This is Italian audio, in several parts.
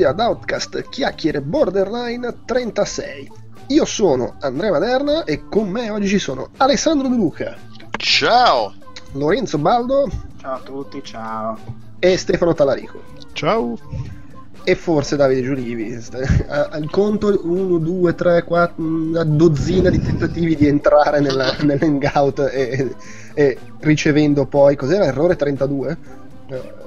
benvenuti ad Outcast Chiacchiere Borderline 36. Io sono Andrea Maderna e con me oggi ci sono Alessandro De Luca, Ciao! Lorenzo Baldo Ciao a tutti, ciao. e Stefano Talarico. Ciao. E forse Davide Giulivi. Al conto 1, 2, 3, 4, una dozzina di tentativi di entrare nella- nell'hangout e, e ricevendo poi, cos'era? Errore 32?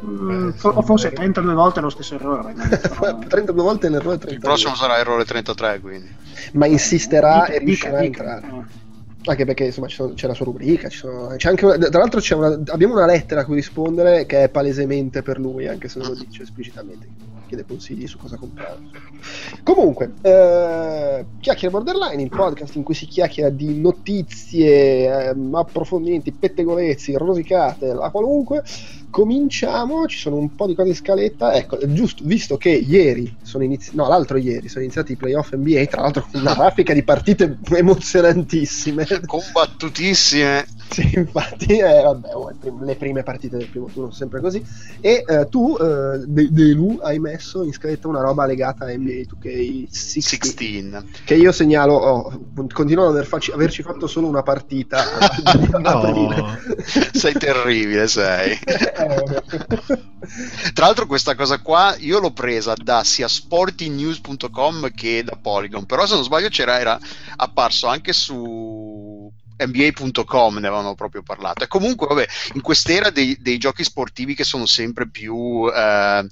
Insomma, forse eh. 32 volte lo stesso errore. non so. 32 volte l'errore Il 32. prossimo sarà errore 33, quindi. Ma insisterà Dica, e riuscirà dica, a dica. entrare. Eh. Anche perché insomma ci sono- c'è la sua rubrica, ci sono- c'è anche una- tra l'altro c'è una- abbiamo una lettera a cui rispondere che è palesemente per lui, anche se non lo dice esplicitamente, chiede consigli su cosa comprare. Comunque, eh, Chiacchiere Borderline, il podcast in cui si chiacchiera di notizie, ehm, approfondimenti, pettegolezzi, rosicate, la qualunque. Cominciamo, ci sono un po' di cose in scaletta. Ecco, giusto, visto che ieri sono iniziati, no, l'altro ieri sono iniziati i playoff NBA, tra l'altro con una raffica di partite emozionantissime. Combattutissime. Sì, infatti, eh, vabbè, oh, le prime partite del primo turno sono sempre così. E eh, tu, eh, De- Delu, hai messo in scaletta una roba legata a NBA 2K16, 16. che io segnalo, oh, continuo ad aver faci- averci fatto solo una partita. No. Sei terribile, sei. Tra l'altro questa cosa qua io l'ho presa da sia sportingnews.com che da Polygon, però se non sbaglio c'era era apparso anche su NBA.com ne avevano proprio parlato. E comunque, vabbè, in quest'era dei, dei giochi sportivi che sono sempre più eh,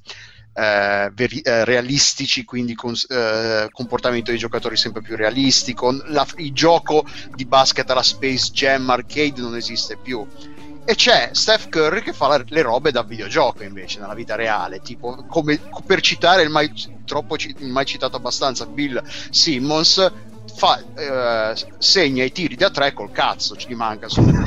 eh, veri- eh, realistici, quindi con eh, comportamento dei giocatori sempre più realistico, la- il gioco di basket alla Space Jam Arcade non esiste più. E c'è Steph Curry che fa la- le robe da videogioco invece nella vita reale, tipo come per citare il mai, troppo, il mai citato abbastanza Bill Simmons fa, eh, segna i tiri da tre col cazzo, ci manca solo.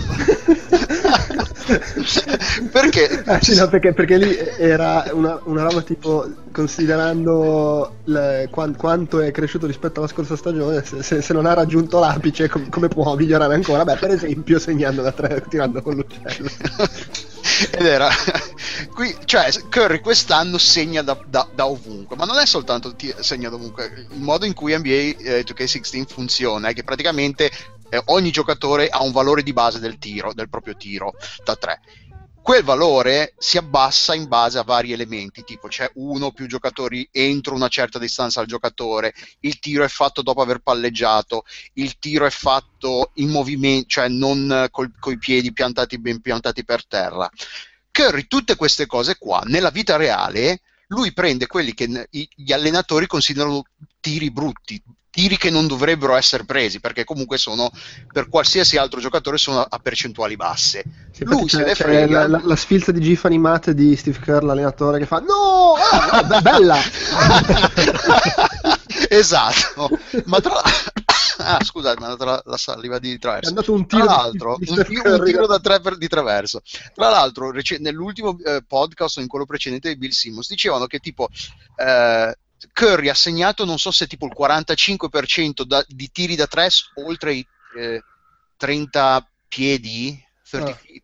perché Ah, sì, no, perché, perché lì era una, una roba tipo considerando le- quan- quanto è cresciuto rispetto alla scorsa stagione, se, se- se non ha raggiunto l'apice, com- come può migliorare ancora? Beh, per esempio, segnando da tre, tirando con l'uccello. ed era qui, cioè Curry quest'anno segna da, da- da ovunque ma non è soltanto ti- segna da ovunque il modo in cui NBA eh, 2K16 funziona è che praticamente eh, ogni giocatore ha un valore di base del tiro del proprio tiro da tre quel valore si abbassa in base a vari elementi, tipo c'è uno o più giocatori entro una certa distanza al giocatore, il tiro è fatto dopo aver palleggiato, il tiro è fatto in movimento, cioè non con i piedi piantati ben piantati per terra. Curry, tutte queste cose qua, nella vita reale, lui prende quelli che gli allenatori considerano tiri brutti, tiri che non dovrebbero essere presi, perché comunque sono, per qualsiasi altro giocatore, sono a- a percentuali basse. Sì, Lui se ne frega. La, la- la sfilza di GIF animate di Steve Kerr, l'allenatore, che fa No! Ah, be- bella! esatto, ma tra Ah, scusate, mi è andata la, la saliva di È traverso. andato un Tra tiro di- l'altro, di un, tiro- un tiro da- da tre per- di traverso. Tra l'altro, rec- nell'ultimo eh, podcast o in quello precedente di Bill Simmons, dicevano che tipo eh, Curry ha segnato, non so se tipo il 45% da- di tiri da tre oltre i eh, 30 piedi, 30 Ah. feet.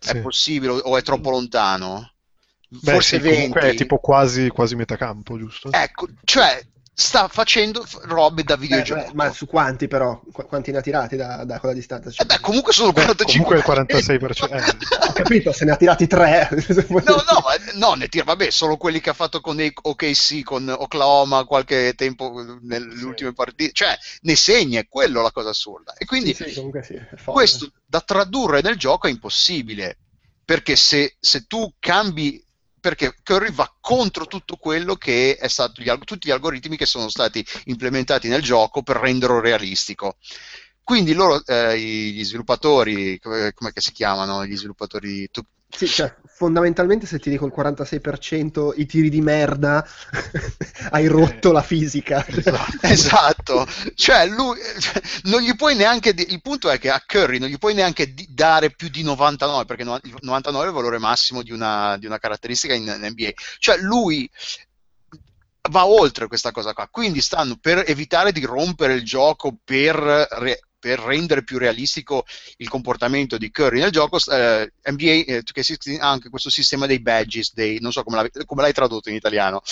Sì. È possibile o- è troppo lontano? Beh, Forse sì, comunque 20. è tipo quasi, quasi metà campo, giusto? Ecco, cioè sta facendo robe da Eh, videogioco. beh, ma su quanti però? Qu- quanti ne ha tirati da, da quella distanza? Eh beh, comunque sono Beh, 45 comunque il 46%. Eh, Ho capito, se ne ha tirati tre. No, no, ma- no, ne tira, vabbè, solo quelli che ha fatto con OKC, con Oklahoma qualche tempo eh, nelle Sì. ultime partite, cioè ne segna, è quello la cosa assurda. E quindi Sì, sì, comunque sì, questo da tradurre nel gioco è impossibile, perché se, se tu cambi, perché Curry va contro tutto quello che è stato, gli tutti gli algoritmi che sono stati implementati nel gioco per renderlo realistico. Quindi loro, eh, gli sviluppatori, come, si chiamano gli sviluppatori di Sì, cioè, fondamentalmente se ti dico il 46% i tiri di merda, hai rotto la fisica. Esatto. Esatto, cioè lui cioè, non gli puoi neanche di- il punto è che a Curry non gli puoi neanche di- dare più di 99 perché no- il 99 è il valore massimo di una, di una caratteristica in, in NBA, cioè lui va oltre questa cosa qua. Quindi stanno per evitare di rompere il gioco per, re- per rendere più realistico il comportamento di Curry nel gioco. eh, NBA eh, 2K16 ha anche questo sistema dei badges, dei, non so come, l'ave- come l'hai tradotto in italiano.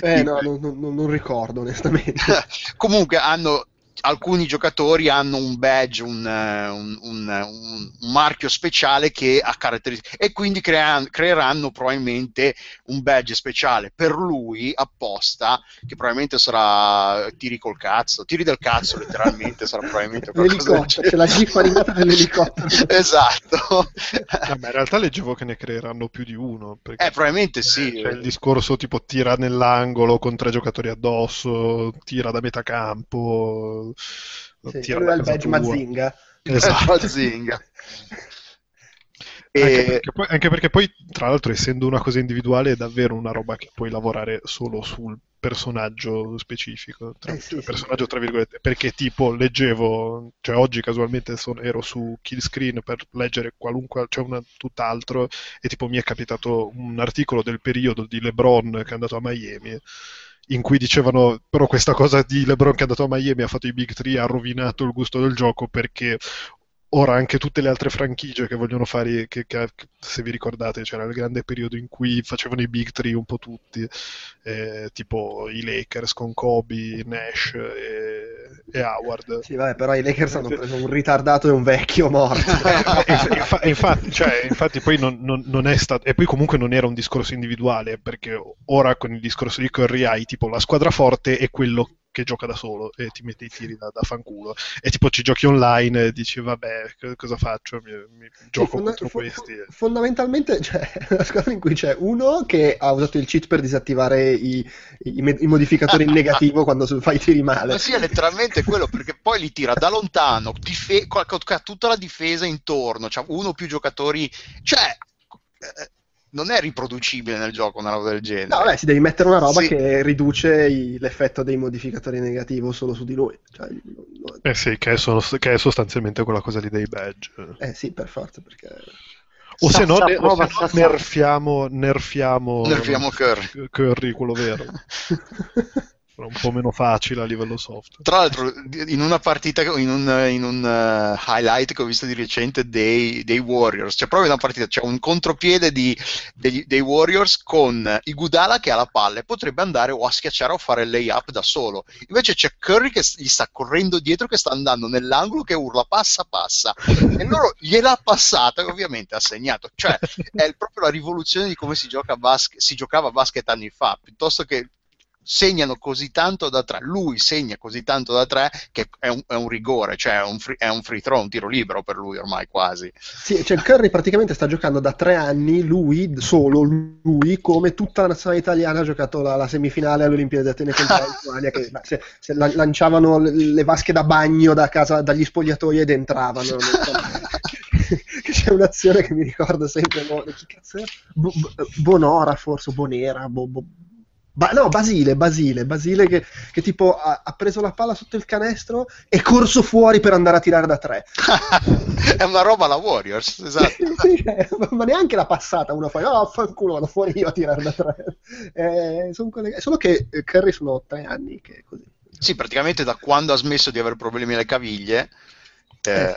Eh, no, non, non- non ricordo onestamente. Comunque hanno alcuni giocatori hanno un badge, un, eh, un- un- un- un marchio speciale che ha caratteristiche e quindi crea- creeranno probabilmente un badge speciale per lui apposta che probabilmente sarà tiri col cazzo, tiri del cazzo letteralmente sarà probabilmente qualcosa c'è la gif animata dell'elicottero. esatto. No, ma in realtà leggevo che ne creeranno più di uno. Eh, probabilmente sì. c'è il discorso tipo tira nell'angolo con tre giocatori addosso, tira da metà campo, Sì, tira lui da ha il badge. Mazinga. Esatto. Mazinga. Anche perché, poi, anche perché poi, tra l'altro, essendo una cosa individuale, è davvero una roba che puoi lavorare solo sul personaggio specifico, tra, Eh, sì, cioè, sì. personaggio tra virgolette, perché tipo leggevo, cioè oggi casualmente sono- ero su Killscreen per leggere qualunque, cioè una, tutt'altro, e tipo mi è capitato un articolo del periodo di LeBron che è andato a Miami, in cui dicevano però questa cosa di LeBron che è andato a Miami ha fatto i Big Three, ha rovinato il gusto del gioco perché ora anche tutte le altre franchigie che vogliono fare, che, che- se vi ricordate c'era il grande periodo in cui facevano i Big Three un po' tutti, eh, tipo i Lakers con Kobe, Nash e, e Howard. Sì, vabbè, però i Lakers hanno preso un ritardato e un vecchio morto. Inf- infa- infatti, cioè, infatti poi non, non- non è stato e poi comunque non era un discorso individuale perché ora con il discorso di Curry hai tipo la squadra forte e quello che gioca da solo e ti mette i tiri da, da fanculo e tipo ci giochi online e dici vabbè co- cosa faccio mi, mi gioco fonda- contro fo- questi fo- fondamentalmente c'è una squadra in cui c'è uno che ha usato il cheat per disattivare i, i me- i modificatori in negativo quando fai i tiri male. Ma sì, è letteralmente quello, perché poi li tira da lontano, dife- tutta la difesa intorno, c'ha uno o più giocatori, cioè eh, non è riproducibile nel gioco una roba del genere. No, vabbè, si devi mettere una roba Sì. che riduce i- l'effetto dei modificatori negativo solo su di lui. Cioè, no- eh sì che è, sono- che è sostanzialmente quella cosa lì dei badge eh sì, per forza, perché... o se no, Sa- sa- ne- o prova, se no sa- sa- nerfiamo nerfiamo Nerfiamo Curry. Curry, quello vero un po' meno facile a livello soft Tra l'altro, in una partita, in un, in un, eh, highlight che ho visto di recente dei, dei Warriors, c'è proprio una partita, c'è un contropiede di- degli- dei Warriors con Igudala che ha la palla e potrebbe andare o a schiacciare o a fare il layup da solo. Invece c'è Curry che gli sta correndo dietro, che sta andando nell'angolo, che urla passa, passa. E loro gliel'ha passata e ovviamente ha segnato. Cioè, è proprio la rivoluzione di come si, gioca basket, si giocava a basket anni fa, piuttosto che segnano così tanto da tre, lui segna così tanto da tre che è un, è un rigore, cioè è un, free, è un free throw, un tiro libero per lui ormai quasi. Sì, cioè Curry praticamente sta giocando da tre anni, lui, solo lui, come tutta la nazionale italiana ha giocato la, la semifinale alle Olimpiadi di Atene contro la Lituania, che se, se la- lanciavano le, le vasche da bagno da casa, dagli spogliatoi ed entravano. C'è un'azione che mi ricordo sempre, mo- chi cazzo era? Bo- Bo- Bonora forse, Bonera, Bo- Bo- Ba- no, Basile, Basile, Basile che, che tipo ha, ha preso la palla sotto il canestro e corso fuori per andare a tirare da tre. è una roba alla Warriors, esatto. Sì, cioè, ma neanche la passata uno fa no fanculo vado fuori io a tirare da tre Eh, son quelle- solo che eh, Curry sono tre anni che così Sì, praticamente da quando ha smesso di avere problemi alle caviglie eh,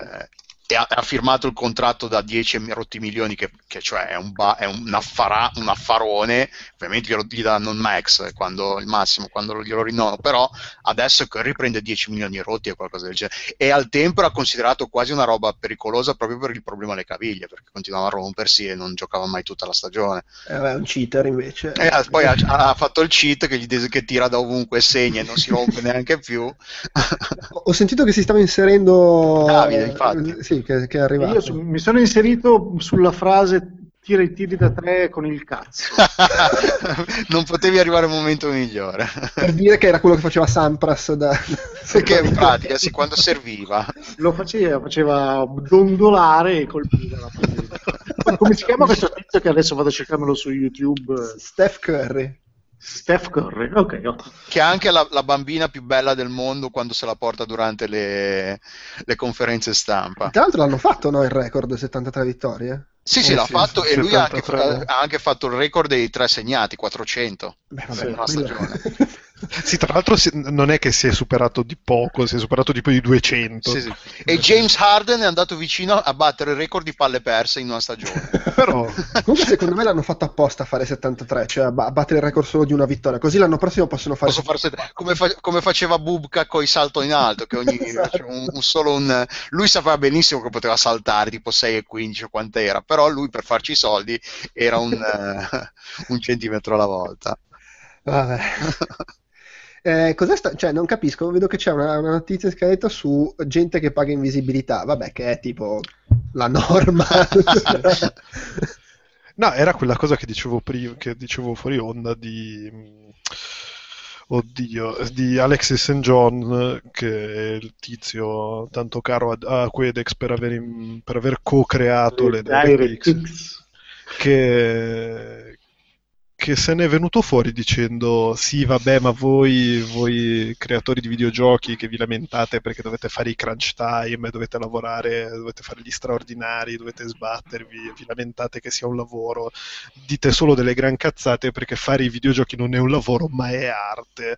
e ha, ha firmato il contratto da 10 mi- rotti milioni, che, che cioè è un, ba- è un, affara- un affarone, ovviamente glielo gli danno il max, quando, il massimo, quando glielo rinnovano, però adesso Curry prende 10 milioni rotti o qualcosa del genere, e al tempo era considerato quasi una roba pericolosa proprio per il problema alle caviglie, perché continuava a rompersi e non giocava mai tutta la stagione. Eh, è un cheater invece E poi ha, ha fatto il cheat che, gli che tira da ovunque e segna e non si rompe neanche più. ho sentito che si stava inserendo Davide, infatti. eh, che, che è arrivato Io su- mi sono inserito sulla frase tira i tiri da tre con il cazzo. non potevi arrivare a un momento migliore. per dire che era quello che faceva Sampras da, Perché in pratica, sì, quando serviva. Lo faceva, faceva dondolare e colpiva la. Come si chiama questo tizio che adesso vado a cercarmelo su YouTube? Steph Curry Steph Curry. Ok. Che è anche la, la bambina più bella del mondo quando se la porta durante le, le conferenze stampa. tra l'altro l'hanno fatto no il record 73 vittorie Sì, sì, Eh l'ha sì, fatto e lui ha anche, 73. ha anche fatto il record dei tre segnati, 400. Beh, vabbè, Sì, ma una stagione. Sì, tra l'altro non è che si è superato di poco, si è superato tipo di 200. Sì, sì. E James Harden è andato vicino a battere il record di palle perse in una stagione. Però Comunque secondo me l'hanno fatto apposta a fare 73, cioè a ba- a battere il record solo di una vittoria, così l'anno prossimo possono fare... Posso fare set- come, fa- come faceva Bubka con i salto in alto, che ogni Esatto. cioè, un, un solo un- lui sapeva benissimo che poteva saltare tipo 6 e 15 o quant'era, però lui per farci i soldi era un, eh, un centimetro alla volta. Vabbè. Eh, cos'è sta- Cioè, non capisco, vedo che c'è una, una notizia scritta su gente che paga invisibilità, vabbè, che è tipo la norma. No, era quella cosa che dicevo prima, che dicevo fuori onda di mh, oddio, di Alexis St. John, che è il tizio tanto caro a, a Quedex per aver, per aver co-creato le DirectX, DirectX. che, che se ne è venuto fuori dicendo sì, vabbè, ma voi, voi creatori di videogiochi che vi lamentate perché dovete fare i crunch time, dovete lavorare, dovete fare gli straordinari, dovete sbattervi, vi lamentate che sia un lavoro, dite solo delle gran cazzate perché fare i videogiochi non è un lavoro ma è arte.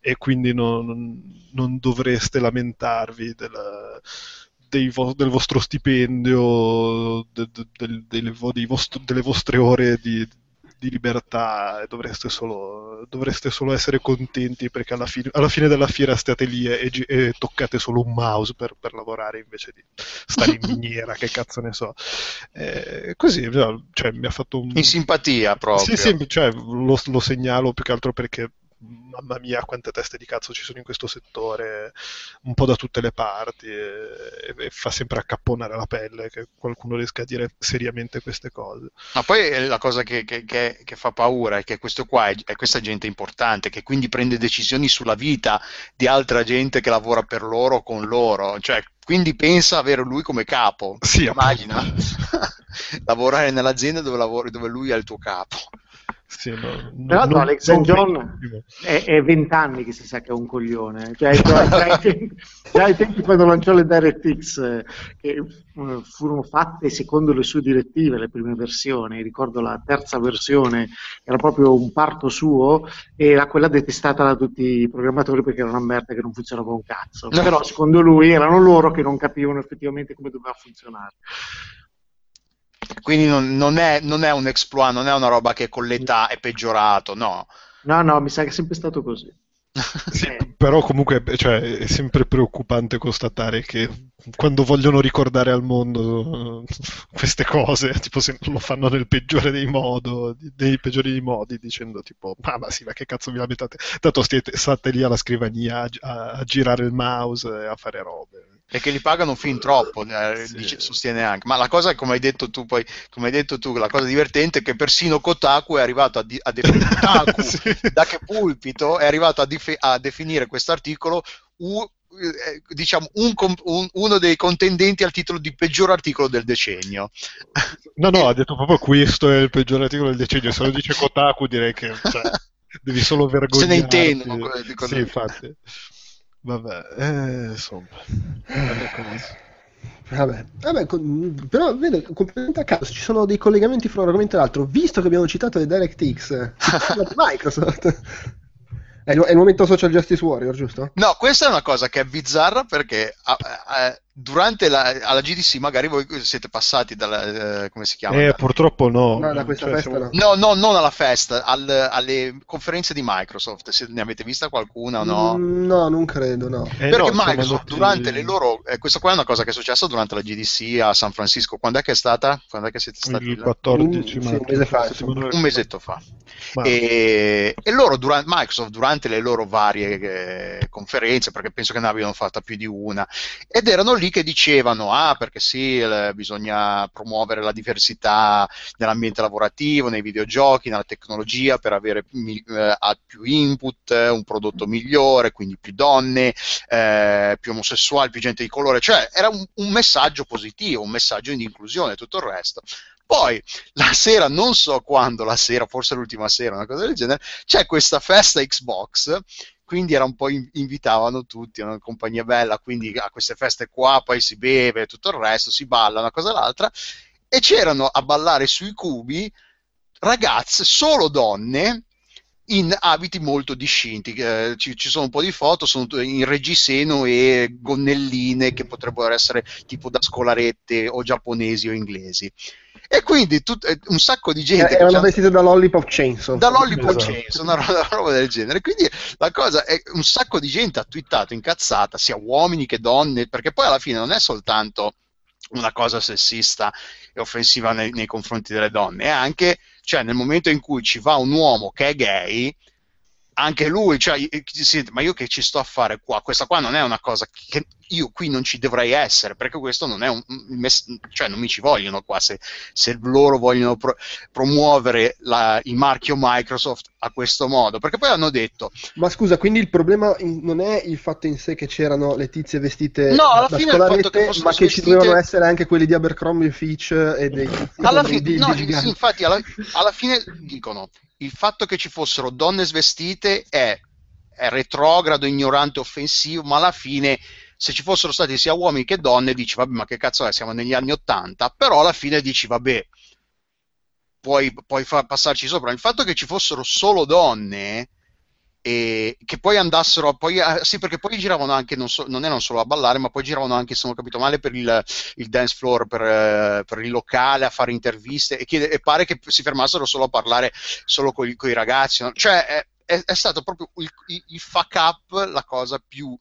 E quindi non, non- dovreste lamentarvi dei vo- del vostro stipendio, de- de- del- delle, vo- dei vost- delle vostre ore di, di libertà e dovreste solo, dovreste solo essere contenti perché alla fine, alla fine della fiera state lì e, gi- e toccate solo un mouse per, per lavorare invece di stare in miniera, che cazzo ne so. Eh, così, cioè, mi ha fatto un... In simpatia proprio. Sì, sì, cioè, lo, lo segnalo più che altro perché mamma mia quante teste di cazzo ci sono in questo settore, un po' da tutte le parti e, e fa sempre accapponare la pelle che qualcuno riesca a dire seriamente queste cose. Ma poi la cosa che, che- che- che fa paura è che questo qua è, è questa gente importante che quindi prende decisioni sulla vita di altra gente che lavora per loro o con loro, cioè quindi pensa avere lui come capo. Sì, immagina lavorare nell'azienda dove, lavori, dove lui è il tuo capo. Sì, no, no- Tra l'altro Alex. John è, è 20 anni che si sa che è un coglione. Cioè, già, già ai tempi, già ai tempi quando lanciò le DirectX, eh, che eh, furono fatte secondo le sue direttive, le prime versioni, ricordo la terza versione, era proprio un parto suo, era quella detestata da tutti i programmatori perché era una merda che non funzionava un cazzo. Però secondo lui erano loro che non capivano effettivamente come doveva funzionare. Quindi non, non è, non è un exploit, non è una roba che con l'età è peggiorato, no. No, no, mi sa che è sempre stato così. Sì, Eh. però comunque cioè, è sempre preoccupante constatare che quando vogliono ricordare al mondo queste cose, tipo se lo fanno nel peggiore dei modi, dei peggiori dei modi, dicendo tipo, ma, ma sì, ma che cazzo vi lamentate? Tanto stiete, state lì alla scrivania a, a- a girare il mouse e a fare robe. E che li pagano fin troppo, eh, Sì. dice- sostiene anche. Ma la cosa, come hai detto tu, poi, come hai detto tu, la cosa divertente è che persino Kotaku è arrivato a, di- a definire Kotaku, Sì. da che pulpito è arrivato a, dif- a definire questo articolo eh, diciamo un com- un- uno dei contendenti al titolo di peggior articolo del decennio. No, no, ha detto proprio questo è il peggior articolo del decennio. Se lo dice Kotaku direi che cioè, devi solo vergognarti. Se ne intendono, Sì, infatti. Vabbè, eh, insomma. Vabbè. Vabbè, vabbè, con- però vede, completamente a caso ci sono dei collegamenti fra un argomento e l'altro. Visto che abbiamo citato le DirectX, Microsoft è il, è il momento Social Justice Warrior, giusto? No, questa è una cosa che è bizzarra perché ah, ah, durante la alla GDC magari voi siete passati dalla eh, come si chiama? Eh, purtroppo no. No, da questa Cioè, festa siamo- no. No, no, non alla festa, al- alle conferenze di Microsoft, se ne avete vista qualcuna o no? Mm, no, non credo, no. Eh, Perché no, Microsoft andati- durante le loro, eh, questa qua è una cosa che è successa durante la GDC a San Francisco, quando è che è stata? Quando è che siete stati il là? 14 Mm, sì, marzo, un mese fa, Un mesetto fa. Ma- E, e loro, dura- Microsoft, durante le loro varie eh, conferenze, perché penso che ne abbiano fatta più di una, ed erano lì che dicevano: Ah, perché sì, bisogna promuovere la diversità nell'ambiente lavorativo, nei videogiochi, nella tecnologia per avere eh, più input, un prodotto migliore, quindi più donne, eh, più omosessuali, più gente di colore. Cioè, era un, un messaggio positivo, un messaggio di inclusione e tutto il resto. Poi la sera, non so quando, la sera, forse l'ultima sera, una cosa del genere, c'è questa festa Xbox, quindi era un po' in- invitavano tutti, una compagnia bella, quindi a queste feste qua poi si beve, tutto il resto, si balla, una cosa e l'altra, e c'erano a ballare sui cubi ragazze, solo donne, in abiti molto discinti. Eh, ci, ci, sono un po' di foto, sono in reggiseno e gonnelline che potrebbero essere tipo da scolarette o giapponesi o inglesi. E quindi tut, eh, un sacco di gente. Eh, erano vestite da Lollipop Chainsaw. Da Lollipop esatto. Chainsaw, una roba, una roba, del genere. Quindi la cosa è un sacco di gente ha twittato incazzata, sia uomini che donne, perché poi alla fine non è soltanto una cosa sessista e offensiva nei, nei confronti delle donne, è anche cioè nel momento in cui ci va un uomo che è gay, anche lui, cioè, sente, ma io che ci sto a fare qua? Questa qua non è una cosa che io qui non ci dovrei essere, perché questo non è un, cioè non mi ci vogliono qua, se, se loro vogliono pro, promuovere la, il marchio Microsoft a questo modo, perché poi hanno detto... Ma scusa, quindi il problema non è il fatto in sé che c'erano le tizie vestite no, alla da fine scolarette, che ma che vestite... ci dovevano essere anche quelli di Abercrombie Fitch e dei... Alla fi- di, no, di sì, infatti alla, alla fine dicono il fatto che ci fossero donne svestite è, è retrogrado, ignorante, offensivo, ma alla fine se ci fossero stati sia uomini che donne dici vabbè ma che cazzo è, siamo negli anni Ottanta, però alla fine dici vabbè, puoi, puoi far passarci sopra. Il fatto che ci fossero solo donne e che poi andassero poi, ah, sì perché poi giravano anche non, so, non, erano solo a ballare ma poi giravano anche se non ho capito male per il, il dance floor per, per, il locale a fare interviste e, chiede, e, pare che si fermassero solo a parlare solo con i ragazzi no? cioè è, è, è, stato proprio il, il, il fuck up la cosa più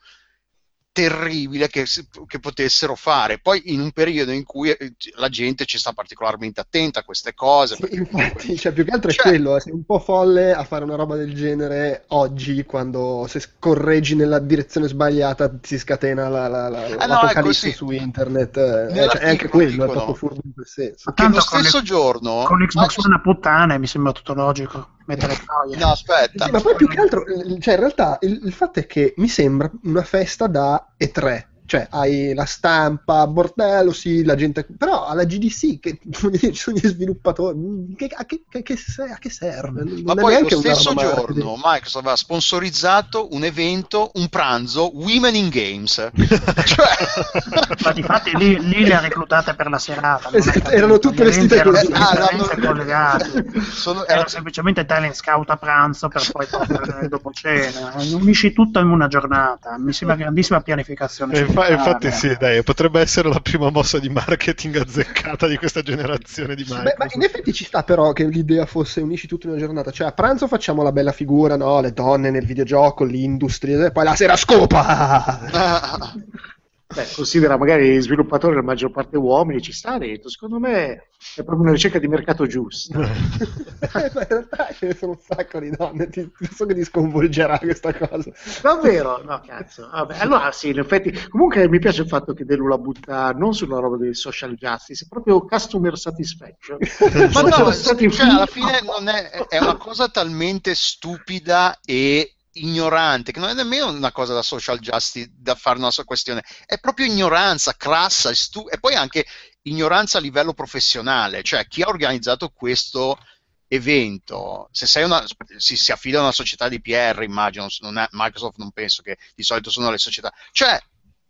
terribile che, che, potessero fare. Poi in un periodo in cui eh, la gente ci sta particolarmente attenta a queste cose. Sì, infatti, cioè, più che altro cioè... è quello, eh, sei un po' folle a fare una roba del genere oggi, quando se correggi nella direzione sbagliata si scatena la, la, la, ah, l'apocalisse no, su internet. Eh, cioè, è anche quello, dicono, è proprio furbo in quel senso. Che lo stesso le, giorno... Con Xbox One a puttane mi sembra tutto logico mettere troie. No, aspetta. Sì, ma poi più che altro, cioè in realtà il, il fatto è che mi sembra una festa da E3 cioè hai la stampa, bordello, sì, la gente, però alla GDC che ci sono gli sviluppatori, che, a, che, che, a, che, serve? Non Ma poi lo stesso giorno Microsoft aveva sponsorizzato un evento, un pranzo, Women in Games. cioè... Ma di fatti lì, lì, le ha reclutate per la serata. Esatto, erano tutte vestite così. Ah, no, collegate. Sono, era semplicemente talent scout a pranzo per poi tornare dopo cena. Unisci tutto in una giornata. Mi sembra grandissima pianificazione infa- infatti sì, dai, potrebbe essere la prima mossa di marketing azzeccata di questa generazione di Microsoft. Beh, ma in effetti ci sta però che l'idea fosse unisci tutto in una giornata, cioè a pranzo facciamo la bella figura, no? Le donne nel videogioco, l'industria, e poi la sera scopa! Beh, considera magari i sviluppatori la maggior parte uomini, ci sta dentro. Secondo me è proprio una ricerca di mercato giusto. in realtà ce ne sono un sacco di donne, ti, so che ti sconvolgerà questa cosa. Davvero? No, cazzo. Vabbè, allora sì, in effetti. Comunque mi piace il fatto che Delu la butta non sulla roba del social justice, è proprio customer satisfaction. Ma no, cioè, alla fine non è, è una cosa talmente stupida e ignorante, che non è nemmeno una cosa da social justice da fare una sua questione, è proprio ignoranza crassa e, stu- e poi anche ignoranza a livello professionale, cioè chi ha organizzato questo evento, se sei una, si, si affida a una società di PR, immagino, non è, Microsoft non penso che di solito sono le società, cioè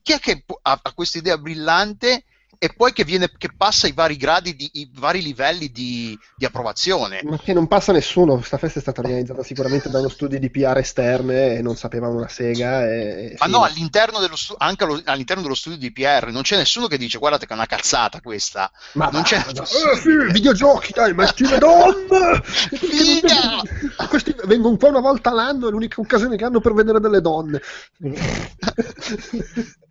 chi è che ha, ha questa idea brillante e poi che, viene, che passa i vari gradi, di, i vari livelli di, di, approvazione. Ma che non passa nessuno, questa festa è stata organizzata sicuramente da uno studio di PR esterne e non sapevano una sega. E, Ma no, all'interno dello stu- anche allo, all'interno dello studio di PR non c'è nessuno che dice guardate che è una cazzata questa. Ma non c'è no. eh, sì, videogiochi, dai, ma le donne! Figa! Questi vengono qua una volta all'anno, è l'unica occasione che hanno per vedere delle donne.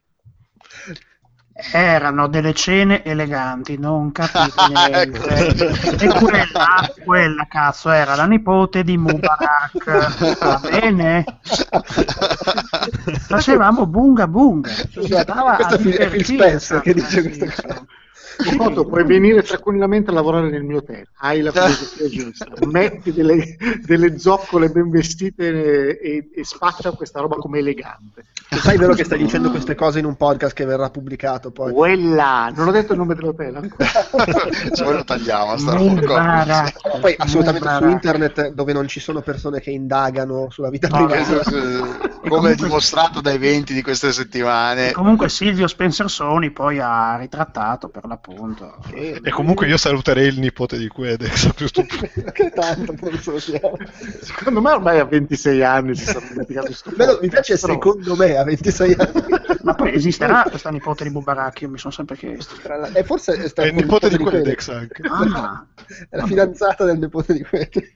erano delle cene eleganti, non capite niente. e quella, quella cazzo era la nipote di Mubarak. Va bene? Facevamo bunga bunga. Ci Questo è Phil Spencer che dice questa Foto, puoi venire tranquillamente a lavorare nel mio hotel, hai la filosofia giusta, metti delle, delle, zoccole ben vestite e, e spaccia questa roba come elegante. sai vero che stai dicendo queste cose in un podcast che verrà pubblicato poi? Quella, non ho detto il nome dell'hotel ancora. Poi lo tagliamo, sta Poi assolutamente su internet dove non ci sono persone che indagano sulla vita no, privata. come comunque... dimostrato da eventi di queste settimane. E comunque Silvio Spencer Sony poi ha ritrattato per l'appunto. Che- E comunque io saluterei il nipote di Quedex, più stupido. che tanto che non so sia. Secondo me ormai a 26 anni si stanno dimenticando sto Bello, mi piace Però- secondo me a 26 anni. Ma poi esisterà questa nipote di Bubaracchi? Io mi sono sempre chiesto. La- E forse è È il nipote di Quedex. Quedex anche. Ah, È la fidanzata del nipote di Quedex.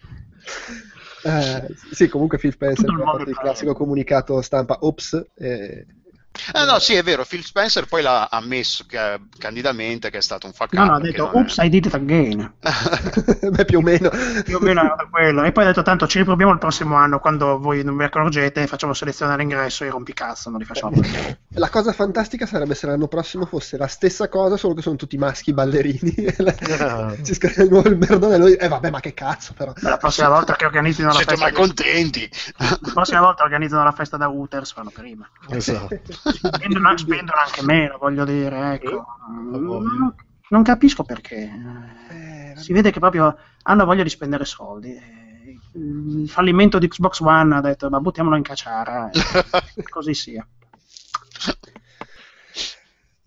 Eh, sì, comunque Phil Spencer ha fatto il classico comunicato stampa Ops. eh, Ah, no, sì, è vero. Phil Spencer poi l'ha ammesso che, candidamente che è stato un fuck no, no, ha detto, non è- oops, I did it again. beh, più o meno. Più o meno era quello. E poi ha detto, tanto ci riproviamo il prossimo anno, quando voi non vi accorgete, facciamo selezione all'ingresso e i rompicazzo, non li facciamo più. La cosa fantastica sarebbe se l'anno prossimo fosse la stessa cosa, solo che sono tutti maschi ballerini. Ci scrive di nuovo il merdone e Eh vabbè, ma che cazzo però. La prossima volta che organizzino la Siete festa... mai contenti? La prossima volta organizzano la festa da Hooters, fanno prima. Esatto. Spendono, spendono anche meno, voglio dire, ecco. voglia. Non, non capisco perché. Eh, Si vede che proprio hanno voglia di spendere soldi. Il fallimento di Xbox One ha detto, ma buttiamolo in cacciara. così sia.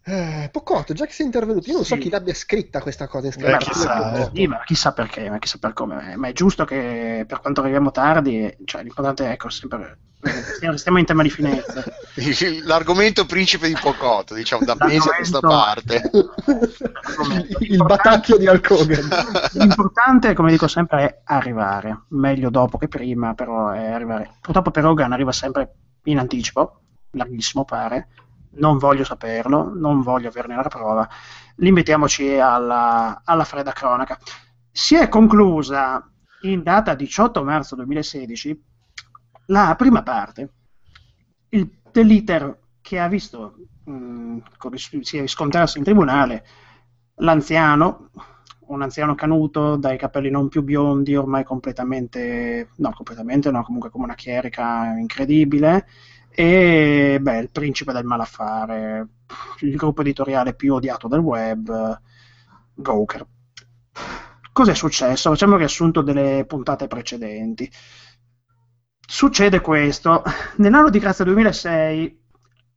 Eh, Pocotto, già che sei intervenuto, io non so Sì. chi l'abbia scritta questa cosa in scrittura. chissà. Sì, ma chissà perché, ma chissà per come. Ma è giusto che per quanto arriviamo tardi, cioè l'importante è ecco, sempre. Stiamo, stiamo in tema di finezza. L'argomento principe di Pocotto, diciamo, da mesi a questa parte. L'argomento. il, batacchio di Hulk Hogan. L'importante, come dico sempre, è arrivare. Meglio dopo che prima, però è arrivare. Purtroppo per Hogan arriva sempre in anticipo, larghissimo pare. Non voglio saperlo, non voglio averne la prova. Limitiamoci alla, alla fredda cronaca. Si è conclusa in data 18 marzo 2016 la prima parte il, dell'iter che ha visto mh, come si si riscontrarsi in tribunale l'anziano, un anziano canuto dai capelli non più biondi, ormai completamente, no, completamente no, comunque come una chierica incredibile, e beh, il principe del malaffare, il gruppo editoriale più odiato del web, Gawker. Cos'è successo? Facciamo un riassunto delle puntate precedenti. Succede questo, nell'anno di grazia 2006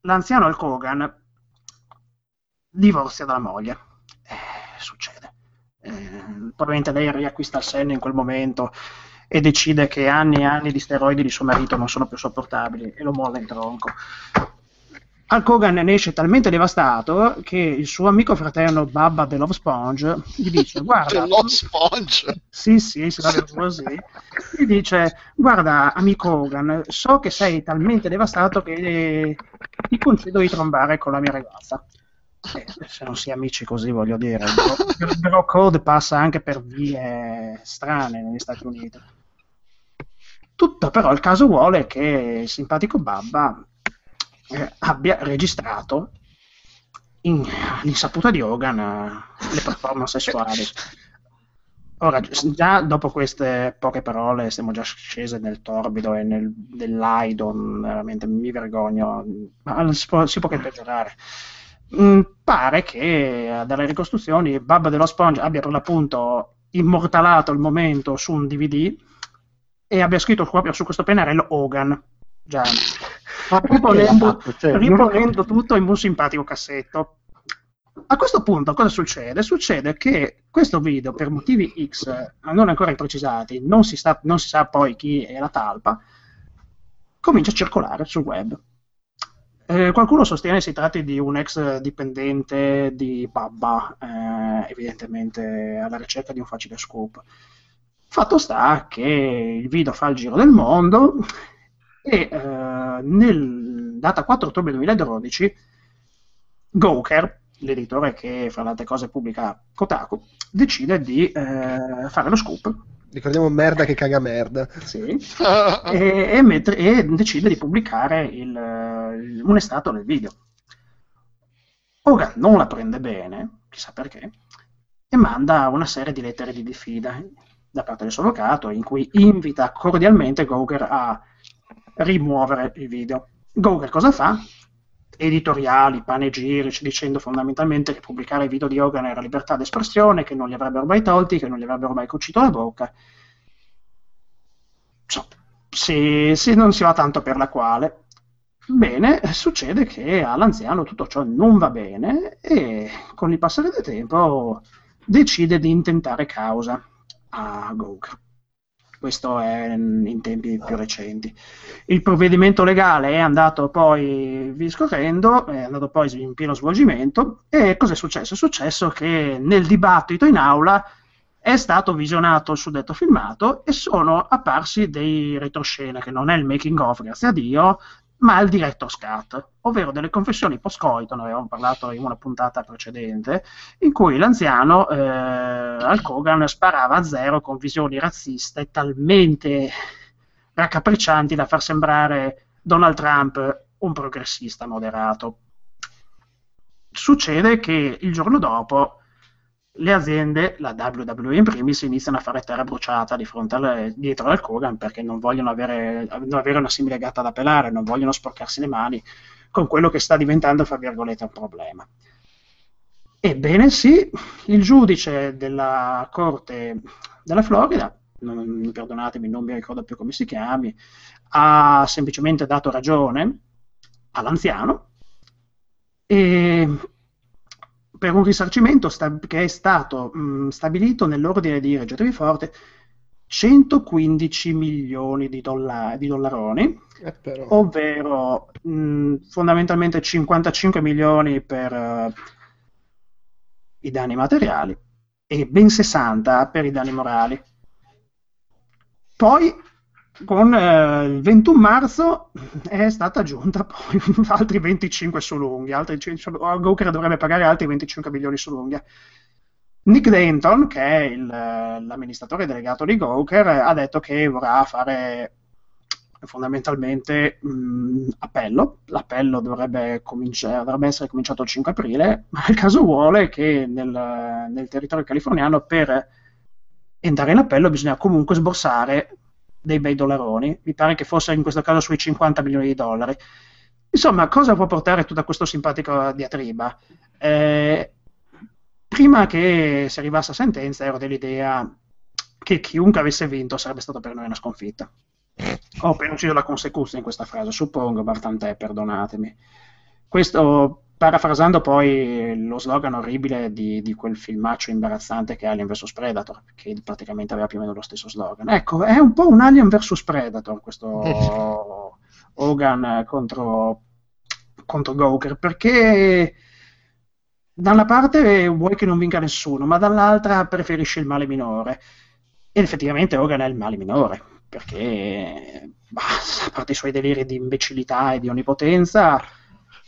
l'anziano Hulk Hogan divorzia dalla moglie. Eh, succede. Eh, probabilmente lei riacquista il senno in quel momento e decide che anni e anni di steroidi di suo marito non sono più sopportabili e lo molla in tronco. Hulk Hogan ne esce talmente devastato che il suo amico fraterno Babba The Love Sponge gli dice guarda C'è lo sponge. sì, sì, si va così. Gli dice: Guarda, amico Hogan, so che sei talmente devastato che ti concedo di trombare con la mia ragazza. Eh, se non si è amici così, voglio dire, il bro code passa anche per vie strane negli Stati Uniti. Tutto però il caso vuole che il simpatico Babba eh, abbia registrato in, l'insaputa di Hogan eh, le performance sessuali. Ora, gi- già dopo queste poche parole siamo già scese nel torbido e nel, nell'aido, veramente mi vergogno, ma si può, si può che peggiorare. Mm, pare che eh, dalle ricostruzioni Babba dello Sponge abbia per l'appunto immortalato il momento su un DVD e abbia scritto proprio su questo pennarello Hogan. Già, riponendo, fatto? Cioè, non- riponendo tutto in un simpatico cassetto. A questo punto cosa succede? Succede che questo video, per motivi X non ancora imprecisati, non si, sta- non si sa poi chi è la talpa, comincia a circolare sul web. Eh, qualcuno sostiene si tratti di un ex dipendente di Babba, eh, evidentemente alla ricerca di un facile scoop. Fatto sta che il video fa il giro del mondo e eh, nel data 4 ottobre 2012 Gawker, l'editore che fra le altre cose pubblica Kotaku, decide di eh, fare lo scoop Ricordiamo merda che caga merda. sì, e, e mettere- e decide di pubblicare il, il- un estratto del video. Hogan non la prende bene, chissà perché, e manda una serie di lettere di diffida da parte del suo avvocato in cui invita cordialmente Gauger a rimuovere il video. Gauger cosa fa? Editoriali, panegirici, dicendo fondamentalmente che pubblicare i video di Hogan era libertà d'espressione, che non li avrebbero mai tolti, che non gli avrebbero mai cucito la bocca. Insomma, se, se non si va tanto per la quale, Bene, succede che all'anziano tutto ciò non va bene e con il passare del tempo decide di intentare causa a Gok. Questo è in tempi più recenti. Il provvedimento legale è andato poi discorrendo, è andato poi in pieno svolgimento e cosa successo? È successo che nel dibattito in aula è stato visionato il suddetto filmato e sono apparsi dei retroscena, che non è il making of, grazie a Dio, ma il director's cut, ovvero delle confessioni post-coito, ne avevamo parlato in una puntata precedente, in cui l'anziano eh, al Kogan sparava a zero con visioni razziste talmente raccapriccianti da far sembrare Donald Trump un progressista moderato. Succede che il giorno dopo le aziende, la WWE in primis, iniziano a fare terra bruciata di fronte alle, dietro al Kogan perché non vogliono avere, non avere, una simile gatta da pelare, non vogliono sporcarsi le mani con quello che sta diventando, fra virgolette, un problema. Ebbene sì, il giudice della Corte della Florida, non, perdonatemi, non mi ricordo più come si chiami, ha semplicemente dato ragione all'anziano e per un risarcimento sta- che è stato mh, stabilito nell'ordine di Reggio Forte 115 milioni di, dolla- di dollaroni, eh, ovvero mh, fondamentalmente 55 milioni per uh, i danni materiali e ben 60 per i danni morali. Poi con eh, il 21 marzo è stata aggiunta poi altri 25 su l'unghia, altri, Goker dovrebbe pagare altri 25 milioni su l'unghia. Nick Denton, che è il, l'amministratore delegato di Goker, ha detto che vorrà fare fondamentalmente mh, appello. L'appello dovrebbe, cominci- dovrebbe, essere cominciato il 5 aprile, ma il caso vuole che nel, nel territorio californiano per entrare in appello bisogna comunque sborsare dei bei dollaroni, mi pare che fosse in questo caso sui 50 milioni di dollari. Insomma, cosa può portare tutta questa simpatica diatriba? Eh, prima che si arrivasse a sentenza ero dell'idea che chiunque avesse vinto sarebbe stato per noi una sconfitta. Ho appena ucciso la consecuzione in questa frase, suppongo, ma tant'è, perdonatemi. Questo parafrasando poi lo slogan orribile di, di, quel filmaccio imbarazzante che è Alien vs Predator, che praticamente aveva più o meno lo stesso slogan. Ecco, è un po' un Alien vs Predator questo Hogan contro, contro Goker, perché da una parte vuoi che non vinca nessuno, ma dall'altra preferisci il male minore. Ed effettivamente Hogan è il male minore, perché bah, a parte i suoi deliri di imbecillità e di onnipotenza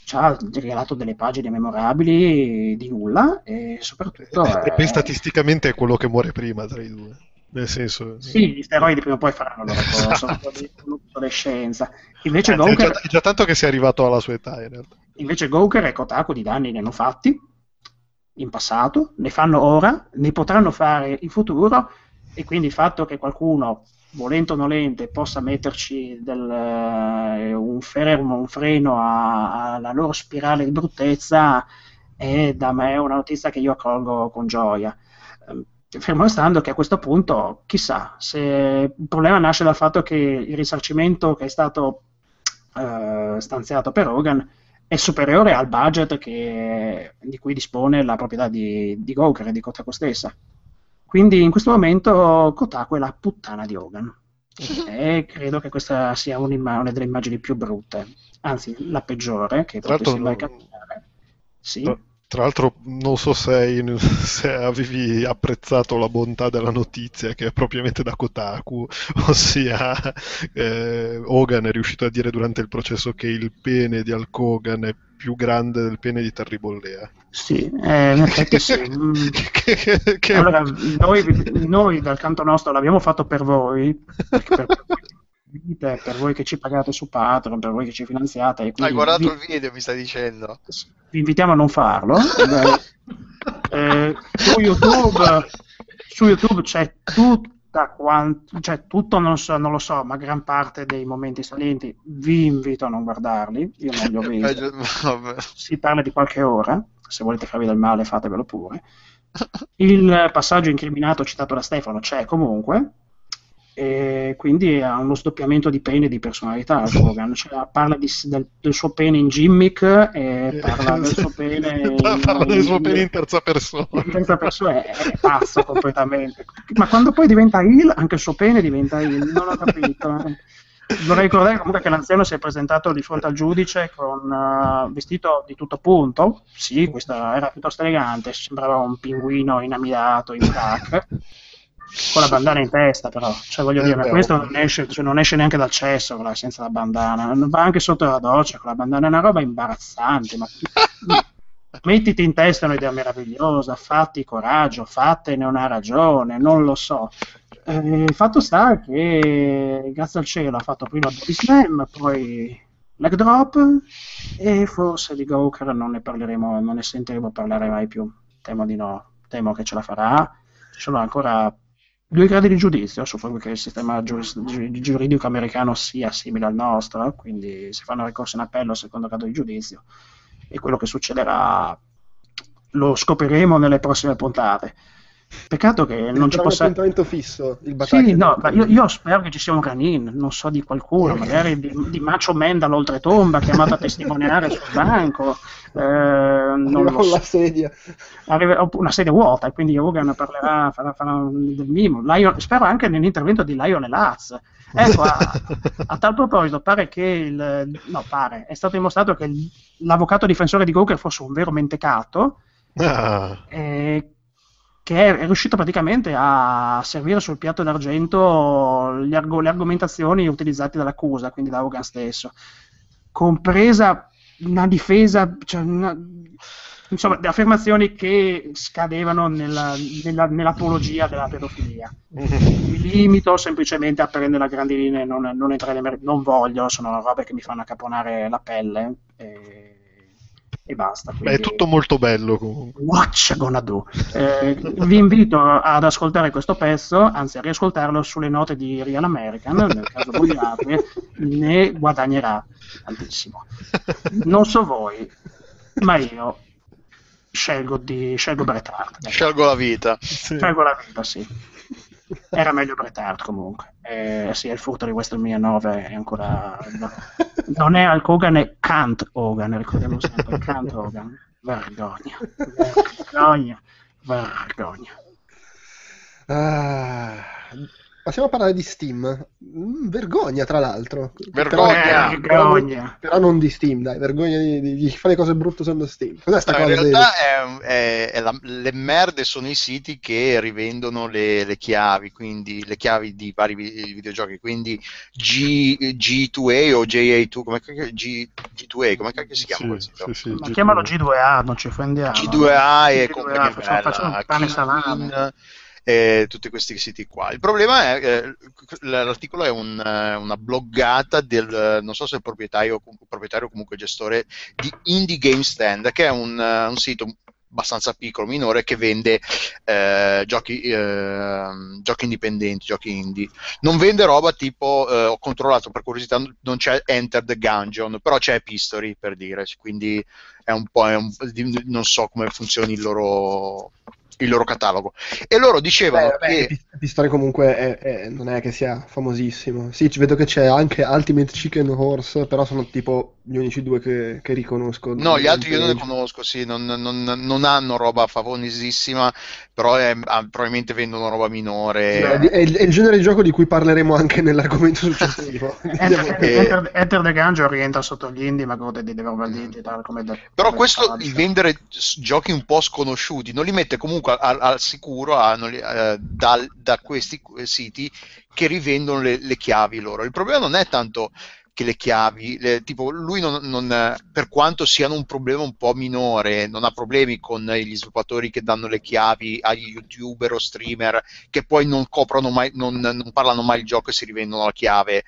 ci ha regalato delle pagine memorabili di nulla e soprattutto... E, poi statisticamente è quello che muore prima tra i due. Nel senso... Sì, gli steroidi prima o poi faranno la cosa, esatto. l'adolescenza. Invece Anzi, Gouker... è, già, è già tanto che sia arrivato alla sua età, in realtà. Invece Gouker e Kotaku di danni ne hanno fatti in passato, ne fanno ora, ne potranno fare in futuro e quindi il fatto che qualcuno volente o nolente, possa metterci del, uh, un, fermo, un freno alla loro spirale di bruttezza, è da me una notizia che io accolgo con gioia. Um, fermo restando che a questo punto, chissà, se il problema nasce dal fatto che il risarcimento che è stato uh, stanziato per Hogan è superiore al budget che, di cui dispone la proprietà di, di Goker di Kotaku stessa. Quindi in questo momento Kotaku è la puttana di Hogan. e credo che questa sia una delle immagini più brutte, anzi la peggiore che potessi mai capitare. Sì. Tra l'altro non so se, se, avevi apprezzato la bontà della notizia che è propriamente da Kotaku, ossia eh, Hogan è riuscito a dire durante il processo che il pene di Hulk Hogan è più grande del pene di Terry Bollea. Sì, eh, in effetti sì. che, che... Allora, noi, noi, dal canto nostro l'abbiamo fatto per voi, per, per, per, voi che ci pagate su Patreon, per voi che ci finanziate. Hai guardato vi, il video, mi stai dicendo? Vi invitiamo a non farlo. eh, su, YouTube, su YouTube c'è tutto da quanto, cioè tutto non, so, non, lo so, ma gran parte dei momenti salienti vi invito a non guardarli, io non li ho visti. si parla di qualche ora, se volete farvi del male fatevelo pure. Il passaggio incriminato citato da Stefano c'è comunque, e quindi ha uno sdoppiamento di pene e di personalità Hogan. Cioè, parla di- del, del suo pene in gimmick e parla del suo pene in, Parla del suo in- pene in terza persona. in terza persona è, è pazzo completamente. Ma quando poi diventa il anche il suo pene diventa il non ho capito vorrei ricordare comunque che l'anziano si è presentato di fronte al giudice con eh, vestito di tutto punto. Sì questo era piuttosto elegante sembrava un pinguino inamidato in frac con la bandana in testa però. Cioè voglio Eh, dire beh, questo non esce, cioè, non esce neanche dal cesso senza la bandana. Va anche sotto la doccia con la bandana è una roba imbarazzante ma mettiti in testa un'idea meravigliosa fatti coraggio fattene una ragione non lo so. Eh, il fatto sta che grazie al cielo ha fatto prima body slam poi leg drop e forse di Gawker non ne parleremo non ne sentiremo parlare mai più. Temo di no temo che ce la farà. Ci sono ancora due gradi di giudizio, suppongo che il sistema giuris- gi- giuridico americano sia simile al nostro, quindi si fanno ricorsi in appello al secondo grado di giudizio e quello che succederà lo scopriremo nelle prossime puntate. Peccato che non ci Sarà un possa... appuntamento fisso il battaglia. Sì, no, ma io, io spero che ci sia un Ranin, non so di qualcuno, magari di, di Macho Man dall'oltretomba chiamato a testimoniare sul banco. eh, non lo con so la sedia. arriva- una sedia vuota e quindi Hogan parlerà, farà, farà del mimo. Lion- spero anche nell'intervento di Lion e Laz. Ecco, a, a tal proposito, pare che il, no, pare, è stato dimostrato che l'avvocato difensore di Goker fosse un vero mentecato Ah, eh, che è, riuscito praticamente a servire sul piatto d'argento gli argo- le argomentazioni utilizzate dall'accusa, quindi da Hogan stesso, compresa una difesa, cioè una- insomma, le affermazioni che scadevano nella- nella- nell'apologia della pedofilia. Mi limito semplicemente a prendere la grandi linea e non, non entrare nel mer- non voglio, sono robe che mi fanno accaponare la pelle e, e basta. Beh, è quindi- tutto molto bello comunque. Watch gonna do. Eh, vi invito ad ascoltare questo pezzo, anzi a riascoltarlo sulle note di Real American, nel caso vogliate, ne guadagnerà tantissimo. Non so voi, ma io scelgo, di, scelgo Bret Hart. Scelgo la vita. Sì. Scelgo la vita, sì. Era meglio Bret Hart comunque. Eh, sì, il furto di WrestleMania 9 è ancora... no. Non è Hulk Hogan, è Kant Hogan, ricordiamo sempre, Kant Hogan. Vergogna. Vergogna. Vergogna. Ah, passiamo a parlare di Steam. Mm, vergogna, tra l'altro. Vergogna. Però, non, Vergogna. però non di Steam, dai. Vergogna di, di- di fare cose brutte usando Steam. Cos'è sta No, in cosa? di- realtà è, è- è la- le merde sono i siti che rivendono le, le chiavi, quindi le chiavi di vari vi- videogiochi, quindi G, G2A o JA2, come G, G2A, come cacchio si chiama Sì, sì, sì, Ma G2. chiamalo G2A, non ci offendiamo. G2A e G2A, compagnia facciamo, facciamo pane salame. Eh, tutti questi siti qua. Il problema è eh, l'articolo è un, eh, una bloggata del non so se è proprietario, proprietario comunque gestore di Indie Game Stand, che è un, eh, un sito abbastanza piccolo, minore, che vende eh, giochi, eh, giochi indipendenti, giochi indie. Non vende roba tipo, eh, ho controllato per curiosità, non c'è Enter the Gungeon, però c'è Epistory per dire, quindi è un po', è un- non so come funzioni il loro, il loro catalogo. E loro dicevano Beh, vabbè, che... Epistory comunque è- è- non è che sia famosissimo. Sì, vedo che c'è anche Ultimate Chicken Horse, però sono tipo gli unici due che, che riconosco. No, gli altri io non ne Page. conosco, sì, non, non- non hanno roba famosissima, però è- ah, probabilmente vendono roba minore. Beh, È, il, è il genere di gioco di cui parleremo anche nell'argomento successivo. Enter, Eh, Enter- Enter the Gungeon rientra sotto gli indie, ma gode di Devolver Digital come da- Però come questo, da- il vendere giochi un po' sconosciuti, non li mette comunque al, al sicuro a- non li- eh, dal- da questi eh, siti che rivendono le, le chiavi loro. Il problema non è tanto che le chiavi, le- tipo lui non, non, per quanto siano un problema un po' minore, non ha problemi con gli sviluppatori che danno le chiavi agli youtuber o streamer che poi non coprono mai, non, non parlano mai il gioco e si rivendono la chiave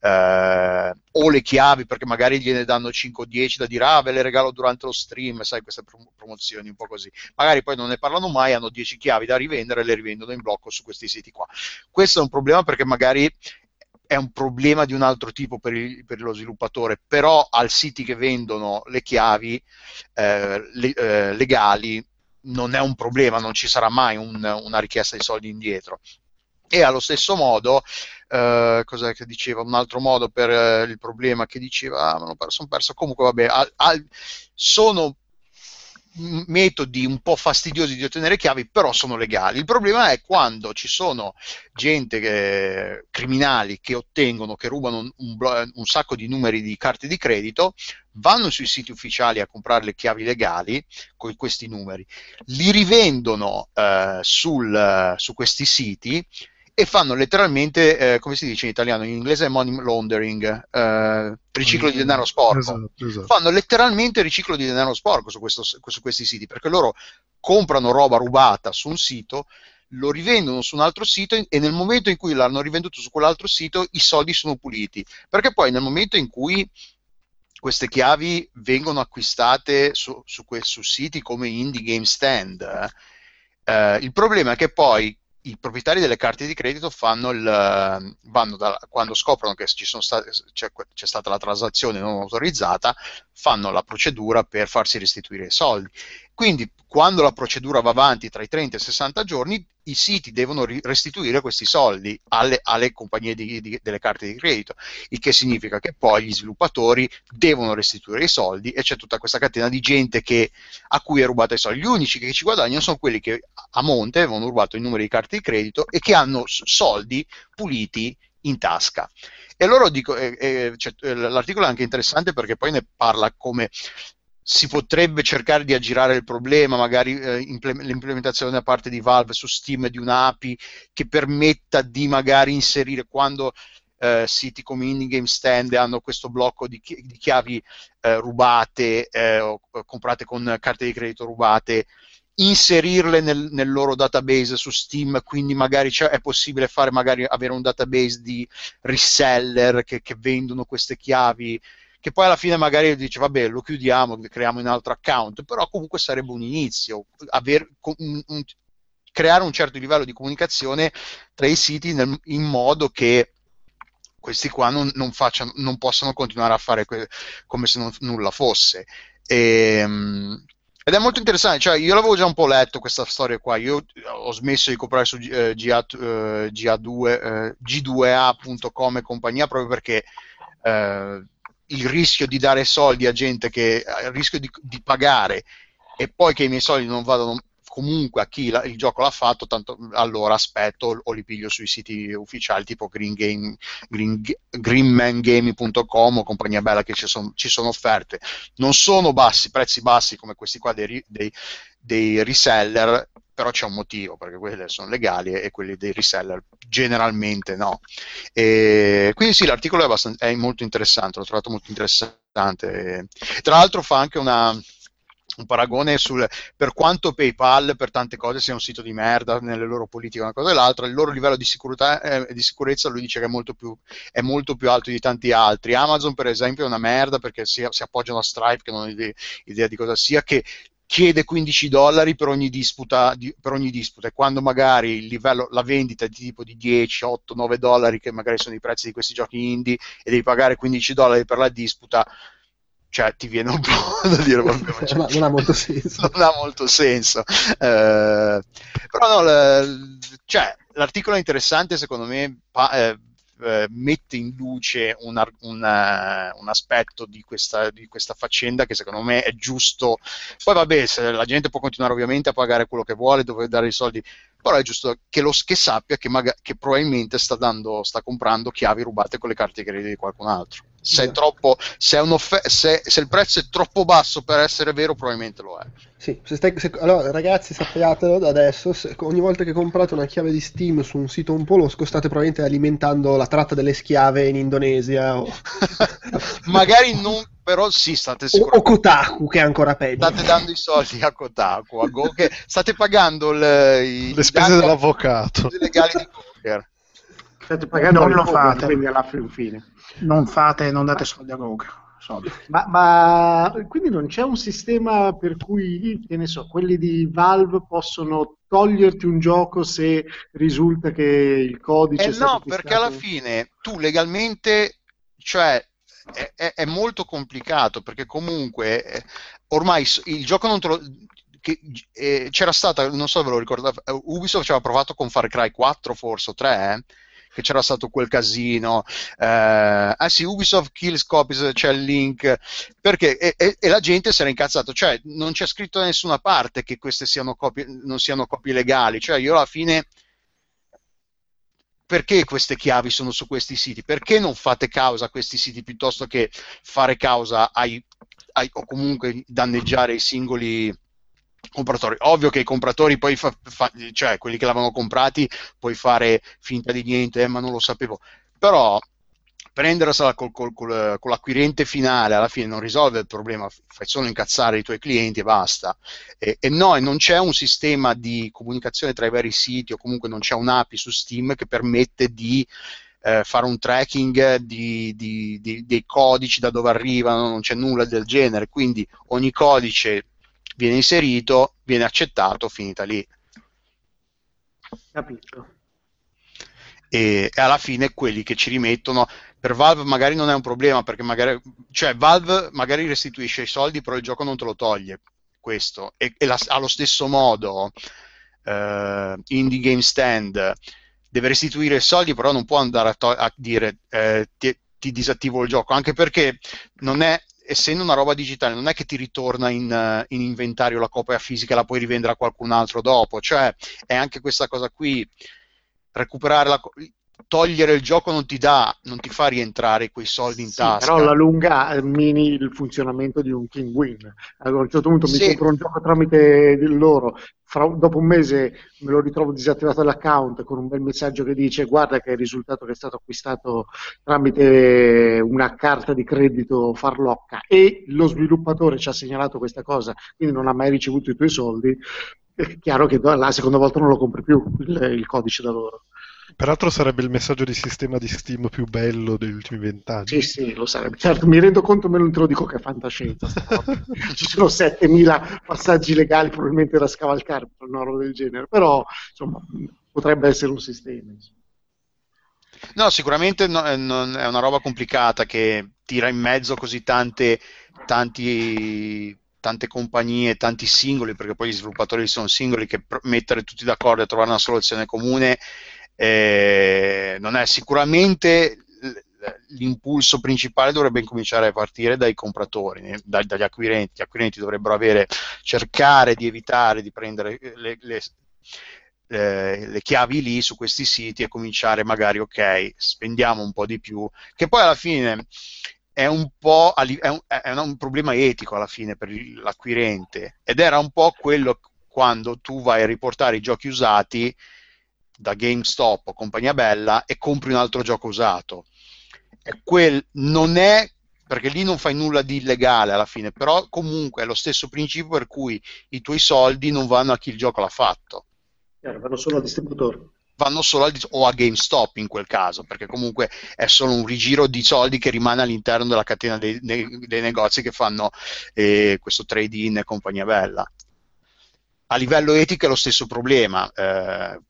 eh, o le chiavi perché magari gliene danno 5 o 10 da dire ah ve le regalo durante lo stream, sai queste prom- promozioni un po' così. Magari poi non ne parlano mai, hanno 10 chiavi da rivendere e le rivendono in blocco su questi siti qua. Questo è un problema perché magari è un problema di un altro tipo per, il- per lo sviluppatore, però al siti che vendono le chiavi eh, le- eh, legali non è un problema, non ci sarà mai un- una richiesta di soldi indietro. E allo stesso modo, eh, cos'è che diceva? Un altro modo per eh, il problema che diceva, ah, sono perso, comunque vabbè, al, al, sono metodi un po' fastidiosi di ottenere chiavi, però sono legali. Il problema è quando ci sono gente che, criminali che ottengono, che rubano un, un, sacco di numeri di carte di credito, vanno sui siti ufficiali a comprare le chiavi legali con questi numeri, li rivendono eh, sul, su questi siti e fanno letteralmente, eh, come si dice in italiano, in inglese è money laundering, eh, riciclo di denaro sporco. Esatto, esatto. Fanno letteralmente riciclo di denaro sporco su, questo, su questi siti, perché loro comprano roba rubata su un sito, lo rivendono su un altro sito e nel momento in cui l'hanno rivenduto su quell'altro sito i soldi sono puliti, perché poi nel momento in cui queste chiavi vengono acquistate su, su, su siti come Indie Game Stand, eh, il problema è che poi i proprietari delle carte di credito fanno il, vanno da, quando scoprono che state, c'è, c'è, stata la transazione non autorizzata, fanno la procedura per farsi restituire i soldi. Quindi quando la procedura va avanti tra i 30 e i 60 giorni, i siti devono restituire questi soldi alle, alle compagnie di, di, delle carte di credito, il che significa che poi gli sviluppatori devono restituire i soldi e c'è tutta questa catena di gente che, a cui è rubata i soldi. Gli unici che ci guadagnano sono quelli che a monte avevano rubato i numeri di carte di credito e che hanno soldi puliti in tasca. E loro dico, eh, eh, cioè, l'articolo è anche interessante perché poi ne parla come si potrebbe cercare di aggirare il problema, magari eh, imple- l'implementazione da parte di Valve su Steam di un'API che permetta di magari inserire quando eh, siti come Indie Game Stand hanno questo blocco di, chi- di chiavi eh, rubate eh, o comprate con carte di credito rubate, inserirle nel, nel loro database su Steam, quindi magari è possibile fare magari avere un database di reseller che, che vendono queste chiavi che poi alla fine magari dice vabbè lo chiudiamo, creiamo un altro account, però comunque sarebbe un inizio, aver, un, un, creare un certo livello di comunicazione tra i siti nel, in modo che questi qua non, non, facciano, non possano continuare a fare que- come se non, nulla fosse. E, um, ed è molto interessante, cioè io l'avevo già un po' letto questa storia qua, io ho smesso di comprare su eh, GA, eh, GA2, eh, G2A.com e compagnia proprio perché eh, il rischio di dare soldi a gente che il rischio di, di pagare e poi che i miei soldi non vadano comunque a chi la, il gioco l'ha fatto, tanto allora aspetto o li piglio sui siti ufficiali tipo Green Green, greenmangaming.com o compagnia bella che ci, son, ci, sono offerte. Non sono bassi, prezzi bassi come questi qua dei, dei, dei reseller, però c'è un motivo perché quelle sono legali e quelli dei reseller generalmente no. E quindi sì, l'articolo è, è, molto interessante, l'ho trovato molto interessante. Tra l'altro fa anche una, un paragone sul per quanto PayPal per tante cose sia un sito di merda nelle loro politiche, una cosa e l'altra, il loro livello di, eh, di sicurezza lui dice che è molto, più, è molto, più, alto di tanti altri. Amazon, per esempio, è una merda perché si, si appoggiano a Stripe, che non ho idea, idea di cosa sia, che chiede 15 dollari per ogni, disputa, di, per ogni disputa e quando magari il livello, la vendita è di tipo di 10, 8, 9 dollari che magari sono i prezzi di questi giochi indie e devi pagare 15 dollari per la disputa cioè ti viene un po' da dire vabbè, cioè, non ha molto senso. non ha molto senso. Eh, però no, l- cioè, l'articolo è interessante secondo me pa- eh, eh, mette in luce un, un, un aspetto di questa, di questa, faccenda che secondo me è giusto. Poi vabbè, la gente può continuare ovviamente a pagare quello che vuole, dove dare i soldi, però è giusto che, lo, che sappia che, maga- che probabilmente sta, dando, sta comprando chiavi rubate con le carte di credito di qualcun altro. Se, troppo, se, se, se, il prezzo è troppo basso per essere vero, probabilmente lo è. Sì, stai, allora ragazzi sappiatelo da adesso, ogni volta che comprate una chiave di Steam su un sito un po' losco state probabilmente alimentando la tratta delle schiave in Indonesia. O... Magari non, però sì, state sicuramente... O, o Kotaku, che è ancora peggio. State dando i soldi a Kotaku, a Go, che state pagando le, i, le spese dell'avvocato. Le legali di Google. State pagando non lo fate. Quindi alla fine. Non fate, non date soldi a Google. Ma, ma, quindi non c'è un sistema per cui, che ne so, quelli di Valve possono toglierti un gioco se risulta che il codice... Eh no, perché alla fine tu legalmente, cioè è, è, è molto complicato perché comunque eh, ormai il gioco non te lo che eh, c'era stata, non so ve lo ricordate, eh, Ubisoft aveva provato con Far Cry 4 forse o 3, eh, che c'era stato quel casino. Eh, ah sì, Ubisoft kills copies, c'è il link. Perché? E, e, e, la gente si era incazzato. Cioè, non c'è scritto da nessuna parte che queste siano copie, non siano copie legali. Cioè, io alla fine perché queste chiavi sono su questi siti? Perché non fate causa a questi siti piuttosto che fare causa ai, ai, o comunque danneggiare i singoli compratori. Ovvio che i compratori poi, fa, fa, cioè quelli che l'avevano comprati, puoi fare finta di niente, eh, ma non lo sapevo. Però prendersela col, col, col, con l'acquirente finale alla fine non risolve il problema, fai solo incazzare i tuoi clienti e basta. E, e no, non c'è un sistema di comunicazione tra i vari siti o comunque non c'è un'API su Steam che permette di eh, fare un tracking di, di, di, dei codici da dove arrivano, non c'è nulla del genere, quindi ogni codice viene inserito, viene accettato, finita lì. Capito. E, e alla fine quelli che ci rimettono per Valve magari non è un problema perché magari, cioè Valve magari restituisce i soldi però il gioco non te lo toglie questo. E, e la, allo stesso modo uh, Indie Game Stand deve restituire i soldi però non può andare a, to- a dire eh, ti, ti, disattivo il gioco anche perché non è essendo una roba digitale non è che ti ritorna in, in inventario la copia fisica la puoi rivendere a qualcun altro dopo cioè è anche questa cosa qui recuperare la, togliere il gioco non ti dà, non ti fa rientrare quei soldi in sì, tasca. Però alla lunga eh, mini il funzionamento di un King Win. Allora, a un certo punto mi sì. compro un gioco tramite loro, fra, dopo un mese me lo ritrovo disattivato l'account con un bel messaggio che dice guarda che è il risultato che è stato acquistato tramite una carta di credito farlocca e lo sviluppatore ci ha segnalato questa cosa, quindi non ha mai ricevuto i tuoi soldi. È chiaro che la seconda volta non lo compri più il, il codice da loro. Peraltro sarebbe il messaggio di sistema di Steam più bello degli ultimi vent'anni. Sì, sì, lo sarebbe. Certo, mi rendo conto, me non te lo dico che è fantascienza. Ci sono 7000 passaggi legali probabilmente da scavalcare per una roba del genere, però insomma potrebbe essere un sistema. Insomma. No, sicuramente no, è una roba complicata che tira in mezzo così tante, tanti, tante compagnie, tanti singoli, perché poi gli sviluppatori sono singoli, che mettere tutti d'accordo e trovare una soluzione comune eh, non è sicuramente l'impulso principale dovrebbe incominciare a partire dai compratori, dagli acquirenti. Gli acquirenti dovrebbero avere, cercare di evitare di prendere le, le, le, le, chiavi lì su questi siti e cominciare magari, ok, spendiamo un po' di più, che poi alla fine è un po' è un, è un problema etico alla fine per l'acquirente ed era un po' quello quando tu vai a riportare i giochi usati da GameStop o compagnia bella e compri un altro gioco usato. E quel non è perché lì non fai nulla di illegale alla fine, però comunque è lo stesso principio per cui i tuoi soldi non vanno a chi il gioco l'ha fatto. Chiaro, vanno solo al distributore. Vanno solo al, o a GameStop in quel caso, perché comunque è solo un rigiro di soldi che rimane all'interno della catena dei, dei, dei negozi che fanno eh, questo trade-in e compagnia bella. A livello etico è lo stesso problema. Eh,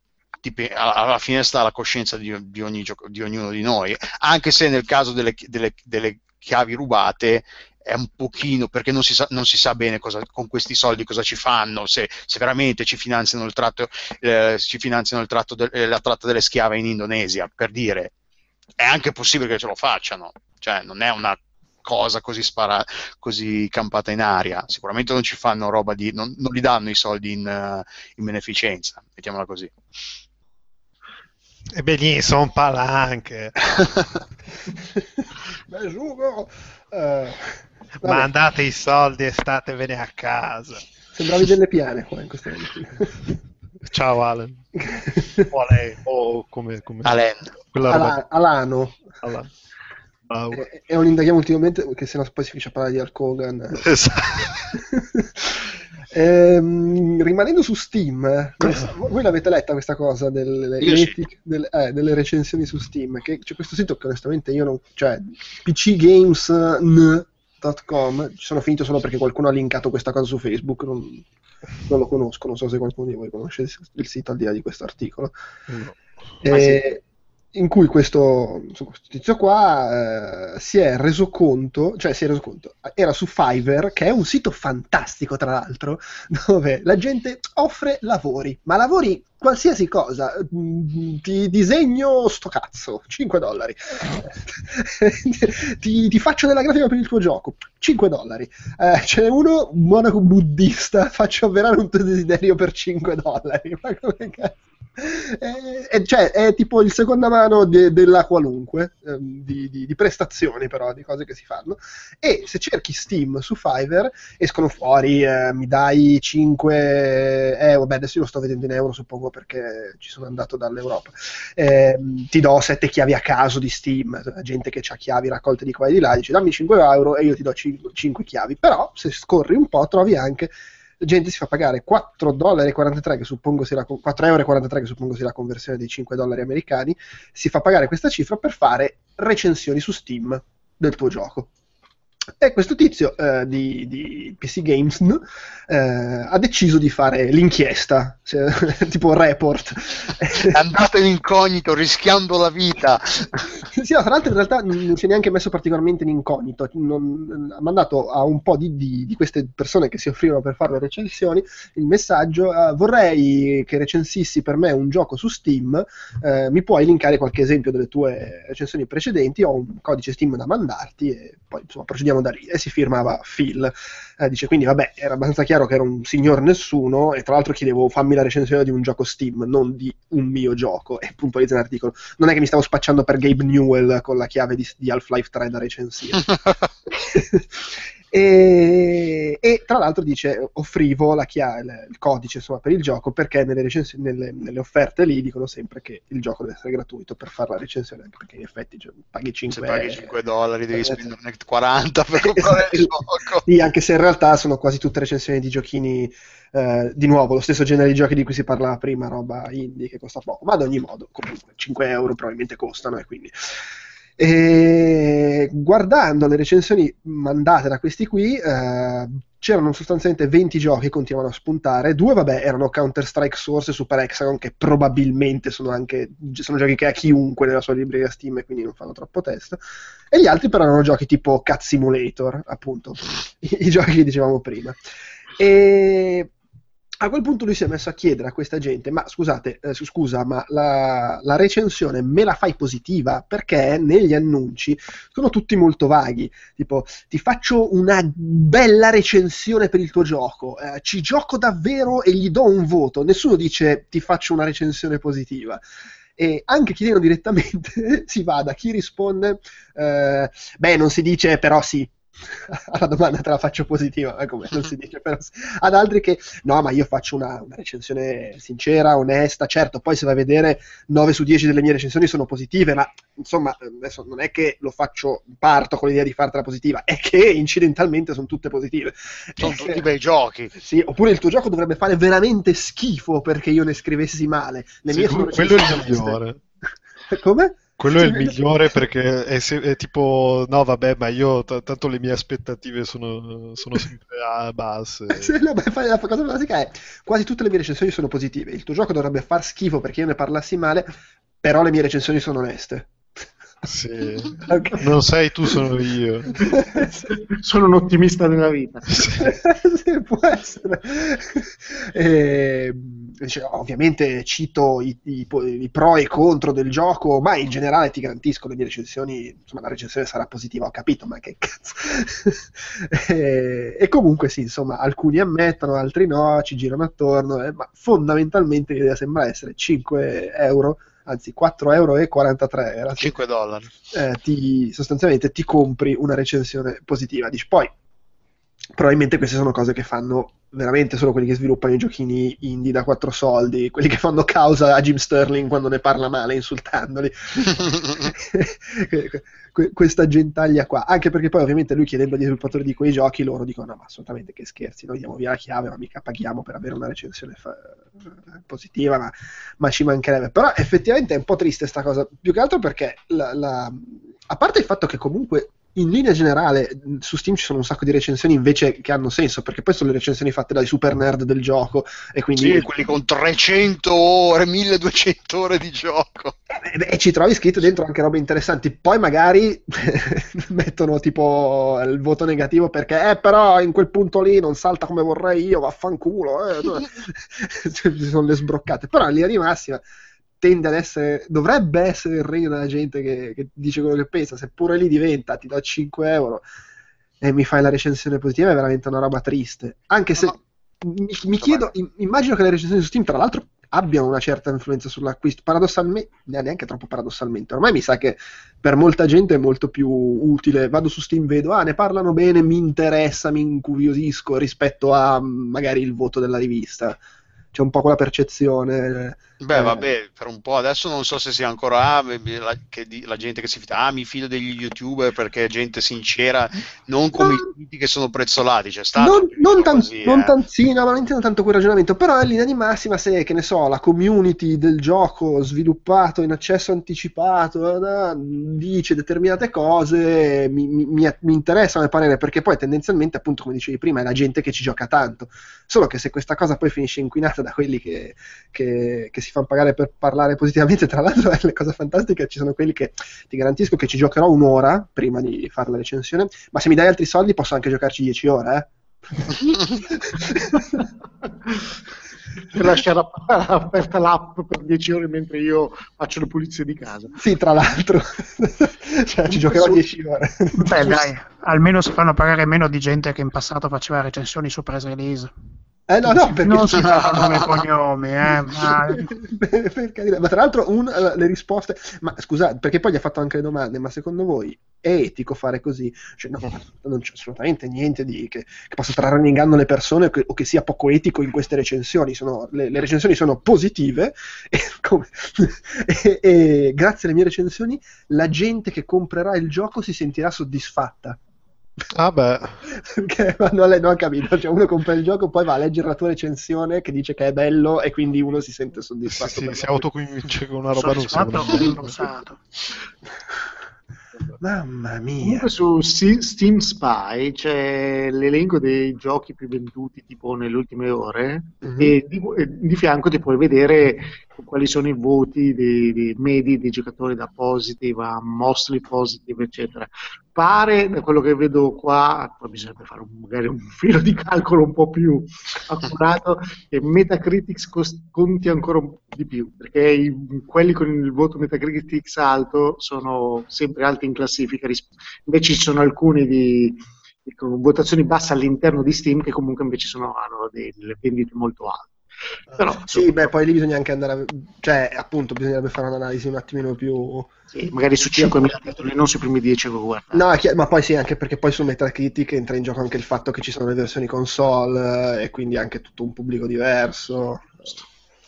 alla fine sta la coscienza di, di, ogni di, ognuno di noi, anche se nel caso delle, delle, delle chiavi rubate è un pochino perché non si sa, non si sa bene cosa, con questi soldi cosa ci fanno, se, se veramente ci finanziano, il tratto, eh, ci finanziano de, eh, la tratta delle schiave in Indonesia, per dire, è anche possibile che ce lo facciano, cioè non è una cosa così, spara, così campata in aria, sicuramente non ci fanno roba di, non, non li danno i soldi in, uh, in beneficenza, mettiamola così. E benissimo, sono palanche. Beh, giuro. Uh, Mandate i soldi e statevene a casa. Sembravi delle piane qua in questo momento. Ciao Alan. o Alain, o come... come Alain. Ala, Alano. Alan. Wow. E, e non indaghiamo ultimamente perché sennò poi si finisce a parlare di Hulk Hogan. Esatto. Ehm, rimanendo su Steam, eh, voi l'avete letta questa cosa delle, etic, delle, eh, delle, recensioni su Steam? Che c'è questo sito che onestamente io non. cioè pcgamesn.com ci sono finito solo perché qualcuno ha linkato questa cosa su Facebook. Non, non lo conosco, non so se qualcuno di voi conosce il sito al di là di questo articolo. No. E, in cui questo, insomma, questo tizio qua eh, si è reso conto, cioè si è reso conto, era su Fiverr, che è un sito fantastico tra l'altro, dove la gente offre lavori, ma lavori qualsiasi cosa, Mm, ti disegno sto cazzo, 5 dollari, ti, ti faccio della grafica per il tuo gioco, 5 dollari, eh, ce n'è uno, un monaco buddista, faccio avverare un tuo desiderio per 5 dollari, ma come cazzo? È, cioè, è tipo il seconda mano de- della qualunque, ehm, di, di- di prestazioni però, di cose che si fanno. E se cerchi Steam su Fiverr, escono fuori, eh, mi dai 5 euro, beh adesso io lo sto vedendo in euro suppongo perché ci sono andato dall'Europa, Ehm, ti do 7 chiavi a caso di Steam, gente che ha chiavi raccolte di qua e di là, dice dammi 5 euro e io ti do 5, chiavi, però se scorri un po' trovi anche gente si fa pagare 4,43 dollari che suppongo sia la, 4,43 euro che suppongo sia la conversione dei 5 dollari americani si fa pagare questa cifra per fare recensioni su Steam del tuo gioco e questo tizio eh, di, di PC Games eh, ha deciso di fare l'inchiesta se- tipo un report È andato in incognito rischiando la vita. sì, no, tra l'altro in realtà non si è neanche messo particolarmente in incognito, non- ha mandato a un po' di, di- di queste persone che si offrivano per fare le recensioni il messaggio eh, vorrei che recensissi per me un gioco su Steam, eh, mi puoi linkare qualche esempio delle tue recensioni precedenti, ho un codice Steam da mandarti e poi insomma procediamo da lì. E si firmava Phil. Eh, dice quindi vabbè era abbastanza chiaro che era un signor nessuno e tra l'altro chiedevo fammi la recensione di un gioco Steam non di un mio gioco. E puntualizza l'articolo non è che mi stavo spacciando per Gabe Newell con la chiave di, di Half-Life 3 da recensire e, e tra l'altro dice offrivo la chia- il, codice insomma, per il gioco perché nelle, recensi- nelle- nelle offerte lì dicono sempre che il gioco deve essere gratuito per fare la recensione anche perché in effetti cioè, paghi 5 Se paghi 5 dollari devi Eh, spenderne 40 per comprare il Esatto. gioco. Sì, anche se in realtà sono quasi tutte recensioni di giochini, eh, di nuovo, lo stesso genere di giochi di cui si parlava prima, roba indie che costa poco, ma ad ogni modo, comunque, 5 euro probabilmente costano e quindi... E guardando le recensioni mandate da questi qui, eh, c'erano sostanzialmente 20 giochi che continuavano a spuntare. Due, vabbè, erano Counter-Strike Source e Super Hexagon, che probabilmente sono anche sono giochi che ha chiunque nella sua libreria Steam e quindi non fanno troppo test. E gli altri, però, erano giochi tipo Cat Simulator, appunto, i, i giochi che dicevamo prima. E a quel punto lui si è messo a chiedere a questa gente: Ma scusate, eh, scusa, ma la, la recensione me la fai positiva? Perché negli annunci sono tutti molto vaghi. Tipo, ti faccio una bella recensione per il tuo gioco, eh, ci gioco davvero e gli do un voto. Nessuno dice ti faccio una recensione positiva. E anche chiedendo direttamente si va da chi risponde, eh, beh, non si dice però sì. Alla domanda te la faccio positiva, ma come non si dice però sì. Ad altri che no, ma io faccio una, una recensione sincera, onesta. Certo, poi se vai a vedere 9 su 10 delle mie recensioni sono positive, ma insomma, adesso non è che lo faccio, parto con l'idea di fartela positiva, è che incidentalmente sono tutte positive. Sono Eh, tutti bei giochi. sì, oppure il tuo gioco dovrebbe fare veramente schifo perché io ne scrivessi male. Le Sì, mie sono quello è il migliore. Come? Quello è il migliore perché è, se- è tipo, no vabbè, ma io t- tanto le mie aspettative sono, sono sempre a basse. Sì, no, beh, la cosa basica è quasi tutte le mie recensioni sono positive. Il tuo gioco dovrebbe far schifo perché io ne parlassi male, però le mie recensioni sono oneste. Sì. Ok. Non sei tu, sono io. Sono un ottimista della vita. Sì, può essere. E, dice, ovviamente cito i, i- i pro e i contro del gioco, ma in generale ti garantisco le mie recensioni, insomma la recensione sarà positiva, ho capito, ma che cazzo. e, e comunque sì, insomma, alcuni ammettono, altri no, ci girano attorno, eh, ma fondamentalmente l'idea sembra essere 5 euro, anzi 4,43 euro e 43 era 5 dollari. eh, ti, sostanzialmente ti compri una recensione positiva. Dici, poi probabilmente queste sono cose che fanno veramente solo quelli che sviluppano i giochini indie da 4 soldi, quelli che fanno causa a Jim Sterling quando ne parla male insultandoli. Que- que- questa gentaglia qua, anche perché poi ovviamente lui chiedendo agli sviluppatori di quei giochi loro dicono no ma assolutamente che scherzi, noi diamo via la chiave ma mica paghiamo per avere una recensione fa- positiva ma, ma ci mancherebbe. Però effettivamente è un po' triste sta cosa. Più che altro perché la- la- a parte il fatto che comunque in linea generale mh, su Steam ci sono un sacco di recensioni invece che hanno senso perché poi sono le recensioni fatte dai super nerd del gioco e quindi Sì, quelli con 300 ore, 1200 ore di gioco. e, e ci trovi scritto dentro anche robe interessanti. Poi magari mettono tipo il voto negativo perché, eh, però in quel punto lì non salta come vorrei io, vaffanculo. Eh. ci sono le sbroccate. Però in linea di massima tende ad essere, dovrebbe essere il regno della gente che, che dice quello che pensa. Seppure lì diventa, ti do 5 euro e mi fai la recensione positiva, è veramente una roba triste. Anche se. Mi, mi chiedo, immagino che le recensioni su Steam, tra l'altro, abbiano una certa influenza sull'acquisto. Paradossalmente, neanche troppo paradossalmente, ormai mi sa che per molta gente è molto più utile. Vado su Steam, vedo, ah, ne parlano bene, mi interessa, mi incuriosisco rispetto a magari il voto della rivista c'è un po' quella percezione. Beh, eh. vabbè, per un po' adesso non so se sia ancora la, che di, la gente che si fida, ah, mi fido degli youtuber perché è gente sincera, non come no, i siti che sono prezzolati. C'è stato non, non, tan- così, non eh. tan- sì, no, ma non intendo tanto quel ragionamento, però in linea di massima, se che ne so, la community del gioco sviluppato in accesso anticipato eh, dice determinate cose, mi, mi, mi interessano il parere perché poi tendenzialmente, appunto, come dicevi prima, è la gente che ci gioca tanto. Solo che se questa cosa poi finisce inquinata da quelli che, che, che si fanno pagare per parlare positivamente. Tra l'altro, le cose fantastiche ci sono quelli che ti garantisco che ci giocherò un'ora prima di fare la recensione, ma se mi dai altri soldi posso anche giocarci 10 ore. Eh? per lasciare aperta l'app per 10 ore mentre io faccio le pulizie di casa. Sì, tra l'altro, cioè, ci giocherò 10 ore. Beh, dai, almeno si fanno pagare meno di gente che in passato faceva recensioni su press release. Eh no, no, perché... Non si fa nome e cognomi, eh, ma... ma tra l'altro un, le risposte... Ma scusa, perché poi gli ha fatto anche le domande, ma secondo voi è etico fare così? Cioè, no, non c'è assolutamente niente di, che, che, possa trarre in inganno le persone o che, o che, sia poco etico in queste recensioni. Sono, le, le, recensioni sono positive e, come, e, e grazie alle mie recensioni la gente che comprerà il gioco si sentirà soddisfatta. Ah beh. Perché non, non ho capito, cioè uno compra il gioco, poi va a leggere la tua recensione che dice che è bello e quindi uno si sente soddisfatto. Sì, sì si autoconvince con una roba non usato. Mamma mia. Comunque su Steam Spy c'è l'elenco dei giochi più venduti tipo nelle ultime ore mm-hmm. e, di, di, fianco ti puoi vedere quali sono i voti dei, dei medi dei giocatori da positive a mostly positive eccetera. Pare da quello che vedo qua poi bisognerebbe fare un, magari un filo di calcolo un po' più accurato che Metacritics cost- conti ancora di più perché i, quelli con il voto Metacritics alto sono sempre alti in classifica invece ci sono alcuni di con votazioni basse all'interno di Steam che comunque invece sono, hanno delle vendite molto alte però, sì, beh, poi lì bisogna anche andare a... cioè, appunto, bisognerebbe fare un'analisi un attimino più... Sì, magari su 5.000 titoli, non sui primi 10 che guarda. No, ma poi sì, anche perché poi su Metacritic entra in gioco anche il fatto che ci sono le versioni console e quindi anche tutto un pubblico diverso.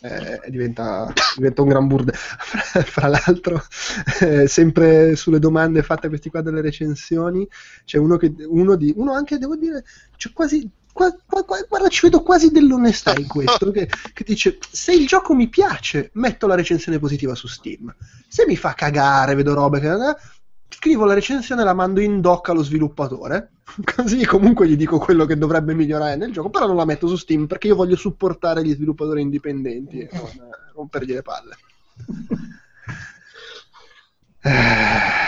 Eh, diventa, diventa, un gran burde. Fra, fra l'altro, eh, sempre sulle domande fatte a questi qua delle recensioni, c'è uno che uno, di, uno anche, devo dire, c'è quasi guarda, ci vedo quasi dell'onestà in questo, che, che, dice, se il gioco mi piace, metto la recensione positiva su Steam. Se mi fa cagare, vedo robe che... Eh, scrivo la recensione e la mando in doc allo sviluppatore, così comunque gli dico quello che dovrebbe migliorare nel gioco, però non la metto su Steam perché io voglio supportare gli sviluppatori indipendenti e non eh, rompergli le palle.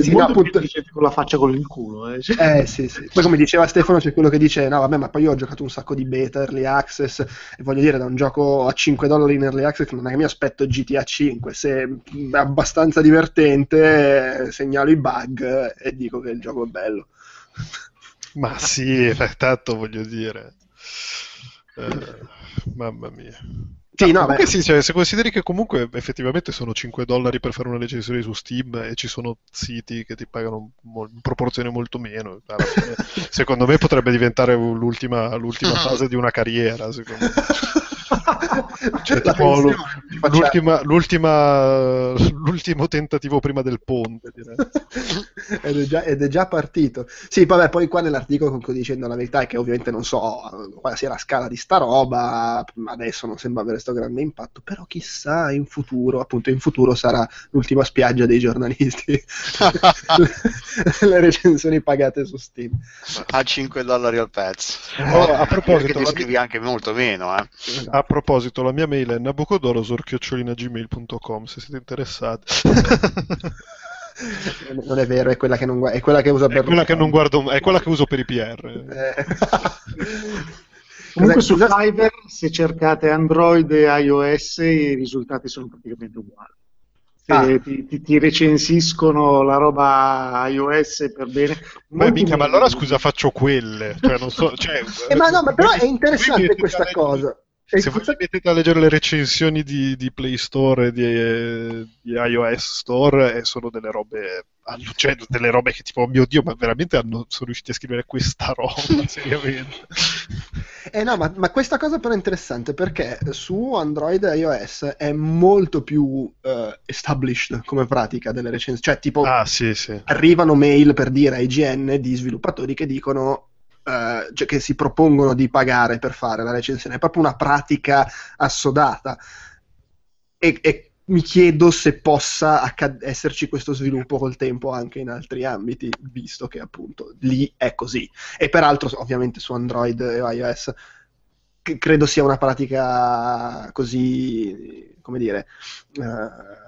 sì, no, appunto... con la faccia con il culo. Eh. eh sì, sì. Poi come diceva Stefano c'è quello che dice no vabbè ma poi io ho giocato un sacco di beta, early access e voglio dire da un gioco a 5 dollari in early access non è che mi aspetto GTA 5, se è abbastanza divertente segnalo i bug e dico che il gioco è bello. Ma sì, tanto voglio dire. Eh, mamma mia. Sì, no, beh. sì, cioè, se consideri che comunque effettivamente sono 5 dollari per fare una recensione su Steam e ci sono siti che ti pagano in proporzione molto meno, fine, secondo me potrebbe diventare l'ultima, l'ultima fase di una carriera. Secondo me. cioè, tipo, l'ultima, l'ultima, l'ultimo tentativo prima del ponte ed, è già, ed, è già, partito. Sì vabbè poi qua nell'articolo concludo dicendo la verità è che ovviamente non so quale sia la scala di sta roba adesso non sembra avere questo grande impatto però chissà in futuro appunto in futuro sarà l'ultima spiaggia dei giornalisti. Le recensioni pagate su Steam. A 5 dollari al pezzo. Oh, a proposito ti scrivi anche molto meno eh. A proposito, la mia mail è nabucodorosor.gmail.com se siete interessati. non è vero, è quella che, non, è quella che usa è, per quella che non guardo, è quella che uso per i PR. Eh. Comunque su Fiverr, se cercate Android e iOS, i risultati sono praticamente uguali. Se Ah. ti, ti- ti recensiscono la roba iOS per bene. Ma molti minchia, ma allora scusa, faccio quelle. Cioè, non so, cioè, Eh, ma no, ma però è interessante questa cosa. E Se voi questa- vi mettete a leggere le recensioni di, di Play Store e di, eh, di iOS Store, eh, sono delle robe. Cioè, delle robe che tipo, oh mio dio, ma veramente hanno, sono riusciti a scrivere questa roba, seriamente. Eh no, ma, ma questa cosa però è interessante perché su Android e iOS è molto più eh, established come pratica delle recensioni. Cioè, tipo, Ah, sì, sì. arrivano mail per dire a IGN di sviluppatori che dicono eh, cioè che si propongono di pagare per fare la recensione, è proprio una pratica assodata. E, e mi chiedo se possa accad- esserci questo sviluppo col tempo anche in altri ambiti, visto che appunto lì è così. E peraltro, ovviamente, su Android e iOS credo sia una pratica così, come dire, eh,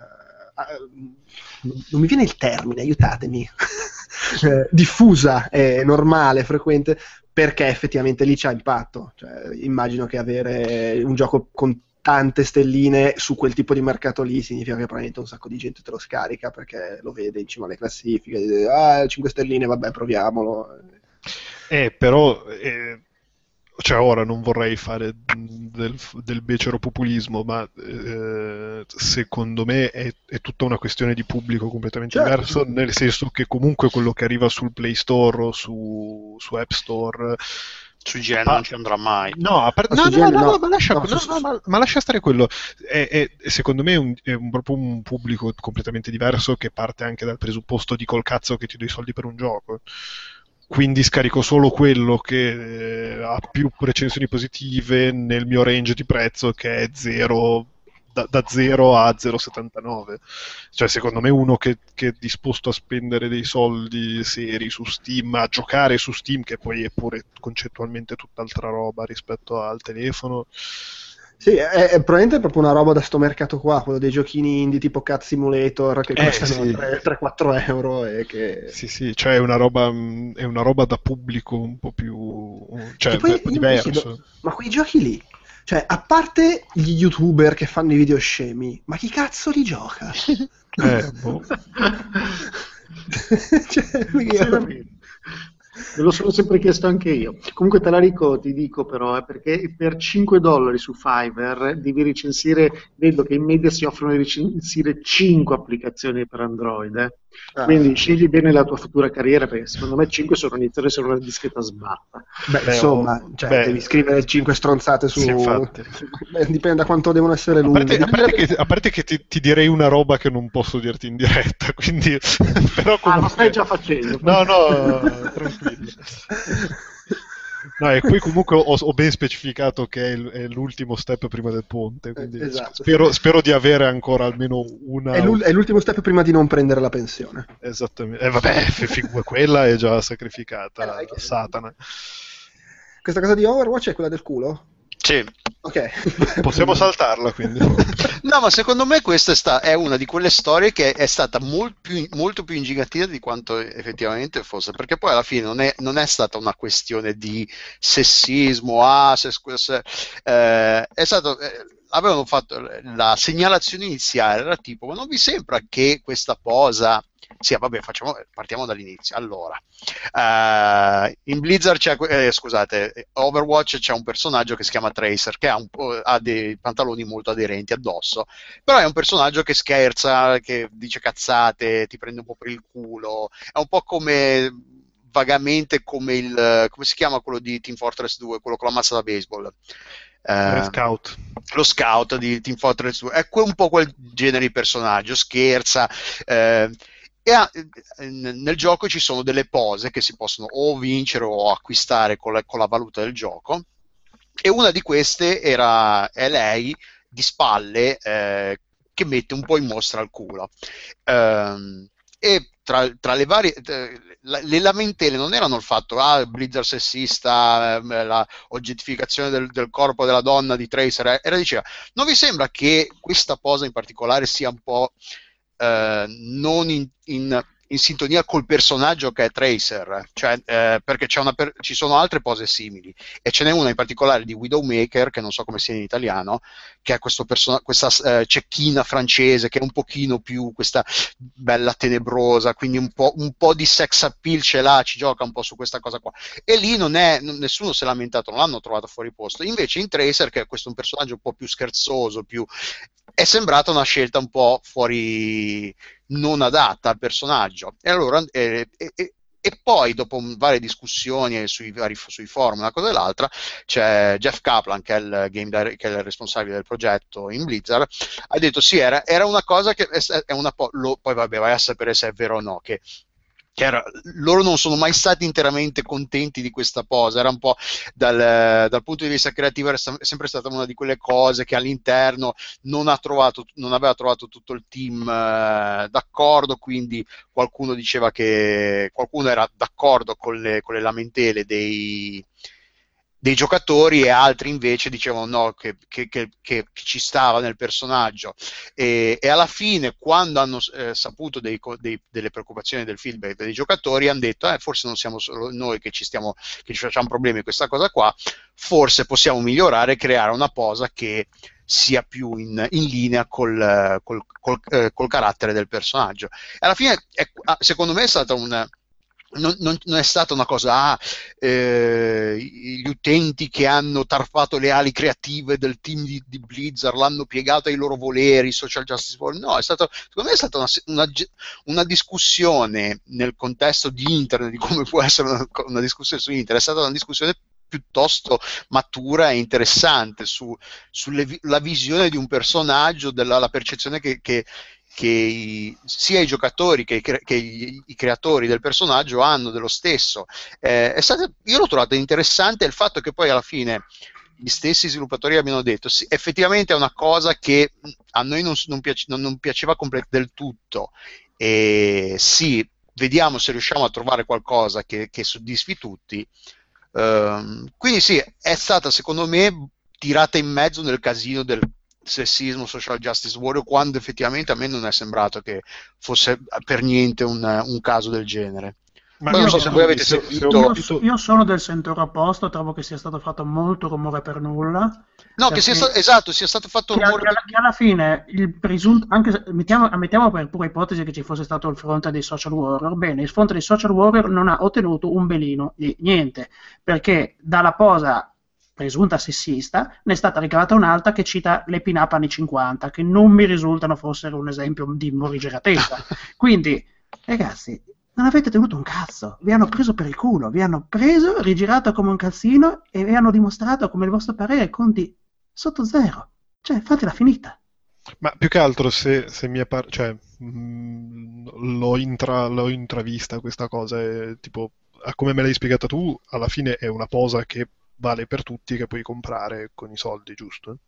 non mi viene il termine, aiutatemi, Eh, diffusa, è normale, frequente, perché effettivamente lì c'ha impatto. Cioè, immagino che avere un gioco con tante stelline su quel tipo di mercato lì significa che probabilmente un sacco di gente te lo scarica perché lo vede in cima alle classifiche, dice, ah, 5 stelline, vabbè, proviamolo. Eh, però, eh, cioè ora non vorrei fare del, del becero populismo, ma eh, secondo me è, è tutta una questione di pubblico completamente Certo. diverso, nel senso che comunque quello che arriva sul Play Store o su, su App Store Su IGN Ah. non ci andrà mai. No, a parte- Ma no, no, no, no. no, ma lascia, No, no, ma, ma lascia stare quello. È, è- secondo me è, un, è un- proprio un pubblico completamente diverso che parte anche dal presupposto di col cazzo che ti do i soldi per un gioco. Quindi scarico solo quello che eh, ha più recensioni positive nel mio range di prezzo che è 0 da, da 0 a 0,79. Cioè, secondo me uno che, che è disposto a spendere dei soldi seri su Steam, a giocare su Steam, che poi è pure concettualmente tutt'altra roba rispetto al telefono. Sì, è, è probabilmente proprio una roba da sto mercato qua, quello dei giochini indie tipo Cat Simulator che Eh, costano sì. 3-4 euro e che... Sì, sì, cioè è una roba, è una roba da pubblico un po' più, cioè, un po' diverso. chiedo, ma quei giochi lì, cioè, a parte gli youtuber che fanno i video scemi, ma chi cazzo li gioca? Eh, boh. Cioè, io-. Me lo sono sempre chiesto anche io. Comunque te la dico, ti dico però, eh, perché per 5 dollari su Fiverr devi recensire, vedo che in media si offrono di recensire 5 applicazioni per Android. eh. Ah. Quindi scegli bene la tua futura carriera, perché secondo me 5 sono iniziare a essere una discreta sbatta. Beh, Beh, insomma, oh, cioè, beh. devi scrivere 5 stronzate su... Sì. Beh, dipende da quanto devono essere A lunghe. parte, a parte che, a parte che ti, ti direi una roba che non posso dirti in diretta, quindi... però Ah, lo comunque- stai già facendo. No, no, tranquillo. No, e qui comunque ho, ho ben specificato che è, l'ultimo step prima del ponte, quindi Eh, esatto. spero, spero di avere ancora almeno una... È, è l'ultimo step prima di non prendere la pensione. Esattamente. Eh, vabbè, f- quella è già sacrificata Eh, Satana. Questa cosa di Overwatch è quella del culo? Sì. Ok. Possiamo saltarla, quindi. No, ma secondo me questa è, sta- è una di quelle storie che è stata molt più- molto più ingigantina di quanto effettivamente fosse, perché poi alla fine non è, non è stata una questione di sessismo, ah, se, se- eh, è stato... eh, avevano fatto la segnalazione iniziale, era tipo, ma non vi sembra che questa posa... Sì, vabbè, facciamo, partiamo dall'inizio. Allora, eh, in Blizzard c'è, eh, scusate, Overwatch c'è un personaggio che si chiama Tracer che ha, un ha dei pantaloni molto aderenti addosso, però è un personaggio che scherza, che dice cazzate, ti prende un po' per il culo, è un po' come vagamente come il come si chiama quello di Team Fortress 2, quello con la mazza da baseball. Eh, Scout. lo scout di Team Fortress 2 è un po' quel genere di personaggio, scherza. eh, e ha- eh, nel gioco ci sono delle pose che si possono o vincere o acquistare con la, con la valuta del gioco. E una di queste era, è lei di spalle eh, che mette un po' in mostra il culo. Ehm, e tra, tra le varie eh, la, le lamentele non erano il fatto ah Blizzard sessista eh, la oggettificazione del, del, corpo della donna di Tracer era diceva non vi sembra che questa posa in particolare sia un po' eh, non in, in in sintonia col personaggio che è Tracer, cioè, eh, perché per- ci sono altre pose simili e ce n'è una in particolare di Widowmaker, che non so come sia in italiano, che è person- questa eh, cecchina francese che è un pochino più questa bella tenebrosa, quindi un po', un po', di sex appeal ce l'ha, ci gioca un po' su questa cosa qua. E lì non è, nessuno si è lamentato, non l'hanno trovato fuori posto. Invece in Tracer, che è questo un personaggio un po' più scherzoso, più... è sembrata una scelta un po' fuori non adatta al personaggio. E allora eh, e, e, poi, dopo varie discussioni sui, sui forum, una cosa e l'altra, c'è Jeff Kaplan, che è il, game che è il responsabile del progetto in Blizzard, ha detto sì, era, era una cosa che è una po', lo, poi vabbè, vai a sapere se è vero o no, che era, loro non sono mai stati interamente contenti di questa posa, era un po' dal, dal, punto di vista creativo, era sempre stata una di quelle cose che all'interno non, trovato, non aveva trovato tutto il team eh, d'accordo, quindi qualcuno diceva che qualcuno era d'accordo con le, con le lamentele dei, dei giocatori e altri invece dicevano no, che, che, che, che ci stava nel personaggio e, e alla fine quando hanno eh, saputo dei, dei, delle preoccupazioni del feedback dei giocatori hanno detto eh, forse non siamo solo noi che ci, stiamo, che ci facciamo problemi questa cosa qua forse possiamo migliorare e creare una posa che sia più in, in linea col, col, col, eh, col, carattere del personaggio. E alla fine, è, ah, secondo me, è stata un, non, non, non, è stata una cosa, ah, eh, gli utenti che hanno tarpato le ali creative del team di, di Blizzard l'hanno piegato ai loro voleri, social justice warrior. No, è stato, secondo me è stata una, una, una, discussione nel contesto di internet, di come può essere una, una discussione su internet, è stata una discussione piuttosto matura e interessante su, sulla visione di un personaggio, della percezione che, che, che i, sia i giocatori che, i, che i, i, creatori del personaggio hanno dello stesso. Eh, stato, io l'ho trovato interessante il fatto che poi alla fine gli stessi sviluppatori abbiano detto sì, effettivamente è una cosa che a noi non, non, piace, non, non piaceva del tutto e sì, vediamo se riusciamo a trovare qualcosa che, che soddisfi tutti. Um, quindi sì, è stata secondo me tirata in mezzo nel casino del sessismo, social justice warrior, quando effettivamente a me non è sembrato che fosse per niente un, un caso del genere. Ma non so se voi avete sentito. Io, io, sono del sentore opposto, trovo che sia stato fatto molto rumore per nulla. No, che sia stato, esatto, sia stato fatto che, rumore che, per... che alla fine il presunto, anche se, mettiamo, mettiamo per pura ipotesi che ci fosse stato il fronte dei social warrior, bene, il fronte dei social warrior non ha ottenuto un belino di niente, perché dalla posa presunta sessista, ne è stata ricavata un'altra che cita le pin-up anni 50, che non mi risultano fossero un esempio di morigeratezza. Quindi, ragazzi, non avete tenuto un cazzo, vi hanno preso per il culo, vi hanno preso, rigirato come un calzino e vi hanno dimostrato come il vostro parere conti sotto zero. Cioè, fatela finita. Ma più che altro se, se mi è par- cioè, mh, mm, l'ho, intra- l'ho intravista questa cosa, e, tipo, come me l'hai spiegata tu, alla fine è una posa che vale per tutti che puoi comprare con i soldi, giusto?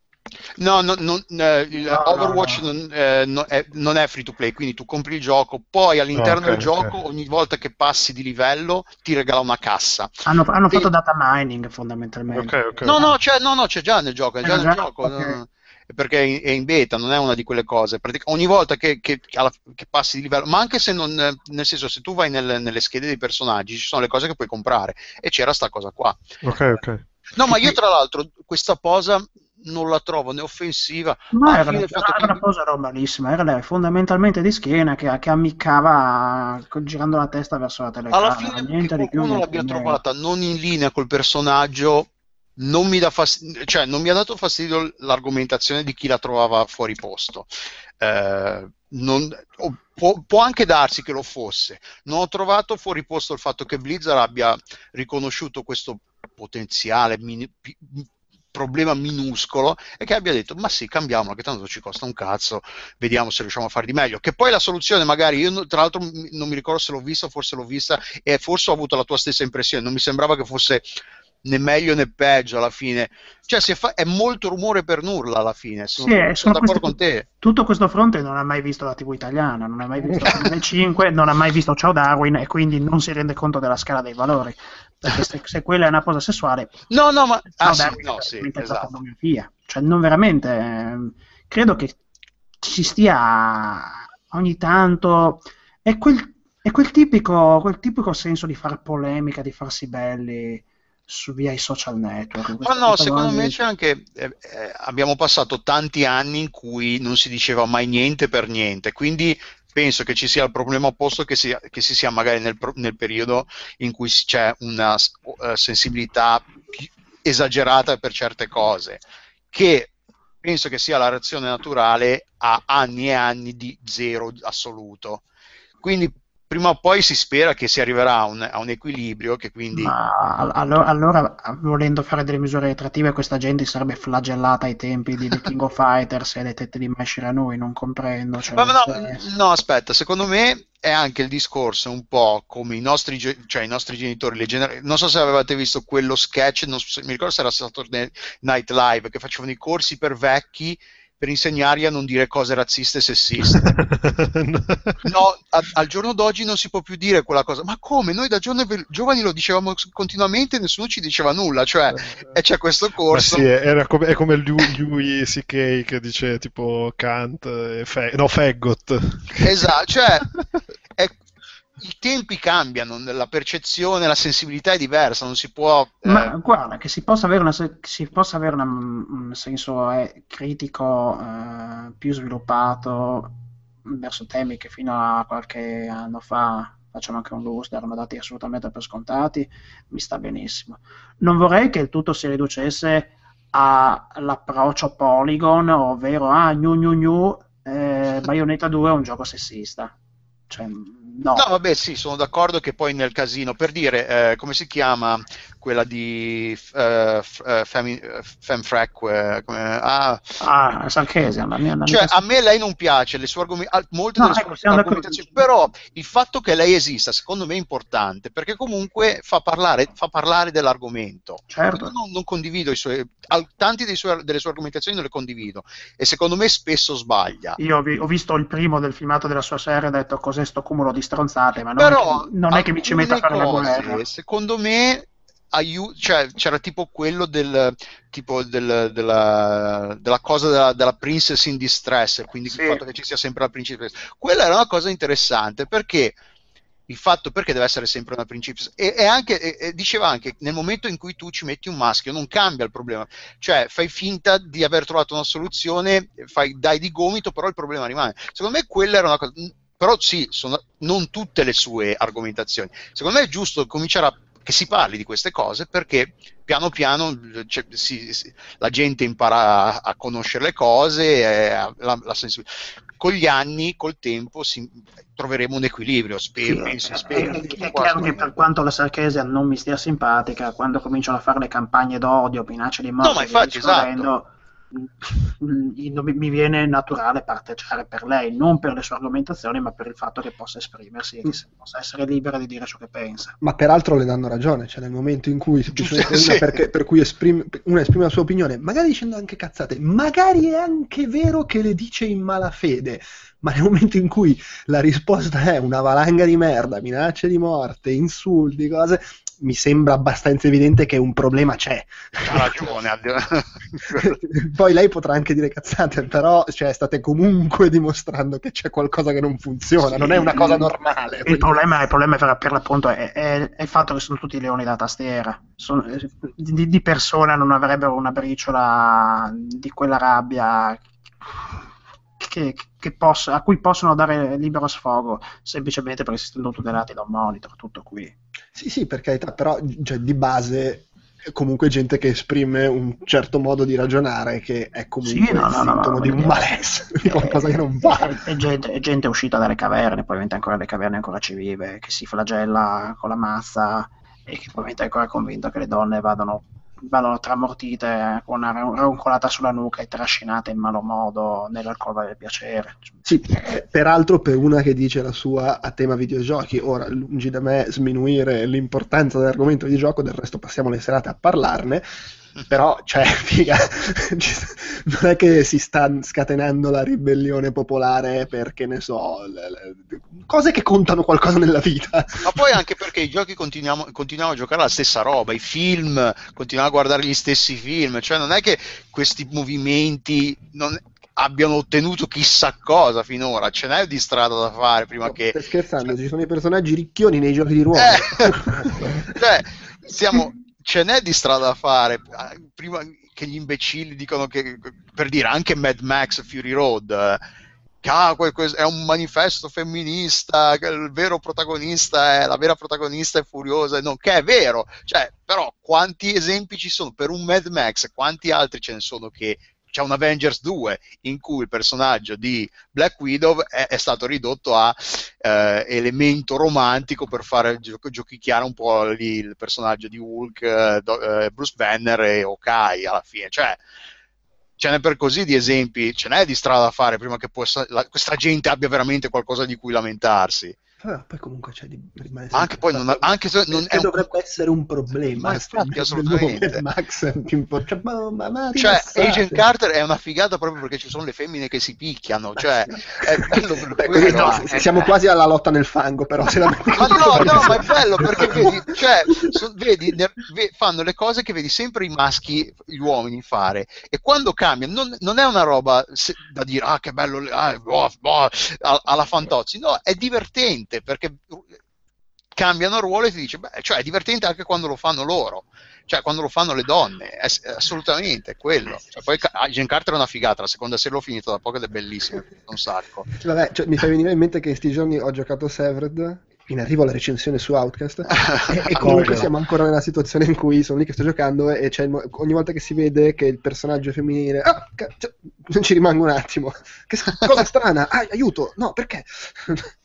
No, no, no, eh, Overwatch no, no. Non, eh, è, non, è, free to play, quindi tu compri il gioco, poi all'interno okay, del gioco okay. ogni volta che passi di livello ti regala una cassa. Hanno, hanno e... fatto data mining fondamentalmente. Okay, no, no c'è, no, no, c'è già nel gioco, è già, nel gioco perché è in beta, non è una di quelle cose. Pratic- ogni volta che, che, che, passi di livello, ma anche se non, nel senso, se tu vai nel, nelle schede dei personaggi, ci sono le cose che puoi comprare e c'era sta cosa qua. Ok, ok. No, ma io tra l'altro questa posa non la trovo né offensiva. No, era, era, era una cosa normalissima, era lei fondamentalmente di schiena che, che, ammiccava girando la testa verso la telecamera. Alla fine niente che qualcuno l'abbia trovata non in linea col personaggio non mi, fastidio, cioè, non mi, ha dato fastidio l'argomentazione di chi la trovava fuori posto. Eh, non, può, può, anche darsi che lo fosse. Non ho trovato fuori posto il fatto che Blizzard abbia riconosciuto questo potenziale mini, pi, problema minuscolo e che abbia detto ma sì cambiamolo che tanto ci costa un cazzo vediamo se riusciamo a fare di meglio che poi la soluzione magari io tra l'altro non mi ricordo se l'ho vista forse l'ho vista e forse ho avuto la tua stessa impressione non mi sembrava che fosse né meglio né peggio alla fine. Cioè, fa- è molto rumore per nulla alla fine. Sono, Sì, eh, sono sono d'accordo questi- con te. Tutto questo fronte non ha mai visto la TV italiana, non ha mai visto Canale 5, non ha mai visto Ciao Darwin e quindi non si rende conto della scala dei valori. Perché se, se quella è una cosa sessuale, No, no, ma ah, sì, Darwin no, è sì, esatto. pornografia. Cioè, non veramente. ehm, credo che ci stia ogni tanto. È quel, è quel tipico, quel tipico senso di far polemica, di farsi belli su via i social network. Ma no, secondo me c'è anche. eh, eh, abbiamo passato tanti anni in cui non si diceva mai niente per niente, quindi penso che ci sia il problema opposto che, sia, che si sia magari nel, nel periodo in cui c'è una eh, sensibilità esagerata per certe cose, che penso che sia la reazione naturale a anni e anni di zero assoluto. Quindi prima o poi si spera che si arriverà a un, a un equilibrio che quindi... Ma all- allora, allora, volendo fare delle misure retroattive, questa gente sarebbe flagellata ai tempi di The King of Fighters e le tette di Mesher noi, non comprendo. Cioè, Ma no, cioè- no, aspetta, secondo me è anche il discorso un po' come i nostri, ge- cioè i nostri genitori, le gener- non so se avevate visto quello sketch, non so mi ricordo se era Saturday Night Live, che facevano i corsi per vecchi per insegnargli a non dire cose razziste e sessiste. No, a- al giorno d'oggi non si può più dire quella cosa. Ma come? Noi da giovani, lo dicevamo continuamente e nessuno ci diceva nulla. Cioè, e c'è questo Ma corso. sì, era come, è come Louis, Louis C.K. che dice tipo Kant, e Fe- no, Faggot. Esatto, cioè i tempi cambiano, la percezione, la sensibilità è diversa, non si può... eh, Ma guarda, che si possa avere, una, si possa avere una- un senso eh, critico eh, più sviluppato verso temi che fino a qualche anno fa, facciamo anche un loose, erano dati assolutamente per scontati, mi sta benissimo. Non vorrei che il tutto si riducesse all'approccio Polygon, ovvero ah, gnu gnu gnu, eh, Bayonetta 2 è un gioco sessista. Cioè, no. No, vabbè, sì, sono d'accordo che poi nel casino, per dire, eh, come si chiama quella di eh, f- eh, Femi- eh, Femfrec, eh, come- ah, Ah, la mia, la mia Cioè, a me lei non piace, le sue argom- molte No, delle sue ecco, d'accordo. argomentazioni, però il fatto che lei esista, secondo me, è importante, perché comunque fa parlare, fa parlare dell'argomento. Certo. Non, non condivido i suoi, tanti dei suoi- delle sue argomentazioni non le condivido, e secondo me spesso sbaglia. Io ho, vi- ho visto il primo del filmato della sua serie e ho detto cos'è sto cumulo di stronzate, ma non, Però è, che, non è che mi ci metta a fare la alcune guerra. cose, secondo me, aiu- cioè, c'era tipo quello del tipo del- della, della cosa della, della princess in distress, quindi Sì. il fatto che ci sia sempre la principessa. Quella era una cosa interessante perché il fatto perché deve essere sempre una principessa e, e anche e- e diceva anche nel momento in cui tu ci metti un maschio non cambia il problema cioè fai finta di aver trovato una soluzione fai, dai di gomito però il problema rimane secondo me quella era una cosa però sì, sono, non tutte le sue argomentazioni. Secondo me è giusto cominciare a che si parli di queste cose perché piano piano eh, cioè, si- si- la gente impara a, a conoscere le cose, e a- la, la. Con gli anni, col tempo, si- troveremo un equilibrio, spero, penso, È, spero. è- Tutto è chiaro che per quanto la Sarchesian non mi stia simpatica, quando cominciano a fare le campagne d'odio, minacce di morte, No, ma infatti, esatto. Mm, mi viene naturale parteggiare per lei, non per le sue argomentazioni, ma per il fatto che possa esprimersi e che possa essere libera di dire ciò che pensa. Ma peraltro le danno ragione, cioè nel momento in cui semplicemente sì. perché- per cui esprime, una esprime la sua opinione, magari dicendo anche cazzate, magari è anche vero che le dice in malafede, ma nel momento in cui la risposta è una valanga di merda, minacce di morte, insulti, cose, mi sembra abbastanza evidente che un problema c'è. Ha ragione. Poi lei potrà anche dire cazzate, però cioè, state comunque dimostrando che c'è qualcosa che non funziona, non è una cosa normale. Il problema, il problema per, per l'appunto è, è- è il fatto che sono tutti leoni da tastiera. Sono- eh, di, di persona non avrebbero una briciola di quella rabbia che- che possa- a cui possono dare libero sfogo semplicemente perché si sentono tutelati da un monitor. Tutto qui. Sì, sì, per carità, però cioè, di base è comunque gente che esprime un certo modo di ragionare che è comunque Sì, no, no, sintomo no, di un malessere, di qualcosa che non va. È, è gente, è gente uscita dalle caverne, probabilmente ancora le caverne ancora ci vive, che si flagella con la mazza e che probabilmente è ancora convinto che le donne vadano vanno tramortite con una roncolata sulla nuca e trascinate in malo modo nell'alcova del piacere. Sì, eh, peraltro per una che dice la sua a tema videogiochi, ora lungi da me sminuire l'importanza dell'argomento videogioco, del resto passiamo le serate a parlarne, però cioè figa non è che si sta scatenando la ribellione popolare perché ne so le, le, cose che contano qualcosa nella vita. Ma poi anche perché i giochi continuiamo, continuiamo a giocare la stessa roba i film continuiamo a guardare gli stessi film cioè non è che questi movimenti non, abbiano ottenuto chissà cosa finora ce n'è di strada da fare prima no, che stai scherzando ci sono i personaggi ricchioni nei giochi di ruolo. Eh, cioè stiamo ce n'è di strada da fare. Prima che gli imbecilli dicono che, per dire, anche Mad Max Fury Road, eh, ah, è un manifesto femminista, il vero protagonista è, la vera protagonista è furiosa, non, che è vero, cioè, però quanti esempi ci sono per un Mad Max, quanti altri ce ne sono che c'è un Avengers 2 in cui il personaggio di Black Widow è, è stato ridotto a eh, elemento romantico per fare gio- giochicchiare un po' lì il personaggio di Hulk, eh, do- eh, Bruce Banner e Okai alla fine. Cioè, ce n'è per così di esempi, ce n'è di strada da fare prima che possa, la, questa gente abbia veramente qualcosa di cui lamentarsi. Ah, poi comunque c'è di rimane anche poi non, anche se non è un... dovrebbe essere un problema ma infatti assolutamente. Max cioè, ma, ma, ma cioè Agent Carter è una figata proprio perché ci sono le femmine che si picchiano cioè è bello Beh, quello, no, eh, siamo eh. quasi alla lotta nel fango però se la ma no no ma è bello perché vedi cioè so, vedi ne, ve, fanno le cose che vedi sempre i maschi gli uomini fare e quando cambia non, non è una roba se, da dire ah che bello ah, boh, boh, alla Fantozzi no è divertente divertente perché cambiano ruolo e ti dice, beh, cioè è divertente anche quando lo fanno loro, cioè quando lo fanno le donne, è, è assolutamente è quello. Cioè, poi Agent Carter è una figata, la seconda serie l'ho finita da poco ed è bellissima, un sacco. Vabbè, cioè, mi fa venire in mente che in questi giorni ho giocato Severed, in arrivo alla recensione su Outcast e, e, comunque siamo ancora nella situazione in cui sono lì che sto giocando e il, ogni volta che si vede che il personaggio è femminile ah, cioè, non ci rimango un attimo che cosa strana ah, aiuto no perché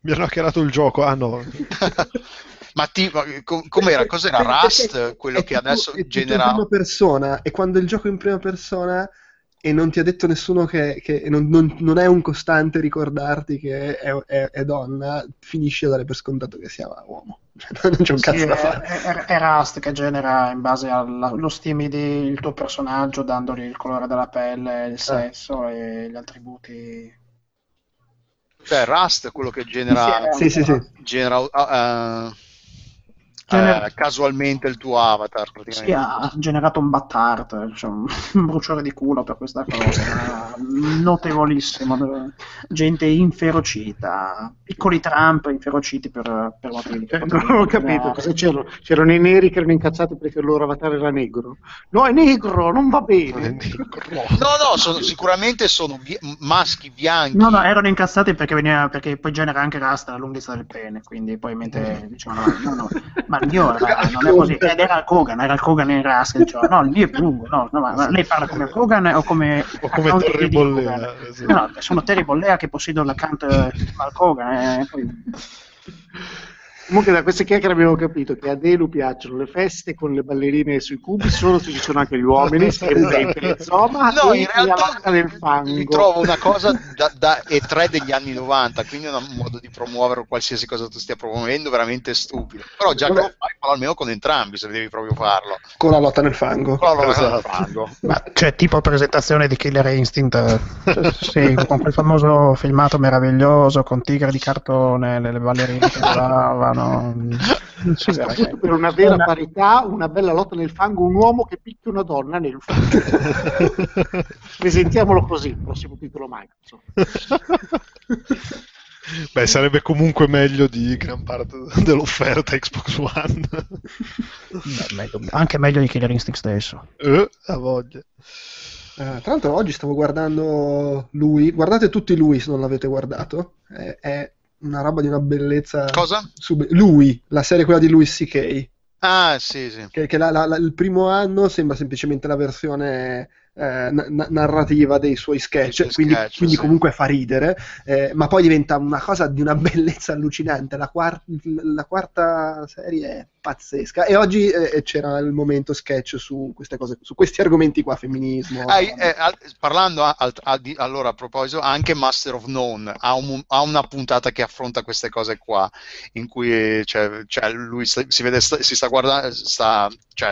mi hanno hackerato il gioco, ah no. ma ti, com, com'era? Cos'era Rust? Quello che adesso genera... in prima persona e quando il gioco è in prima persona e non ti ha detto nessuno che, che non, non, non, è un costante ricordarti che è, è, è, donna, finisci a dare per scontato che sia uomo. non c'è un sì, cazzo è, da fare. È, è, Rust che genera in base allo stimi del tuo personaggio, dandogli il colore della pelle, il eh. sesso eh. e gli attributi cioè Rust è quello che genera, sì, sì, sì. genera uh, Gener- eh, casualmente il tuo avatar. Sì, ha generato un battart, cioè un bruciore di culo per questa cosa, notevolissimo. Gente inferocita, piccoli Trump inferociti per, per motivi. Eh, non ho capito cosa c'erano. C'erano i neri che erano incazzati perché il loro avatar era negro. No, è negro, non va bene. No, no, sono, sicuramente sono vi- maschi bianchi. No, no, erano incazzati perché, veniva, perché poi genera anche rasta la lunghezza del pene, quindi poi mentre dicevano no, no, ma il mio era, non è così, ed era il Kogan, era il Kogan in Rask, diceva, no, il mio è più lungo, no, no ma, lei parla come Kogan o come... O come Terry Bollea. Esatto. No, sono Terry Bollea che possiedono l'account al Kogan, eh, poi... Comunque da queste chiacchiere abbiamo capito che a Delu piacciono le feste con le ballerine sui cubi, solo se ci sono anche gli uomini, esempio, insomma, no, in realtà nel fango. mi trovo una cosa da, da E3 degli anni 90, quindi è un modo di promuovere qualsiasi cosa tu stia promuovendo veramente stupido. Però già che lo fai, fallo almeno con entrambi se devi proprio farlo. Con la lotta nel fango. Con la lotta esatto. nel fango. Ma, cioè tipo presentazione di Killer Instinct, cioè, sì, con quel famoso filmato meraviglioso con tigre di cartone, le, le ballerine che volavano no. Sì, per una vera una... parità, una bella lotta nel fango, un uomo che picchia una donna nel fango. Presentiamolo così, il prossimo titolo Microsoft. Beh, sarebbe comunque meglio di gran parte dell'offerta Xbox One. Beh, meglio, anche meglio di Killer Instinct stesso. Eh, a voglia. Uh, tra l'altro oggi stavo guardando lui, guardate tutti lui se non l'avete guardato, è, è una roba di una bellezza. Cosa? Sub- lui, la serie quella di Louis C.K. Ah, sì, sì. Che, che la, la, la, il primo anno sembra semplicemente la versione eh, na- narrativa dei suoi sketch, suoi quindi, sketch, quindi sì. comunque fa ridere, eh, ma poi diventa una cosa di una bellezza allucinante. La, quar- la quarta serie è pazzesca e oggi eh, c'era il momento sketch su queste cose, su questi argomenti qua, femminismo. Ah, eh, al- parlando a- al- a- di- allora a proposito, anche Master of None ha, un- ha una puntata che affronta queste cose qua, in cui cioè, cioè, lui si vede, si sta guardando, sta, cioè,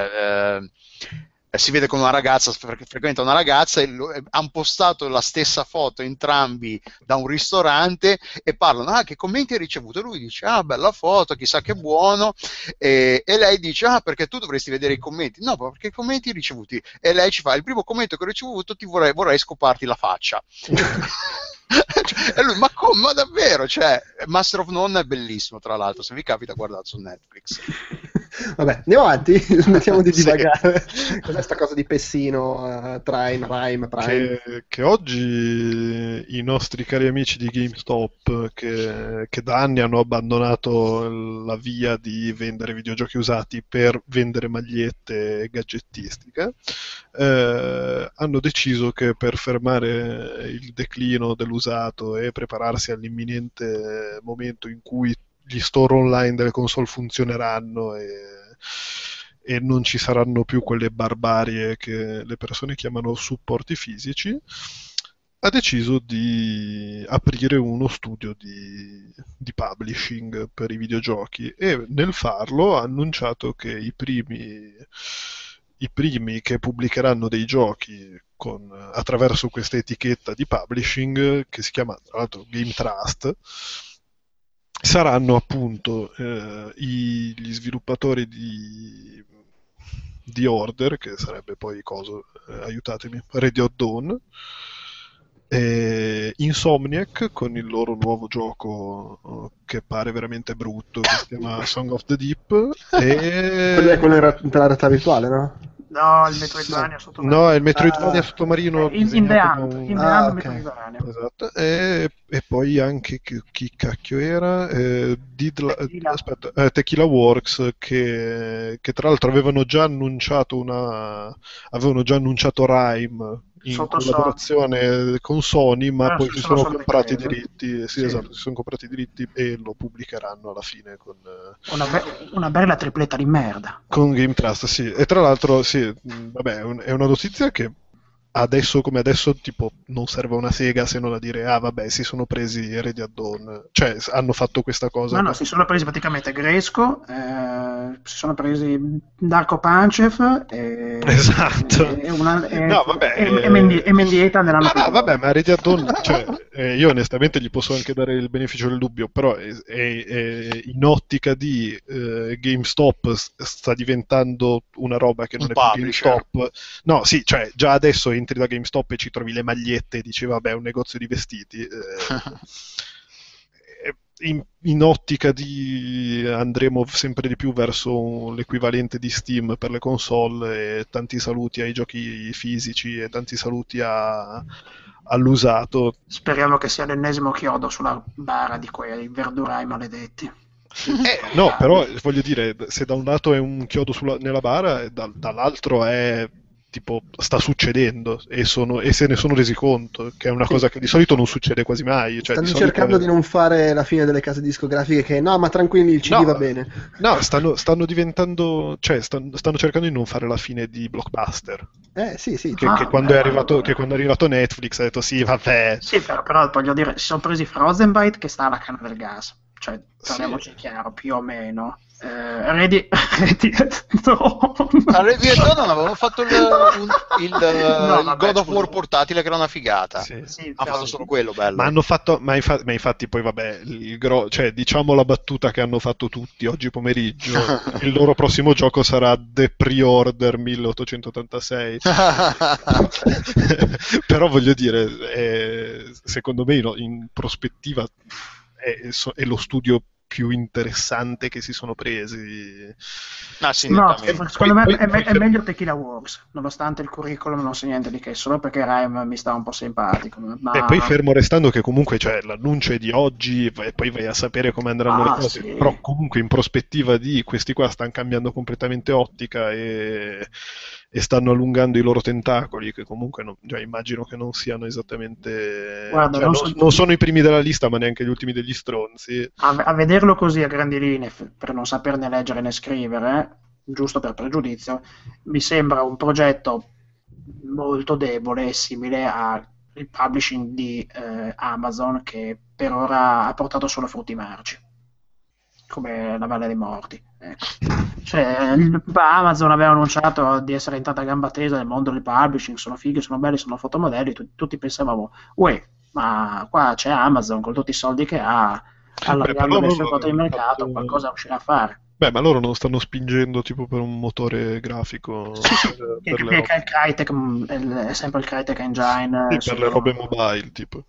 eh, eh, si vede con una ragazza, fre- frequenta una ragazza e eh, hanno postato la stessa foto entrambi da un ristorante e parlano, ah che commenti hai ricevuto? E lui dice, ah bella foto, chissà che buono, e, e lei dice, ah perché tu dovresti vedere i commenti? No, perché i commenti ricevuti? E lei ci fa, il primo commento che ho ricevuto ti vorrei, vorrei scoparti la faccia. E lui, ma come? Ma davvero? Cioè, Master of None è bellissimo, tra l'altro, se vi capita guardate su Netflix. Vabbè, andiamo avanti, smettiamo di Sì. divagare. Cos'è sta cosa di Pessino, uh, Trime, Rime, Prime? Che, che oggi i nostri cari amici di GameStop, che, che da anni hanno abbandonato la via di vendere videogiochi usati per vendere magliette e gadgettistica, eh, hanno deciso che per fermare il declino dell'usato e prepararsi all'imminente momento in cui gli store online delle console funzioneranno e, e non ci saranno più quelle barbarie che le persone chiamano supporti fisici, ha deciso di aprire uno studio di, di publishing per i videogiochi e nel farlo ha annunciato che i primi, i primi che pubblicheranno dei giochi con- attraverso questa etichetta di publishing che si chiama tra l'altro Game Trust saranno appunto eh, i- gli sviluppatori di, di Order, che sarebbe poi coso, eh, aiutatemi, Radio Dawn, e Insomniac con il loro nuovo gioco eh, che pare veramente brutto, che si chiama Song of the Deep, Quello è e... quello in realtà virtuale, no? No, il Metroidvania sotto No, il Metroidvania Ah. sottomarino in, in The Hunt, un- in The Ah. Metroidvania. Esatto, e, e poi anche chi, chi cacchio era? Eh, Didla- Tequila. aspetta, eh, Tequila Works che, che tra l'altro avevano già annunciato una avevano già annunciato Rime in Sotto collaborazione con Sony, ma Ah, poi si sono sono comprati i diritti, sì, Sì. esatto, si sono comprati i diritti e lo pubblicheranno alla fine con, eh, Una, be- una bella tripletta di merda. con Game Trust, sì. E tra l'altro, sì, vabbè, è una notizia che adesso come adesso, tipo, non serve una sega se non a dire, ah, vabbè, si sono presi Ready at Dawn. Cioè, hanno fatto questa cosa. No, no, si sono presi praticamente Gresco, eh, si sono presi Darko Panchev e, Esatto. e, una, e, No, vabbè, e, eh, e Mendi- e Mendieta nell'anno Ah, no, vabbè, ma Ready at Dawn, cioè, eh, io onestamente gli posso anche dare il beneficio del dubbio, però è, è- è- in ottica di eh, GameStop sta diventando una roba che non Un è più publisher. GameStop. No, sì, cioè, già adesso entri da GameStop e ci trovi le magliette e dici, vabbè, è un negozio di vestiti. eh, eh, in, in ottica di andremo sempre di più verso l'equivalente di Steam per le console e tanti saluti ai giochi fisici e tanti saluti a- all'usato. Speriamo che sia l'ennesimo chiodo sulla bara di quei verdurai maledetti. Eh, No, però voglio dire, se da un lato è un chiodo sulla- nella bara, e da- dall'altro è tipo sta succedendo e, sono- e se ne sono resi conto, che è una Sì. cosa che di solito non succede quasi mai. Cioè, Stanno di solito cercando di non fare la fine delle case discografiche che no, ma tranquilli, il CD No. va bene. No, stanno, stanno diventando, cioè stanno, stanno cercando di non fare la fine di Blockbuster. Eh sì, sì. Che, Ah, che quando, è beh, arrivato, che quando è arrivato Netflix ha detto sì, vabbè. Sì, però, però voglio dire, si sono presi Frozenbyte che sta alla canna del gas. Cioè, parliamoci Sì. chiaro, più o meno. Eh, Ready... Ready Dawn. A Ready at Dawn avevano fatto il, un- il, No, il vabbè, God of scusa. War portatile che era una figata. Sì. Sì, Hanno fatto solo quello, bello. Ma hanno fatto, ma, infa- ma infatti poi vabbè, il gro- cioè, diciamo la battuta che hanno fatto tutti oggi pomeriggio, il loro prossimo gioco sarà The Pre-Order 1886. Però voglio dire, eh, secondo me no, in prospettiva è, è lo studio più interessante che si sono presi. Ah, sì, No, nettamente. secondo me è, poi- è meglio Tequila Works, nonostante il curriculum non sia niente di che, solo perché Rime mi sta un po' simpatico. Ma... E poi fermo restando che comunque cioè, l'annuncio è di oggi e poi vai a sapere come andranno Ah, le cose, sì. però comunque in prospettiva di questi qua stanno cambiando completamente ottica e, e stanno allungando i loro tentacoli, che comunque non- cioè, immagino che non siano esattamente... Guarda, cioè, non non, so- non sono i primi della lista, ma neanche gli ultimi degli stronzi. A, a vederlo così a grandi linee, per non saperne leggere né scrivere, giusto per pregiudizio, mi sembra un progetto molto debole, simile al publishing di eh, Amazon che per ora ha portato solo frutti marci, come la Valle dei Morti. Ecco. Cioè, Amazon aveva annunciato di essere entrata a gamba tesa nel mondo del publishing, sono fighi, sono belli, sono fotomodelli, tu- tutti pensavamo, uè, ma qua c'è Amazon con tutti i soldi che ha, allargando le sue quote di mercato, fatto- qualcosa riuscirà a fare. Beh, ma loro non stanno spingendo tipo per un motore grafico Sì, sì, per, che, per le che- che è il Crytek, mm, è sempre il Crytek Engine. sì, per le robe mobile, tipo.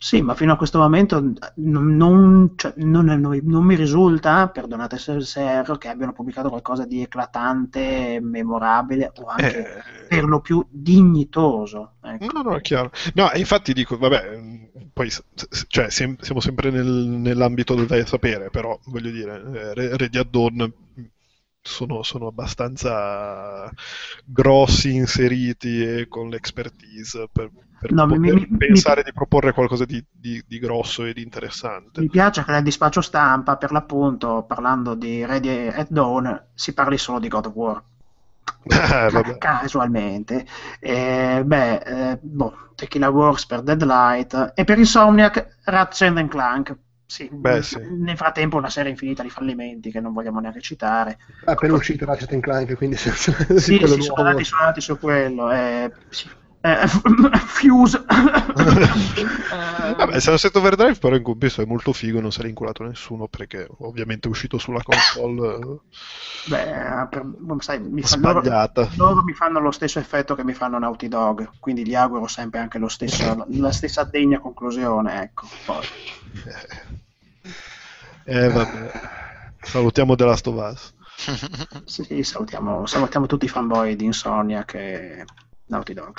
Sì, ma fino a questo momento non, non- cioè, non- non- mi risulta, perdonate se, se erro, che abbiano pubblicato qualcosa di eclatante, memorabile o anche Eh, per lo più dignitoso. ecco. No, no, è chiaro. No, infatti dico, vabbè, poi cioè, siamo sempre nel- nell'ambito del a sapere, però voglio dire, eh, Re- Ready mh, sono, sono abbastanza grossi, inseriti e con l'expertise per, per No, mi- poter mi- mi- pensare di proporre qualcosa di, di- di grosso e di interessante. Mi piace che nel dispaccio stampa, per l'appunto, parlando di Ready at Dawn, si parli solo di God of War. Vabbè. casualmente. Eh, beh, eh, boh, Tequila Works per Deadlight e per Insomniac Ratchet and Clank. Sì, Beh, sì. Nel frattempo una serie infinita di fallimenti che non vogliamo neanche citare. Ha appena uscito Ratchet Clank, quindi senza Sì, sì, sono andati, sono andati su quello. eh, sì. Eh, Fuse. Eh, Vabbè, Sunset Overdrive però in compenso è molto figo, non se l'ha inculato nessuno perché ovviamente è uscito sulla console Beh, per- sai, mi eh, fa- loro, loro mi fanno lo stesso effetto che mi fanno Naughty Dog, quindi gli auguro sempre anche lo stesso, la stessa degna conclusione. Ecco. Poi, Eh, vabbè. Salutiamo The Last of Us. sì, salutiamo, salutiamo tutti i fanboy di Insomniac e Naughty Dog.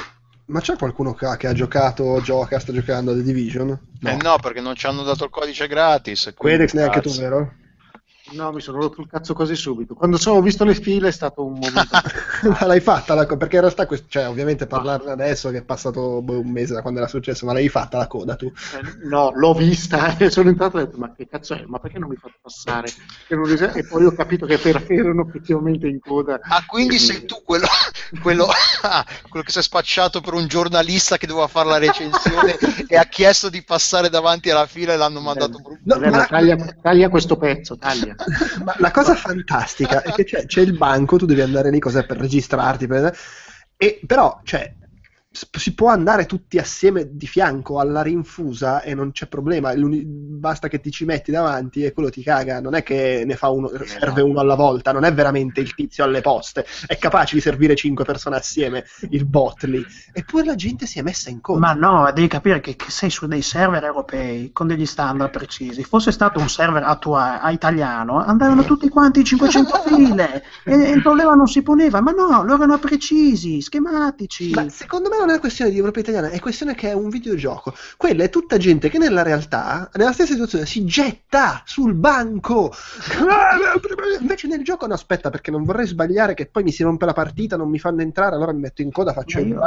Ma c'è qualcuno che ha, che ha giocato, gioca, sta giocando a The Division? Eh no, perché non ci hanno dato il codice gratis. quindi Quedex neanche tu, vero? No, mi sono rotto il cazzo quasi subito. Quando ho visto le file è stato un momento. ma l'hai fatta? la co- perché in realtà, quest- cioè, ovviamente parlarne adesso che è passato boh, un mese da quando era successo, ma l'hai fatta la coda tu? Eh, No, l'ho vista e sono entrato e ho detto: Ma che cazzo è? Ma perché non mi fate passare? Ris- E poi ho capito che per- erano effettivamente in coda. Ah, quindi E sei tu quello, quello, ah, quello che si è spacciato per un giornalista che doveva fare la recensione e ha chiesto di passare davanti alla fila e l'hanno mandato brutto. No, ma- taglia, taglia questo pezzo, taglia. Ma la cosa fantastica è che c'è, c'è il banco, tu devi andare lì cos'è, per registrarti, per- e, però cioè, si può andare tutti assieme di fianco alla rinfusa e non c'è problema, basta che ti ci metti davanti e quello ti caga, non è che ne fa uno, serve uno alla volta, non è veramente il tizio alle poste, è capace di servire cinque persone assieme, il bot lì, eppure la gente si è messa in coda. Ma no, devi capire che, che sei su dei server europei con degli standard precisi. Fosse stato un server attua- a italiano, andavano tutti quanti in 500 file e, e il problema non si poneva. Ma no, loro erano precisi, schematici. Ma secondo me non è una questione di Europa italiana, è questione che è un videogioco. Quella è tutta gente che nella realtà, nella stessa situazione, si getta sul banco. Invece nel gioco no, aspetta, perché non vorrei sbagliare che poi mi si rompe la partita, non mi fanno entrare, allora mi metto in coda, faccio io-.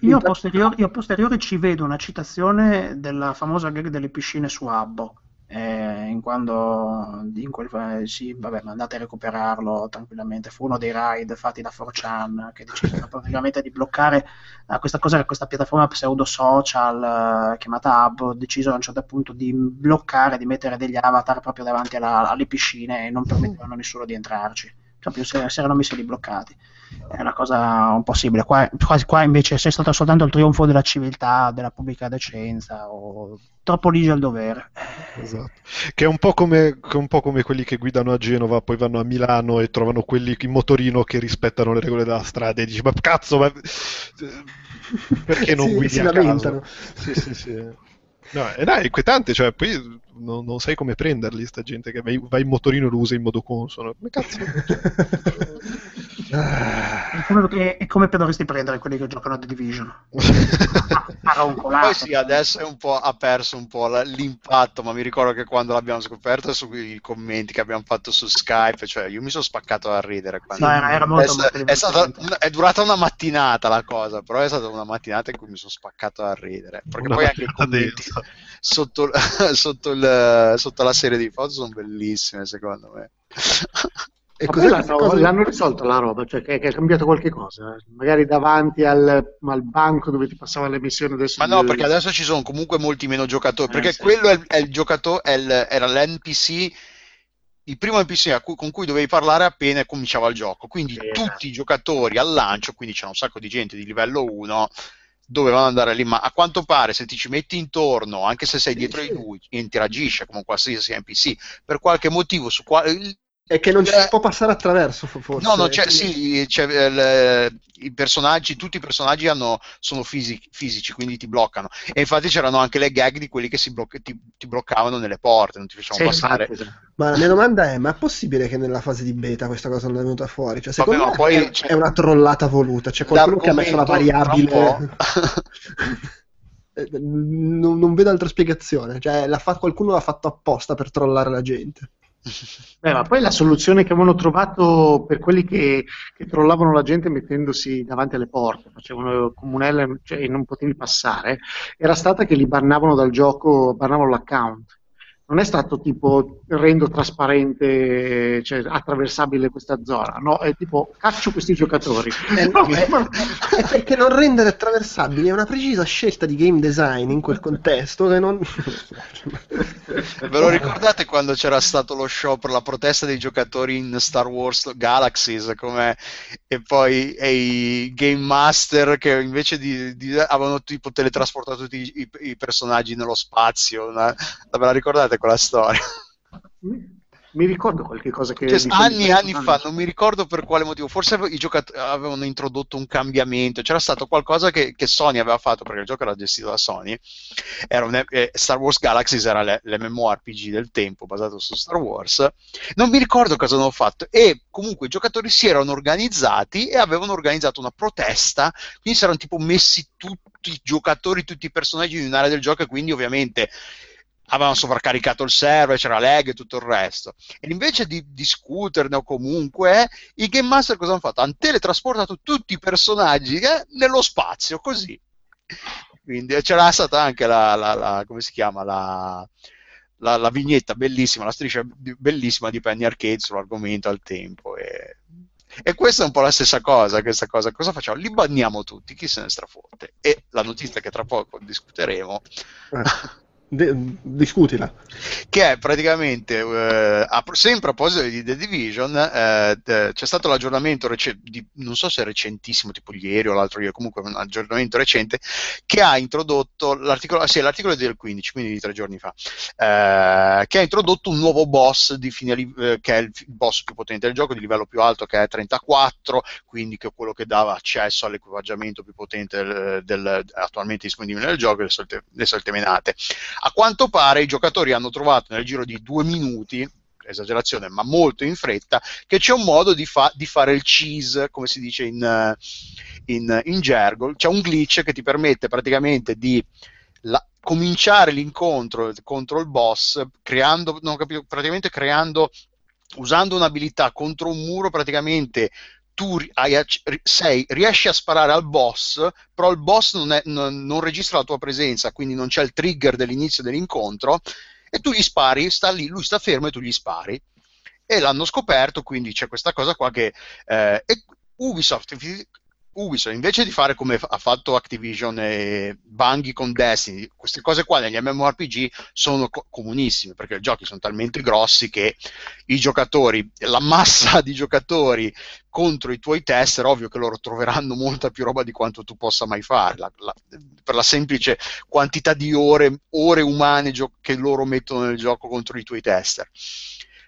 Io a, posteriori, io a posteriori ci vedo una citazione della famosa gag delle piscine su Abbo. Eh, in quando in quel, eh, sì, vabbè, andate a recuperarlo tranquillamente. Fu uno dei raid fatti da 4chan che decisero praticamente di bloccare eh, questa cosa, questa piattaforma pseudo social eh, chiamata Hub. Deciso a un certo punto di bloccare, di mettere degli avatar proprio davanti alla- alle piscine e non permettevano a nessuno di entrarci. Proprio si erano messi lì bloccati è una cosa un po' simile. Qua, qua, qua invece sei stato soltanto il trionfo della civiltà, della pubblica decenza, o troppo ligi al dovere. Esatto. Che è un po' come, che è un po' come quelli che guidano a Genova, poi vanno a Milano e trovano quelli in motorino che rispettano le regole della strada e dici, ma cazzo, ma perché non Sì, guidi si a lamentano. caso? Sì, sì, sì. No, e dai, è inquietante, cioè poi non, non sai come prenderli, sta gente che vai, vai in motorino e lo usa in modo consono. Come cazzo? È come, è come dovresti prendere quelli che giocano a The Division. Poi sì, adesso è un po', ha perso un po' la- l'impatto, ma mi ricordo che quando l'abbiamo scoperto sui commenti che abbiamo fatto su Skype, cioè io mi sono spaccato a ridere. quando- No, era, era molto, è, molto è stata- è durata una mattinata la cosa, però è stata una mattinata in cui mi sono spaccato a ridere. Perché Una poi anche i commenti sotto, sotto, il- sotto la serie di foto sono bellissime, secondo me. E cos'è l'hanno, cosa? l'hanno risolto la roba, cioè che, che è cambiato qualche cosa, magari davanti al, al banco dove ti passava le missioni adesso. Ma no, perché adesso ci sono comunque molti meno giocatori. Eh, Perché sì. quello è il, è il giocatore, è il- era l'NPC, il primo NPC cui- con cui dovevi parlare appena cominciava il gioco. Quindi Sì, tutti esatto. i giocatori al lancio, quindi c'era un sacco di gente di livello 1, dovevano andare lì. Ma a quanto pare, se ti ci metti intorno, anche se sei dietro di lui, interagisce come qualsiasi NPC, per qualche motivo, su quale. È che non ci Eh, si può passare attraverso, fo- forse. No, no, c'è, Quindi- sì, c'è, eh, il- i personaggi, tutti i personaggi hanno- sono fisi- fisici, quindi ti bloccano. E infatti c'erano anche le gag di quelli che si bloc- ti, ti bloccavano nelle porte, non ti Sì, facevano passare. infatti, sì. Ma la mia domanda è: ma è possibile che nella fase di beta questa cosa non è venuta fuori? Cioè, secondo Vabbè, poi è, c'è- è una trollata voluta. C'è qualcuno che ha messo la variabile. po'. Eh, non, non vedo altra spiegazione. Cioè, l'ha fa- qualcuno l'ha fatto apposta per trollare la gente. Beh, ma poi la soluzione che avevano trovato per quelli che, che trollavano la gente mettendosi davanti alle porte, facevano comunelle cioè, e non potevi passare, era stata che li bannavano dal gioco, bannavano l'account. Non è stato tipo rendo trasparente, cioè attraversabile questa zona, no, è tipo caccio questi giocatori. Eh, no, è, è perché non rendere attraversabili è una precisa scelta di game design in quel contesto che non... Ve lo ricordate quando c'era stato lo show per la protesta dei giocatori in Star Wars Galaxies come... e poi e i Game Master che invece di, di- avevano tipo teletrasportato tutti i, i- i personaggi nello spazio? una- Ve la ricordate quella storia? Mi ricordo qualche cosa che... Cioè, anni e anni fa, non mi ricordo per quale motivo, forse i giocatori avevano introdotto un cambiamento, c'era stato qualcosa che, che Sony aveva fatto, perché il gioco era gestito da Sony, era un, eh, Star Wars Galaxies era le- l'MMORPG del tempo basato su Star Wars, non mi ricordo cosa hanno fatto, e comunque i giocatori si erano organizzati e avevano organizzato una protesta, quindi si erano tipo messi tutti i giocatori, tutti i personaggi in un'area del gioco e quindi ovviamente avevano sovraccaricato il server, c'era lag e tutto il resto. E invece di discuterne o comunque, i Game Master cosa hanno fatto? Hanno teletrasportato tutti i personaggi eh, nello spazio, così. Quindi c'era stata anche la, la- la- come si chiama, la, la- la vignetta bellissima, la striscia bellissima di Penny Arcade sull'argomento al tempo. E, e questa è un po' la stessa cosa, questa cosa. Cosa facciamo? Li banniamo tutti, chi se ne strafotte. E la notizia che tra poco discuteremo Eh, de- discutila. che è praticamente eh, a- sempre a proposito di The Division eh, eh, c'è stato l'aggiornamento rece- di, non so se è recentissimo tipo ieri o l'altro ieri comunque un aggiornamento recente che ha introdotto l'articolo, sì, l'articolo del 15 quindi di tre giorni fa eh, che ha introdotto un nuovo boss di fine li- eh, che è il boss più potente del gioco di livello più alto che è 34 quindi che è quello che dava accesso all'equipaggiamento più potente del, del- attualmente disponibile nel gioco le solite, le solite menate a quanto pare i giocatori hanno trovato nel giro di due minuti, esagerazione, ma molto in fretta, che c'è un modo di, fa- di fare il cheese, come si dice in, eh, in- in gergo. C'è un glitch che ti permette praticamente di la- cominciare l'incontro contro il boss creando, non capito, praticamente creando, usando un'abilità contro un muro, praticamente tu hai sei, riesci a sparare al boss, però il boss non, è- non- non registra la tua presenza, quindi non c'è il trigger dell'inizio dell'incontro, e tu gli spari, sta lì, lui sta fermo e tu gli spari. E l'hanno scoperto, quindi c'è questa cosa qua che... eh, Ubisoft, Ubisoft, invece di fare come ha fatto Activision e Bungie con Destiny, queste cose qua negli MMORPG sono co- comunissime, perché i giochi sono talmente grossi che i giocatori, la massa di giocatori contro i tuoi tester, ovvio che loro troveranno molta più roba di quanto tu possa mai fare, la- la- per la semplice quantità di ore, ore umane gio- che loro mettono nel gioco contro i tuoi tester.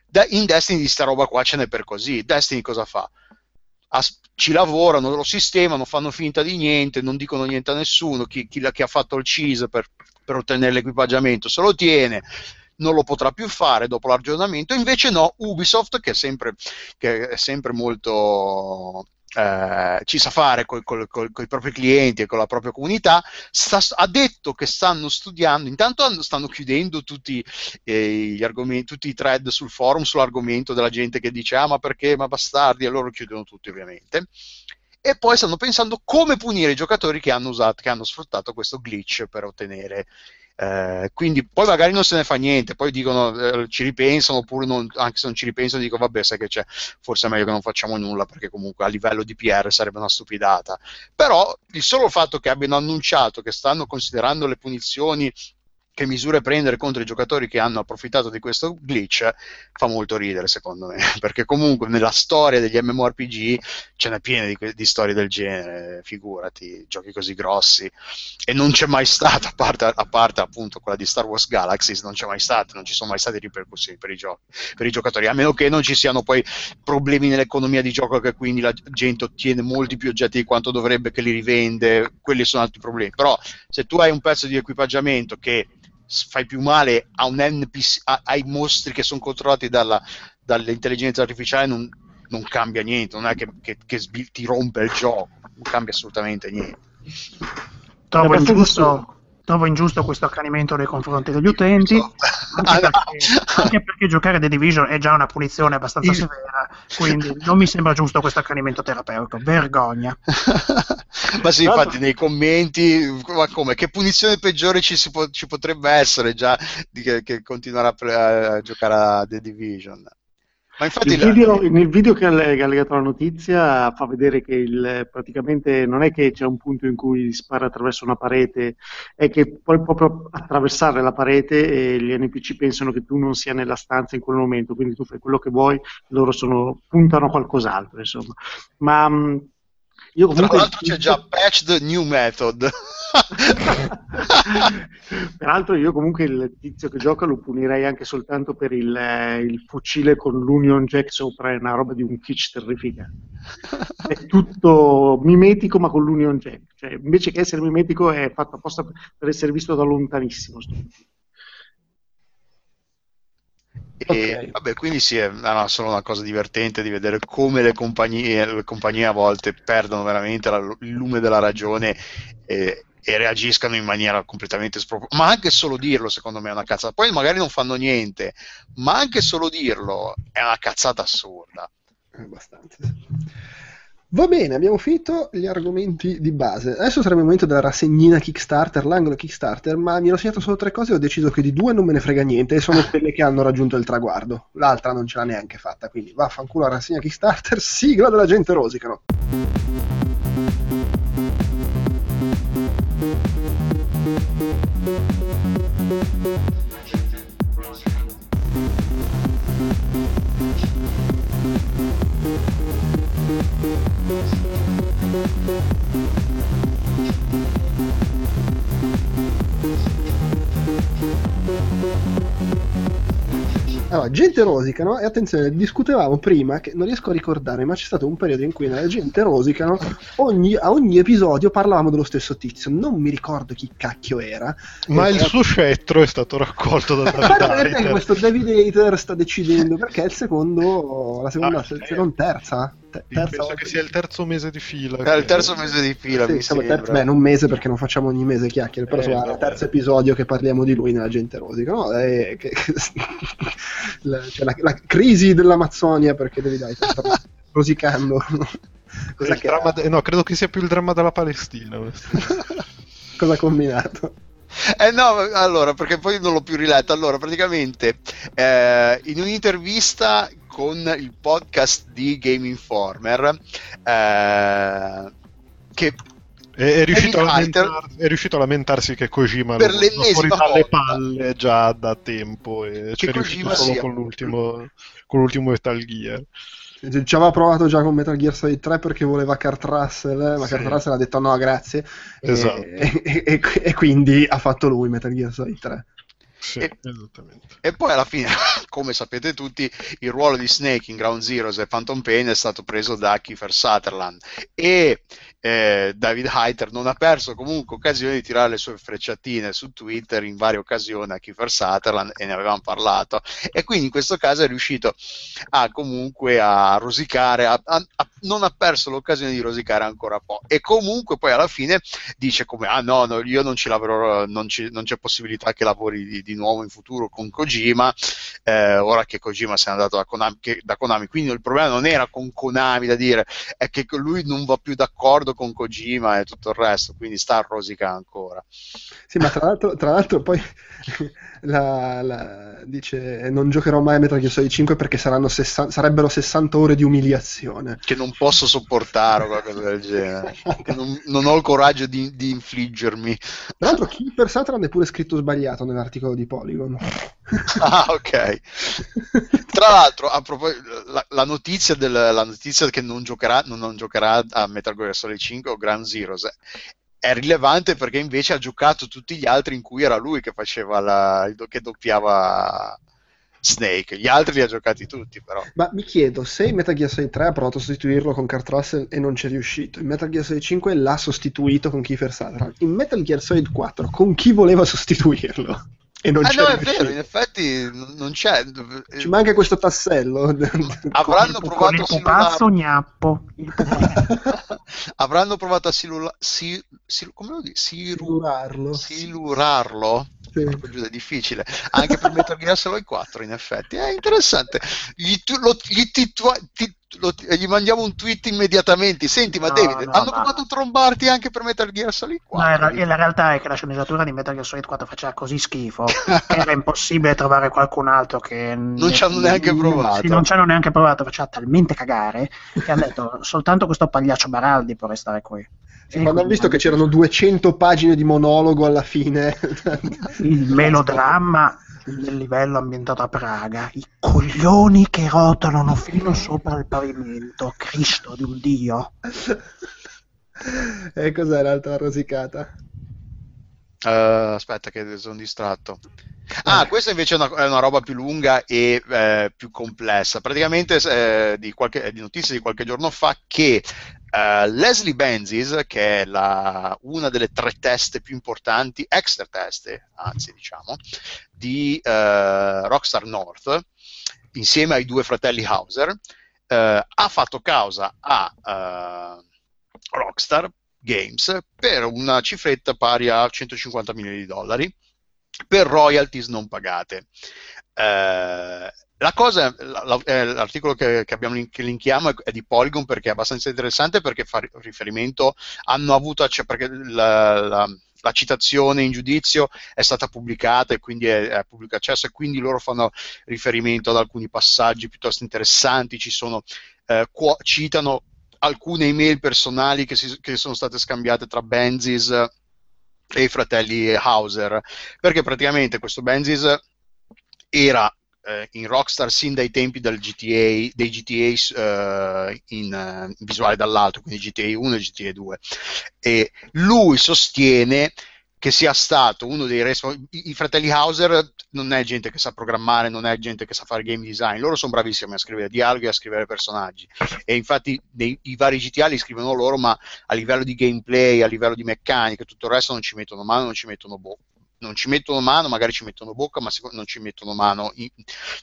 Da- in Destiny di sta roba qua ce n'è per così. Destiny cosa fa? As- ci lavorano, lo sistemano, fanno finta di niente, non dicono niente a nessuno. Chi, chi chi ha fatto il cheese per per ottenere l'equipaggiamento, se lo tiene non lo potrà più fare dopo l'aggiornamento, invece no, Ubisoft che è sempre, che è sempre molto eh, ci sa fare con i propri clienti e con la propria comunità, sta, ha detto che stanno studiando, intanto stanno chiudendo tutti, eh, tutti i thread sul forum sull'argomento della gente che dice ah ma perché, ma bastardi, e loro chiudono tutti ovviamente. E poi stanno pensando come punire i giocatori che hanno, usato, che hanno sfruttato questo glitch per ottenere eh, quindi poi magari non se ne fa niente, poi dicono eh, ci ripensano oppure non, anche se non ci ripensano dico vabbè sai che c'è, forse è meglio che non facciamo nulla perché comunque a livello di PR sarebbe una stupidata. Però il solo fatto che abbiano annunciato che stanno considerando le punizioni che misure prendere contro i giocatori che hanno approfittato di questo glitch fa molto ridere secondo me perché comunque nella storia degli MMORPG ce n'è piena di, di, storie del genere figurati, giochi così grossi. E non c'è mai stata a parte, a parte, appunto quella di Star Wars Galaxies non c'è mai stata, non ci sono mai state ripercussioni per i, giochi, per i giocatori a meno che non ci siano poi problemi nell'economia di gioco che quindi la gente ottiene molti più oggetti di quanto dovrebbe che li rivende quelli sono altri problemi. Però se tu hai un pezzo di equipaggiamento che fai più male a un NPC, a, ai mostri che sono controllati dalla, dall'intelligenza artificiale non, non, cambia niente, non è che, che, che ti rompe il gioco, non cambia assolutamente niente. Trovo ingiusto, trovo ingiusto questo accanimento nei confronti degli utenti, anche, perché, anche perché giocare The Division è già una punizione abbastanza Il... severa, quindi non mi sembra giusto questo accanimento terapeutico, vergogna. ma sì, infatti nei commenti, ma come, che punizione peggiore ci, po- ci potrebbe essere già di che, che continuare a, pre- a giocare a The Division? Ma infatti il video, nel video che ha legato la notizia fa vedere che il, praticamente non è che c'è un punto in cui spara attraverso una parete, è che puoi proprio attraversare la parete e gli NPC pensano che tu non sia nella stanza in quel momento, quindi tu fai quello che vuoi, loro sono, puntano a qualcos'altro, insomma. Ma io comunque... Tra l'altro c'è già patched new method. Peraltro io comunque il tizio che gioca lo punirei anche soltanto per il, il fucile con l'Union Jack sopra, è una roba di un kitsch terrificante. È tutto mimetico ma con l'Union Jack. Cioè, invece che essere mimetico è fatto apposta per essere visto da lontanissimo. Sto. E, okay. vabbè, quindi sì, è no, solo una cosa divertente di vedere come le compagnie, le compagnie a volte perdono veramente la, il lume della ragione e, e reagiscano in maniera completamente spropositata. Ma anche solo dirlo, secondo me, è una cazzata. Poi magari non fanno niente, ma anche solo dirlo è una cazzata assurda. Abbastanza. Va bene, abbiamo finito gli argomenti di base. Adesso sarebbe il momento della rassegnina Kickstarter, l'angolo Kickstarter, ma mi ero segnato solo tre cose e ho deciso che di due non me ne frega niente e sono quelle che hanno raggiunto il traguardo. L'altra non ce l'ha neanche fatta, quindi vaffanculo la rassegna Kickstarter, sigla della gente rosicano. Allora, gente rosicano, e attenzione, discutevamo prima che non riesco a ricordare, ma c'è stato un periodo in cui nella gente rosicano ogni, a ogni episodio parlavamo dello stesso tizio. Non mi ricordo chi cacchio era. Ma il suo scettro è stato raccolto da David Hater. questo David Hater sta decidendo perché è il secondo, la seconda, ah, se non terza terza penso che sia il terzo mese di fila. È il terzo mese di fila. Sì, siamo terzo, beh, non mese perché non facciamo ogni mese chiacchiere, però eh, è il terzo episodio che parliamo di lui nella gente rosica. No? È, che, la, cioè, la, la, crisi dell'Amazzonia perché devi dai, rosicando. De... no, credo che sia più il dramma della Palestina. Cosa ha combinato? Eh no, allora, perché poi non l'ho più riletto. Allora, praticamente, eh, in un'intervista con il podcast di Game Informer eh, che è, è, riuscito lamentar- è, riuscito a lamentarsi che Kojima per lo, fuori dalle palle già da tempo e c'è riuscito solo con l'ultimo, con l'ultimo Metal Gear. Ci aveva provato già con Metal Gear Solid 3 perché voleva Kurt Russell, ma sì. Kurt Russell ha detto no grazie. Esatto. e, e, e, quindi ha fatto lui Metal Gear Solid 3 sì, e, e, poi alla fine, come sapete tutti, il ruolo di Snake in Ground Zeroes e Phantom Pain è stato preso da Kiefer Sutherland. E eh, David Heiter non ha perso comunque occasione di tirare le sue frecciatine su Twitter in varie occasioni a Kiefer Sutherland e ne avevamo parlato. E quindi in questo caso è riuscito a comunque a rosicare, a, a, a, non ha perso l'occasione di rosicare ancora un po' e comunque poi alla fine dice come ah no, no io non ci lavorerò, non, ci, non c'è possibilità che lavori di, di, nuovo in futuro con Kojima, eh, ora che Kojima si è andato da Konami, che, da Konami, quindi il problema non era con Konami da dire, è che lui non va più d'accordo con Kojima e tutto il resto, quindi sta a rosica ancora. Sì, ma tra l'altro, tra l'altro poi la, la, dice non giocherò mai a Metal Gear Solid 5 perché 60, sarebbero 60 ore di umiliazione. Che non posso sopportare o qualcosa del genere. non, non, ho il coraggio di, di infliggermi. Tra l'altro Keeper Satran è pure scritto sbagliato nell'articolo di Polygon. ah, ok. Tra l'altro, a proposito, la, la, notizia del, la notizia che non giocherà, non, non giocherà a Metal Gear Solid 5 o Ground Zeroes è rilevante perché invece ha giocato tutti gli altri in cui era lui che faceva la, che doppiava Snake. Gli altri li ha giocati tutti, però. Ma mi chiedo se in Metal Gear Solid 3 ha provato a sostituirlo con Kurt Russell e non c'è riuscito. In Metal Gear Solid 5 l'ha sostituito con Kiefer Sutherland. In Metal Gear Solid 4 con chi voleva sostituirlo? E non ah, c'è no, è vero, in effetti non c'è. Ci manca questo tassello. Avranno provato a pupazzo gnappo. Avranno provato a silula... si... Si... come lo dici? Siru... Silurarlo. Silurarlo? Sì. È difficile. Anche per Metal Gear Solid 4, in effetti. È interessante. Gli, tu... lo... Gli titua... ti lo, gli mandiamo un tweet immediatamente. Senti, ma no, David, no, hanno ma... provato a trombarti anche per Metal Gear Solid 4? No, la realtà è che la sceneggiatura di Metal Gear Solid 4 faceva così schifo che era impossibile trovare qualcun altro che non ci hanno neanche provato. Sì, non ci hanno neanche provato, faceva talmente cagare che hanno detto soltanto questo pagliaccio Baraldi può restare qui. Sì, quando hanno visto che c'erano 200 pagine di monologo alla fine, il melodramma nel livello ambientato a Praga, i coglioni che rotolano fino sopra il pavimento, Cristo di un dio. e cos'è l'altra rosicata? Uh, aspetta che sono distratto. Ah, questa invece è una, è una roba più lunga e eh, più complessa. Praticamente eh, di, qualche, di notizie di qualche giorno fa che Uh, Leslie Benzies, che è la, una delle tre teste più importanti, extra teste, anzi diciamo, di uh, Rockstar North, insieme ai due fratelli Hauser, uh, ha fatto causa a Rockstar Games per una cifretta pari a 150 milioni di dollari per royalties non pagate. Uh, la cosa, l'articolo che, abbiamo, che linkiamo è, di Polygon perché è abbastanza interessante perché fa riferimento, hanno avuto, cioè perché la, la, la, citazione in giudizio è stata pubblicata e quindi è, è pubblico accesso e quindi loro fanno riferimento ad alcuni passaggi piuttosto interessanti, ci sono, eh, citano alcune email personali che, si, che sono state scambiate tra Benzis e i fratelli Hauser, perché praticamente questo Benzis era eh, in Rockstar sin dai tempi del GTA, dei GTA eh, in, in visuale dall'alto, quindi GTA 1 e GTA 2. E lui sostiene che sia stato uno dei responsabili. I fratelli Hauser non è gente che sa programmare, non è gente che sa fare game design, loro sono bravissimi a scrivere dialoghi e a scrivere personaggi. E infatti nei, i vari GTA li scrivono loro, ma a livello di gameplay, a livello di meccanica e tutto il resto non ci mettono mano, non ci mettono bocca non ci mettono mano, magari ci mettono bocca, ma non ci mettono mano,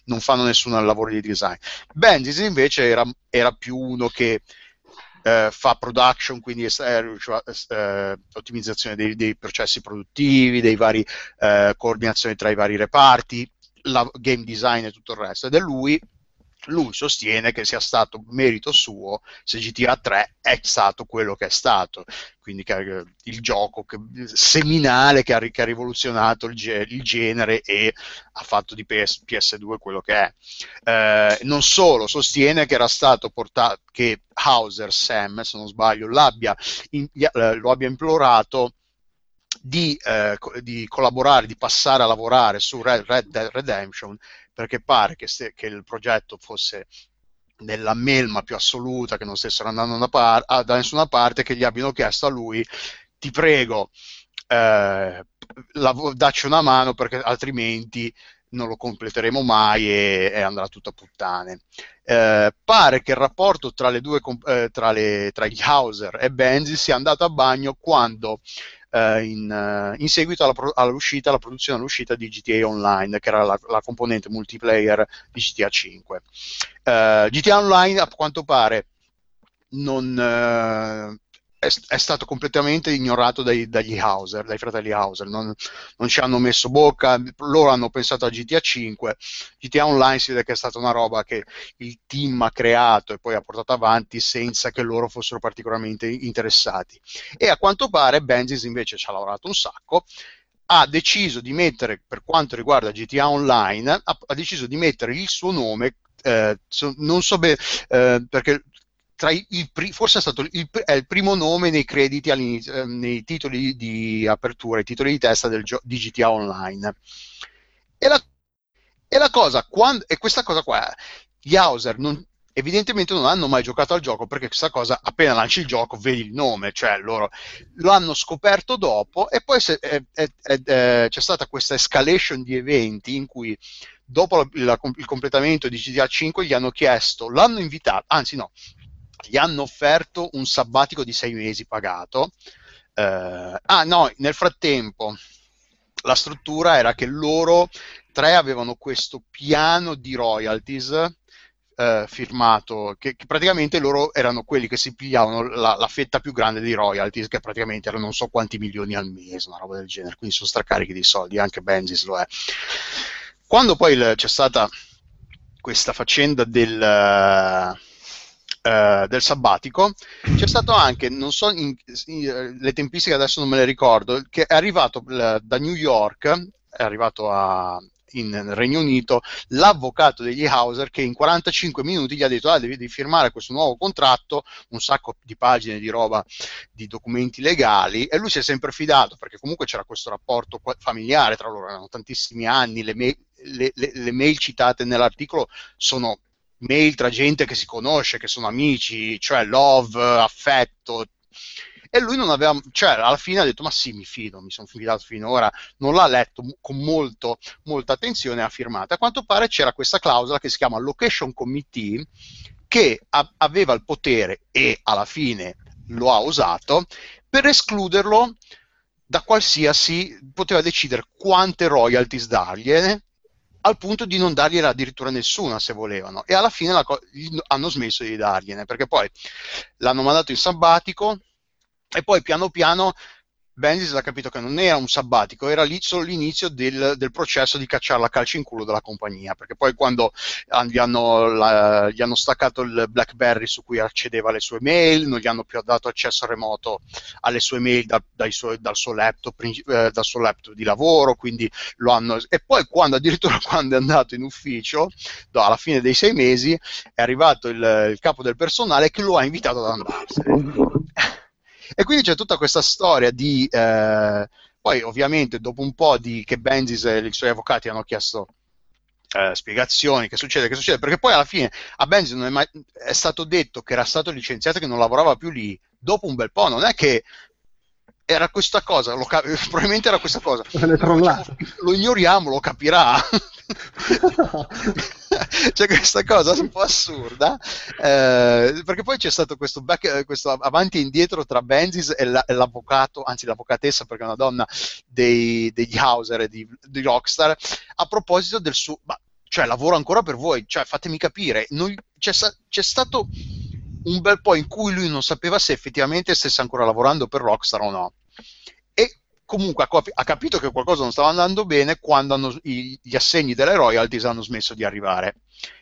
non fanno nessun lavoro di design. Bendis invece era, era più uno che eh, fa production, quindi eh, eh, ottimizzazione dei, dei, processi produttivi, dei vari eh, coordinazioni tra i vari reparti, la, game design e tutto il resto. Ed è lui lui sostiene che sia stato merito suo se GTA 3 è stato quello che è stato, quindi che, il gioco che, seminale che ha, che ha rivoluzionato il, il, genere e ha fatto di PS, PS2 quello che è. Eh, non solo, sostiene che era stato portato, che Hauser Sam, se non sbaglio, in, eh, lo abbia implorato di, eh, di, collaborare, di passare a lavorare su Red, Red Dead Redemption perché pare che, se, che il progetto fosse nella melma più assoluta, che non stessero andando da, par- da nessuna parte, che gli abbiano chiesto a lui, ti prego, eh, la- dacci una mano perché altrimenti non lo completeremo mai e, e andrà tutto a puttane. Eh, pare che il rapporto tra, due, eh, tra, le, tra gli Hauser e Benzi sia andato a bagno quando eh, in, eh, in, seguito alla, all'uscita, alla produzione all'uscita di GTA Online, che era la, la componente multiplayer di GTA 5. Eh, GTA Online, a quanto pare, non, eh, è, stato completamente ignorato dai, dagli Hauser, dai fratelli Hauser, non, non, ci hanno messo bocca, loro hanno pensato a GTA 5, GTA Online si vede che è stata una roba che il team ha creato e poi ha portato avanti senza che loro fossero particolarmente interessati. E a quanto pare Benzis invece ci ha lavorato un sacco, ha deciso di mettere, per quanto riguarda GTA Online, ha, ha deciso di mettere il suo nome eh, non so bene eh, perché i, forse è stato il, è il, primo nome nei crediti eh, nei titoli di apertura, i titoli di testa del di GTA Online. E la, e la cosa, quando, e questa cosa qua, gli Hauser non, evidentemente non hanno mai giocato al gioco perché questa cosa appena lanci il gioco vedi il nome, cioè loro lo hanno scoperto dopo e poi se, è, è, c'è stata questa escalation di eventi in cui dopo la, la, il completamento di GTA 5 gli hanno chiesto, l'hanno invitato, anzi no, gli hanno offerto un sabbatico di sei mesi pagato. Eh, ah no, nel frattempo la struttura era che loro tre avevano questo piano di royalties eh, firmato, che, che, praticamente loro erano quelli che si pigliavano la, la, fetta più grande dei royalties, che praticamente erano non so quanti milioni al mese, una roba del genere, quindi sono stracarichi di soldi, anche Benzis lo è. Quando poi il, c'è stata questa faccenda del... Eh, del sabbatico, c'è stato anche, non so, in, in, le tempistiche adesso non me le ricordo, che è arrivato da New York, è arrivato a, in Regno Unito l'avvocato degli Hauser che in 45 minuti gli ha detto ah, devi, devi, firmare questo nuovo contratto, un sacco di pagine di roba, di documenti legali e lui si è sempre fidato perché comunque c'era questo rapporto familiare tra loro, erano tantissimi anni, le, mail, le, le, le mail citate nell'articolo sono mail tra gente che si conosce, che sono amici, cioè love, affetto. E lui non aveva, cioè alla fine ha detto: Ma sì, mi fido, mi sono fidato finora. Non l'ha letto con molto, molta attenzione, ha firmato. A quanto pare c'era questa clausola che si chiama Location Committee, che a- aveva il potere, e alla fine lo ha usato, per escluderlo da qualsiasi, poteva decidere quante royalties dargliene al punto di non dargliela addirittura nessuna se volevano. E alla fine co- hanno smesso di dargliene perché poi l'hanno mandato in sabbatico e poi piano piano Bendis ha capito che non era un sabbatico, era lì solo l'inizio del, del processo di cacciare la calcio in culo della compagnia, perché poi quando gli hanno, la, gli hanno, staccato il BlackBerry su cui accedeva alle sue mail, non gli hanno più dato accesso remoto alle sue mail da, suoi, dal, suo laptop, eh, dal, suo laptop, di lavoro, hanno... E poi quando addirittura quando è andato in ufficio, no, alla fine dei sei mesi, è arrivato il, il capo del personale che lo ha invitato ad andarsene. E quindi c'è tutta questa storia di... Eh, poi ovviamente dopo un po' di che Benzis e i suoi avvocati hanno chiesto eh, spiegazioni, che succede, che succede, perché poi alla fine a Benzis è, mai, è stato detto che era stato licenziato e che non lavorava più lì dopo un bel po', non è che era questa cosa, lo, probabilmente era questa cosa. Lo, lo ignoriamo, lo capirà. c'è questa cosa un po' assurda eh, perché poi c'è stato questo, back, questo, avanti e indietro tra Benzis e, la, e, l'avvocato anzi l'avvocatessa perché è una donna dei, degli Hauser e di, di, Rockstar a proposito del suo ma, cioè lavoro ancora per voi cioè fatemi capire noi, c'è, c'è stato un bel po' in cui lui non sapeva se effettivamente stesse ancora lavorando per Rockstar o no comunque ha, capito che qualcosa non stava andando bene quando hanno, gli assegni delle royalties hanno smesso di arrivare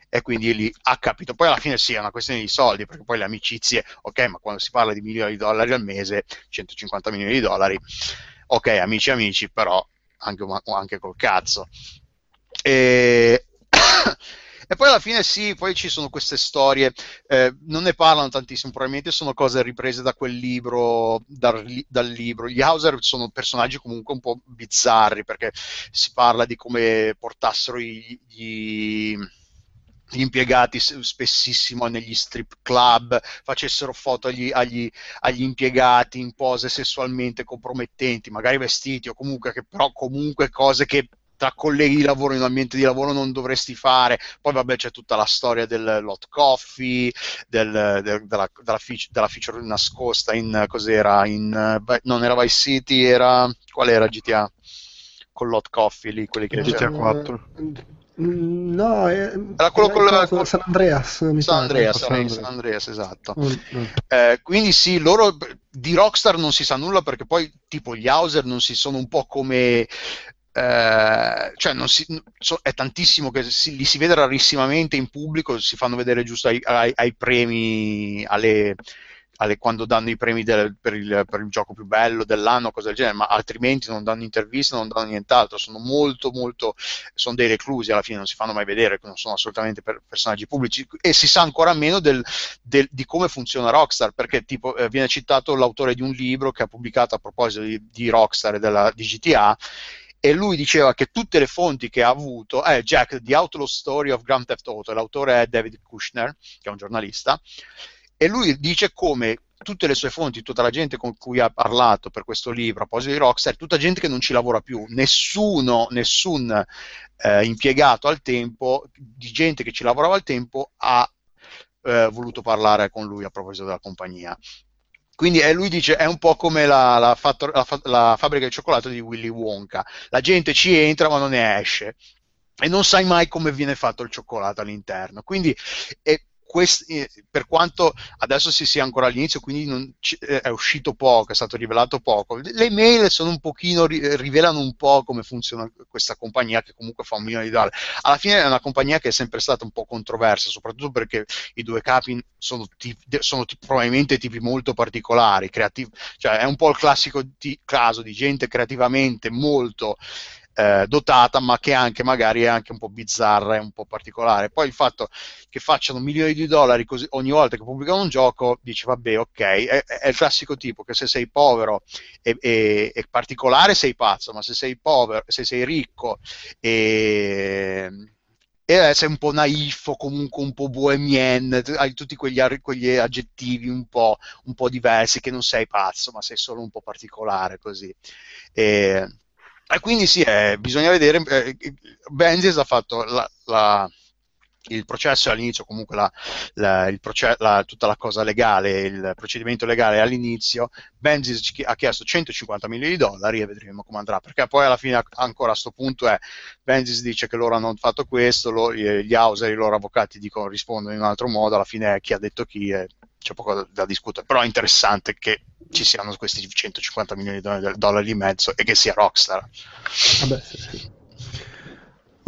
e quindi lì ha capito. Poi alla fine sì, è una questione di soldi, perché poi le amicizie, ok, ma quando si parla di milioni di dollari al mese, 150 milioni di dollari, ok, amici amici, però anche, anche col cazzo. E... E poi alla fine sì, poi ci sono queste storie, eh, non ne parlano tantissimo, probabilmente sono cose riprese da quel libro, dal, dal, libro. Gli Hauser sono personaggi comunque un po' bizzarri perché si parla di come portassero gli, gli gli impiegati spessissimo negli strip club facessero foto agli, agli, agli, impiegati in pose sessualmente compromettenti, magari vestiti o comunque, che, però comunque cose che tra colleghi di lavoro in un ambiente di lavoro non dovresti fare. Poi vabbè c'è tutta la storia del lot coffee, del, del, della, della, feature, della, feature, nascosta in cos'era, in, non era Vice City, era qual era GTA? Con lot coffee lì, quelli che GTA 4. Mm, no, è, era quello con la, con San Andreas. Mi San, Andreas, San Andreas. San Andreas, esatto. Mm, mm. Eh, quindi sì, loro di Rockstar non si sa nulla perché poi tipo gli Hauser non si sono un po' come eh, cioè si, so, è tantissimo che si, li si vede rarissimamente in pubblico, si fanno vedere giusto ai, ai, ai premi, alle, alle, quando danno i premi del, per, il, per, il, gioco più bello dell'anno, cose del genere, ma altrimenti non danno interviste, non danno nient'altro, sono molto molto, sono dei reclusi alla fine, non si fanno mai vedere, non sono assolutamente per personaggi pubblici. E si sa ancora meno del, del, di come funziona Rockstar, perché tipo eh, viene citato l'autore di un libro che ha pubblicato a proposito di, di Rockstar e della, di GTA e lui diceva che tutte le fonti che ha avuto, eh, Jack, The Outlaw Story of Grand Theft Auto, l'autore è David Kushner, che è un giornalista, e lui dice come tutte le sue fonti, tutta la gente con cui ha parlato per questo libro, a proposito di Rockstar, tutta gente che non ci lavora più, nessuno, nessun eh, impiegato al tempo, di gente che ci lavorava al tempo, ha eh, voluto parlare con lui a proposito della compagnia. Quindi eh, lui dice è un po' come la, la, fattor- la, la, fabbrica di cioccolato di Willy Wonka. La gente ci entra ma non ne esce e non sai mai come viene fatto il cioccolato all'interno. Quindi è quest- eh, per quanto adesso si sia ancora all'inizio, quindi non, eh, è uscito poco, è stato rivelato poco, le mail un pochino, rivelano un po' come funziona questa compagnia che comunque fa un milione di dollari. Alla fine è una compagnia che è sempre stata un po' controversa, soprattutto perché i due capi sono, tipi, sono tipi, probabilmente tipi molto particolari, creativi, cioè è un po' il classico di, caso di gente creativamente molto eh, dotata, ma che anche magari è anche un po' bizzarra e un po' particolare. Poi il fatto che facciano milioni di dollari così, ogni volta che pubblicano un gioco, dici vabbè, ok, è, è il classico tipo che se sei povero e, e, e, particolare sei pazzo, ma se sei povero, se sei ricco e e sei un po' naif o comunque un po' bohemien, hai tutti quegli, quegli aggettivi un po', un po', diversi, che non sei pazzo, ma sei solo un po' particolare così. E, e quindi sì, eh, bisogna vedere, eh, Benzis ha fatto la, la, il processo all'inizio, comunque la, la, proce- tutta la cosa legale, il procedimento legale all'inizio, Benzis ha chiesto 150 milioni di dollari e vedremo come andrà, perché poi alla fine ancora a questo punto è, Benzis dice che loro hanno fatto questo, lo, gli Hauser, i loro avvocati dicono rispondono in un altro modo, alla fine è chi ha detto chi e c'è poco da, da discutere, però è interessante che ci siano questi 150 milioni di dollari di mezzo e che sia Rockstar. Vabbè, sì, sì.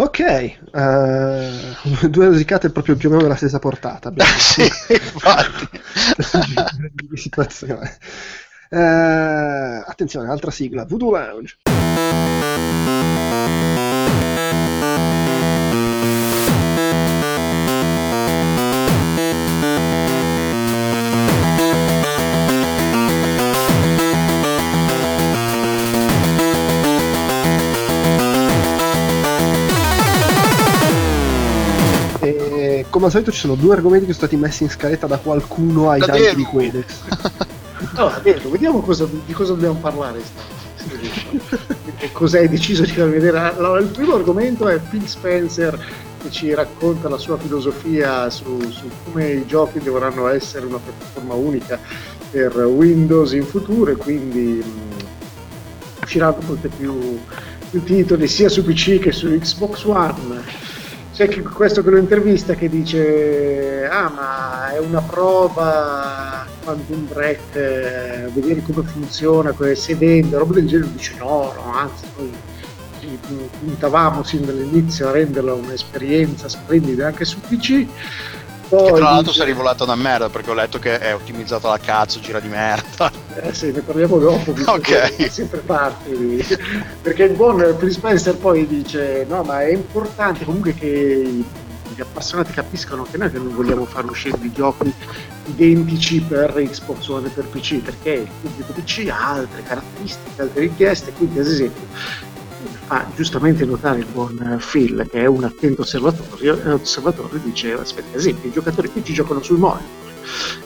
Ok, uh, due rosicate proprio più o meno della stessa portata. sì, infatti. situazione. Uh, attenzione, altra sigla, Voodoo Lounge. Come al solito ci sono due argomenti che sono stati messi in scaletta da qualcuno ai da tempi di Quedex. allora, Delo, vediamo cosa, di cosa dobbiamo parlare cosa hai deciso di far vedere? Allora, il primo argomento è Phil Spencer che ci racconta la sua filosofia su, su come i giochi dovranno essere una piattaforma unica per Windows in futuro e quindi mh, usciranno molti più, più titoli sia su PC che su Xbox One c'è chi, questo che lo intervista che dice ah ma è una prova Quantum Break eh, vedere come funziona se vende roba del genere dice no no anzi noi puntavamo sin dall'inizio a renderla un'esperienza splendida anche su PC poi, che tra l'altro dice... si è rivolato una merda perché ho letto che è ottimizzato la cazzo, gira di merda. Eh sì, ne parliamo dopo. ok. Sempre parti. Perché il buon Chris Spencer poi dice: No, ma è importante comunque che gli appassionati capiscano che noi che non vogliamo far uscire di giochi identici per Xbox One e per PC perché il pubblico PC ha altre caratteristiche, altre richieste, quindi ad esempio fa giustamente notare il buon Phil, che è un attento osservatore, osservatore diceva, aspetta, ad esempio, i giocatori qui ci giocano sul monitor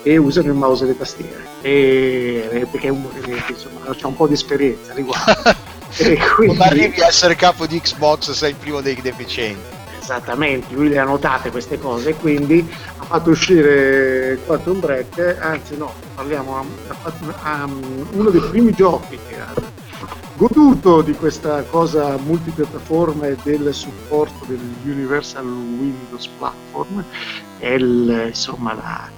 e usano il mouse e le tastiere, e, perché uno che insomma, ha un po' di esperienza riguardo. E quindi... Non arrivi a essere capo di Xbox, sei il primo dei deficienti. Esattamente, lui le ha notate queste cose e quindi ha fatto uscire Quantum Break, anzi no, parliamo, ha fatto um, uno dei primi giochi che ha goduto di questa cosa multipiattaforma e del supporto dell'Universal Windows Platform, è il, insomma la,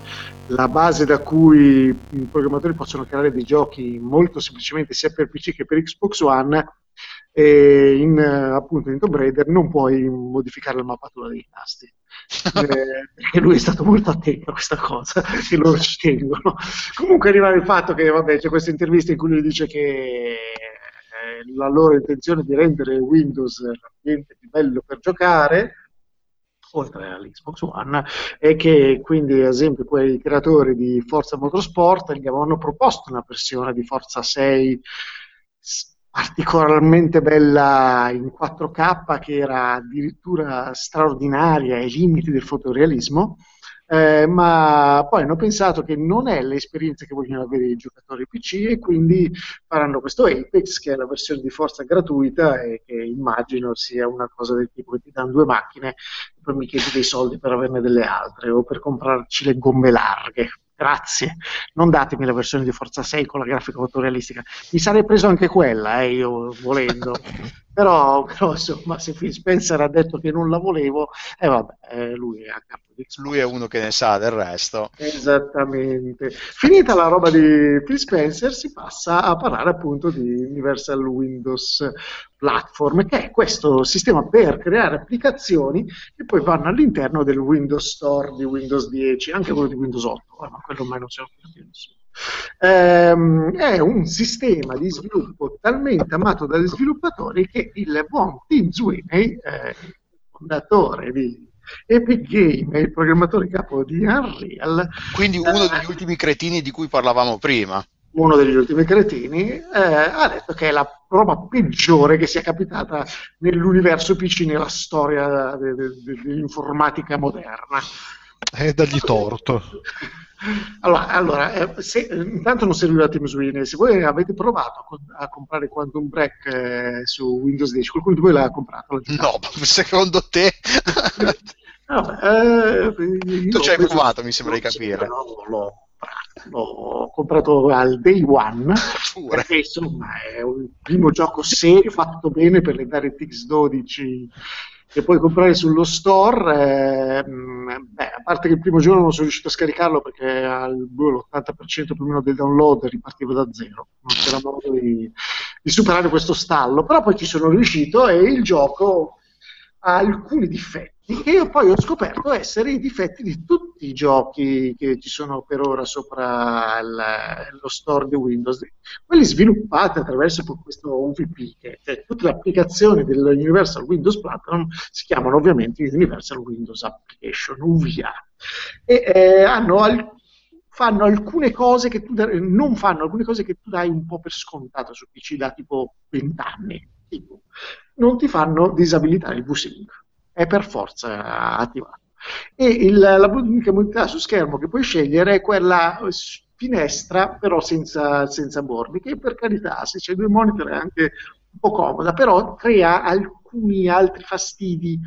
la base da cui i programmatori possono creare dei giochi molto semplicemente sia per PC che per Xbox One e in appunto in Tomb Raider non puoi modificare la mappatura dei tasti eh, perché lui è stato molto attento a questa cosa e lo ci tengono comunque arriva il fatto che vabbè c'è questa intervista in cui lui dice che eh, la loro intenzione di rendere Windows l'ambiente più bello per giocare oltre all'Xbox One, e che quindi, ad esempio, quei creatori di Forza Motorsport gli avevano proposto una versione di Forza 6 particolarmente bella in 4K che era addirittura straordinaria ai limiti del fotorealismo eh, ma poi hanno pensato che non è l'esperienza che vogliono avere i giocatori PC e quindi faranno questo Apex che è la versione di forza gratuita e che immagino sia una cosa del tipo che ti danno due macchine e poi mi chiedi dei soldi per averne delle altre o per comprarci le gomme larghe. Grazie, non datemi la versione di Forza 6 con la grafica fotorealistica, mi sarei preso anche quella, eh, io volendo, però, però, insomma se Phil Spencer ha detto che non la volevo, e eh, vabbè, eh, lui è a Lui è uno che ne sa del resto. Esattamente. Finita la roba di Phil Spencer si passa a parlare appunto di Universal Windows Platform, che è questo sistema per creare applicazioni che poi vanno all'interno del Windows Store di Windows 10, anche quello di Windows 8, ma quello ormai non si più nessuno. Ehm, è un sistema di sviluppo talmente amato dagli sviluppatori che il buon Tim Sweeney, eh, fondatore di Epic Game e il programmatore capo di Unreal. Quindi uno eh, degli ultimi cretini di cui parlavamo prima. Uno degli ultimi cretini eh, ha detto che è la roba peggiore che sia capitata nell'universo PC nella storia de- de- de- dell'informatica moderna. E dagli torto. Allora, allora eh, se, intanto non serviva Team Sweeney, se voi avete provato a, a comprare Quantum Break eh, su Windows 10, qualcuno di voi l'ha comprato? No, secondo te? Vabbè, eh, tu ci hai provato, mi sembra di capire. No, l'ho, l'ho comprato al day one, Pure. perché insomma è un primo gioco serio, fatto bene per le DirectX 12 che puoi comprare sullo store. Eh, beh, a parte che il primo giorno non sono riuscito a scaricarlo perché al, l'80% più o meno del download ripartiva da zero, non c'era modo di, di superare questo stallo, però poi ci sono riuscito e il gioco ha alcuni difetti che io poi ho scoperto essere i difetti di tutti i giochi che ci sono per ora sopra il, lo store di Windows, quelli sviluppati attraverso questo UVP, che cioè, tutte le applicazioni dell'Universal Windows Platform si chiamano ovviamente Universal Windows Application, UVA, e eh, al, fanno alcune cose che tu non fanno alcune cose che tu dai un po' per scontato su PC da tipo 20 anni, tipo. Non ti fanno disabilitare il VSync è per forza attivato. E il, la modalità su schermo che puoi scegliere è quella finestra, però senza, senza bordi, che per carità, se c'è due monitor è anche un po' comoda, però crea alcuni altri fastidi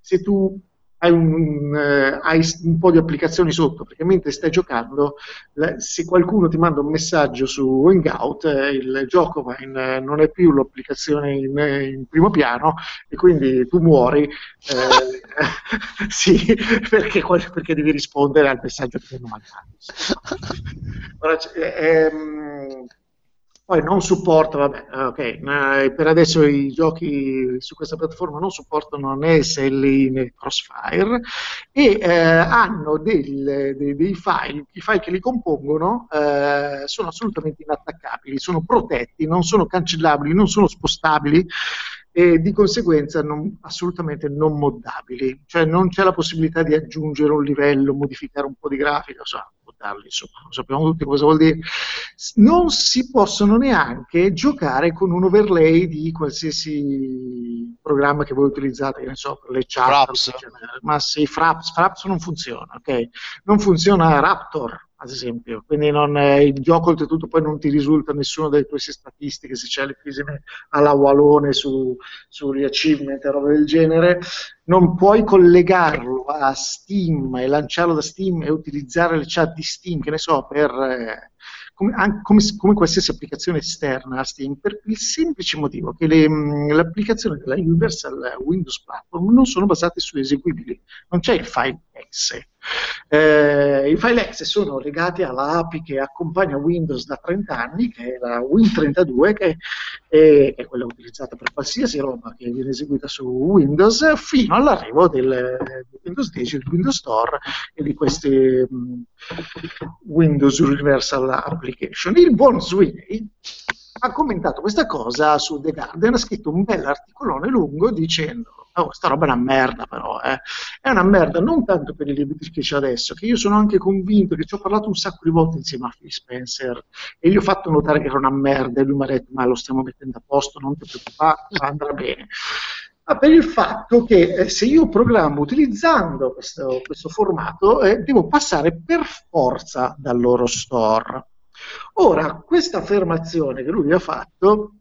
se tu hai un, eh, hai un, po' di applicazioni sotto, perché mentre stai giocando, se qualcuno ti manda un messaggio su Hangout, eh, il gioco in, eh, non è più l'applicazione in, in, primo piano e quindi tu muori, eh, sì, perché, perché, devi rispondere al messaggio che ti hanno mandato. Ora, ehm, poi non supporta, vabbè, ok, per adesso i giochi su questa piattaforma non supportano né SLI né Crossfire e eh, hanno del, dei, dei, file, i file che li compongono eh, sono assolutamente inattaccabili, sono protetti, non sono cancellabili, non sono spostabili e di conseguenza non, assolutamente non moddabili, cioè non c'è la possibilità di aggiungere un livello, modificare un po' di grafica, so, moddarli, insomma, lo sappiamo tutti cosa vuol dire. Non si possono neanche giocare con un overlay di qualsiasi programma che voi utilizzate, che ne so, per le chat, Fraps. ma sì, Fraps, Fraps non funziona, ok? Non funziona Raptor, ad esempio, quindi non, eh, il gioco oltretutto poi non ti risulta nessuna delle tue statistiche, se c'è le fisime alla Wallone su, sugli achievement e roba del genere, non puoi collegarlo a Steam e lanciarlo da Steam e utilizzare le chat di Steam, che ne so, per... Eh, come, come, qualsiasi applicazione esterna a Steam, per il semplice motivo che le, le applicazioni della Universal Windows Platform non sono basate su eseguibili, non c'è il file exe. Eh, I file exe sono legati all'API che accompagna Windows da 30 anni, che è la Win32, che è, è quella utilizzata per qualsiasi roba che viene eseguita su Windows, fino all'arrivo del, Windows 10, del Windows Store e di queste um, Windows Universal Application. Il buon Sweeney ha commentato questa cosa su The Guardian, ha scritto un bel articolone lungo dicendo oh, sta roba è una merda però, eh. è una merda non tanto per i libri che c'è adesso, che io sono anche convinto, che ci ho parlato un sacco di volte insieme a Phil Spencer e gli ho fatto notare che era una merda e lui mi ha detto ma lo stiamo mettendo a posto, non ti preoccupare, andrà bene. Ma per il fatto che eh, se io programmo utilizzando questo, questo formato eh, devo passare per forza dal loro store. Ora, questa affermazione che lui ha fatto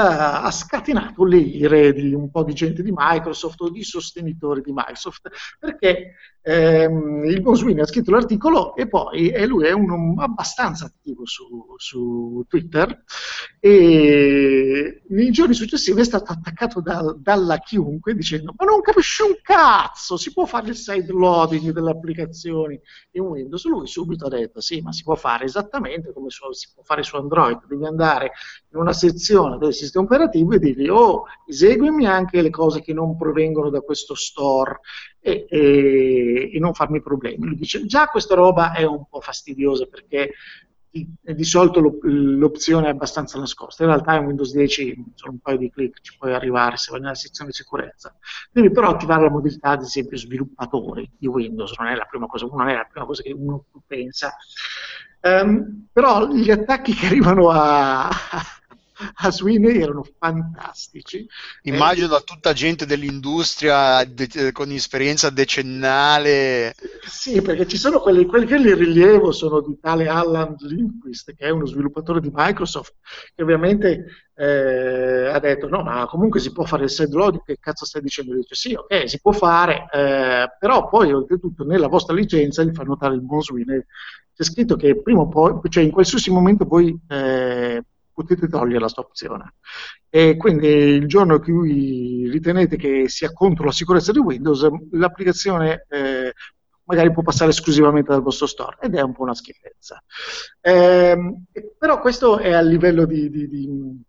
ha scatenato le ire di un po' di gente di Microsoft o di sostenitori di Microsoft, perché ehm, il Boswini ha scritto l'articolo e poi e lui è uno abbastanza attivo su, su, Twitter e nei giorni successivi è stato attaccato da, dalla chiunque dicendo ma non capisci un cazzo, si può fare il side loading delle applicazioni in Windows? Lui subito ha detto sì, ma si può fare esattamente come su, si può fare su Android, devi andare in una sezione del sistema operativo e dirgli oh, eseguimi anche le cose che non provengono da questo store e, e, e non farmi problemi. Lui dice già questa roba è un po' fastidiosa perché di, di solito l'opzione è abbastanza nascosta. In realtà in Windows 10 sono un paio di clic, ci puoi arrivare se vai nella sezione sicurezza. Devi però attivare la modalità, ad esempio, sviluppatori di Windows, non è la prima cosa, non è la prima cosa che uno pensa. Um, però gli attacchi che arrivano a, a Sweeney erano fantastici. Immagino eh, da tutta gente dell'industria de- con esperienza decennale. Sì, perché ci sono quelli, quelli che li rilievo sono di tale Alan Lindquist, che è uno sviluppatore di Microsoft, che ovviamente eh, ha detto no, ma comunque si può fare il side loading, che cazzo stai dicendo? Dice sì, ok, si può fare, eh, però poi oltretutto nella vostra licenza gli fa notare il buon Sweeney, c'è scritto che prima o poi, cioè in qualsiasi momento voi eh, potete togliere la stop opzione. E quindi il giorno in cui ritenete che sia contro la sicurezza di Windows, l'applicazione eh, magari può passare esclusivamente dal vostro store ed è un po' una schifezza. Eh, però questo è a livello di, di, di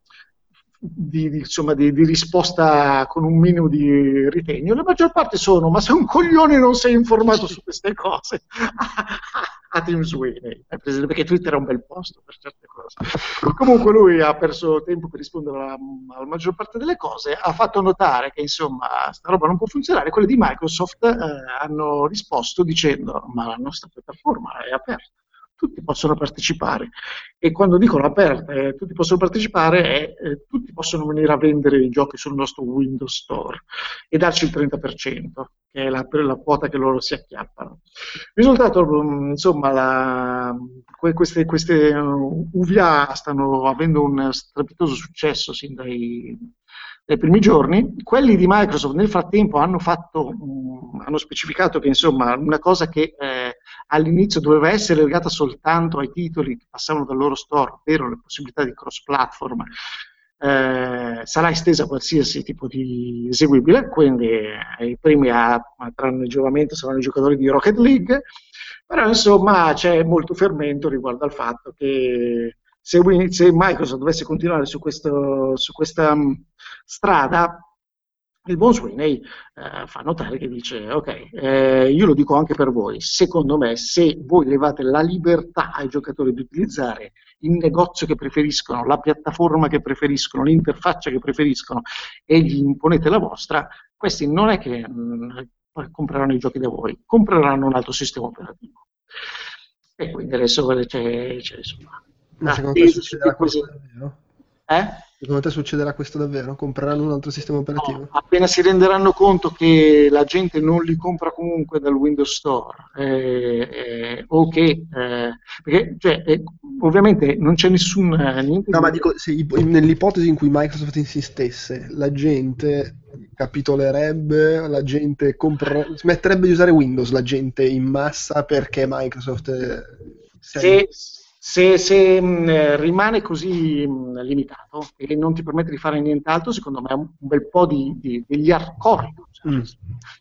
di, di, insomma, di, di, risposta con un minimo di ritegno. La maggior parte sono: ma se un coglione non sei informato su queste cose, a Tim Sweeney, perché Twitter è un bel posto per certe cose. Comunque lui ha perso tempo per rispondere alla, alla maggior parte delle cose, ha fatto notare che insomma sta roba non può funzionare, quelle di Microsoft eh, hanno risposto dicendo ma la nostra piattaforma è aperta tutti possono partecipare. E quando dicono aperta, eh, tutti possono partecipare, è eh, tutti possono venire a vendere i giochi sul nostro Windows Store e darci il 30%, che è la, la quota che loro si acchiappano. Risultato, mm, insomma, la, queste, queste UVA stanno avendo un strepitoso successo sin dai nei primi giorni. Quelli di Microsoft nel frattempo hanno, fatto, um, hanno specificato che insomma una cosa che eh, all'inizio doveva essere legata soltanto ai titoli che passavano dal loro store, ovvero le possibilità di cross-platform, eh, sarà estesa a qualsiasi tipo di eseguibile, quindi eh, i primi a, trarne giovamento saranno i giocatori di Rocket League, però insomma c'è molto fermento riguardo al fatto che se, se Microsoft dovesse continuare su, questo, su questa um, strada, il buon Sweeney eh, fa notare che dice, ok, eh, io lo dico anche per voi, secondo me se voi levate la libertà ai giocatori di utilizzare il negozio che preferiscono, la piattaforma che preferiscono, l'interfaccia che preferiscono e gli imponete la vostra, questi non è che mh, compreranno i giochi da voi, compreranno un altro sistema operativo. E quindi adesso c'è, c'è insomma, ma secondo te succederà così? Eh? Secondo te succederà questo davvero? Compreranno un altro sistema operativo? No, appena si renderanno conto che la gente non li compra comunque dal Windows Store, eh, eh, o che, eh, perché cioè, eh, ovviamente non c'è nessun... eh, niente No, ma dico, se nell'ipotesi in cui Microsoft insistesse, la gente capitolerebbe, la gente compre- smetterebbe di usare Windows, la gente in massa perché Microsoft... eh, se, se- se, mh, rimane così mh, limitato e non ti permette di fare nient'altro, secondo me un, un bel po' di, di- degli hardcore user, Mm.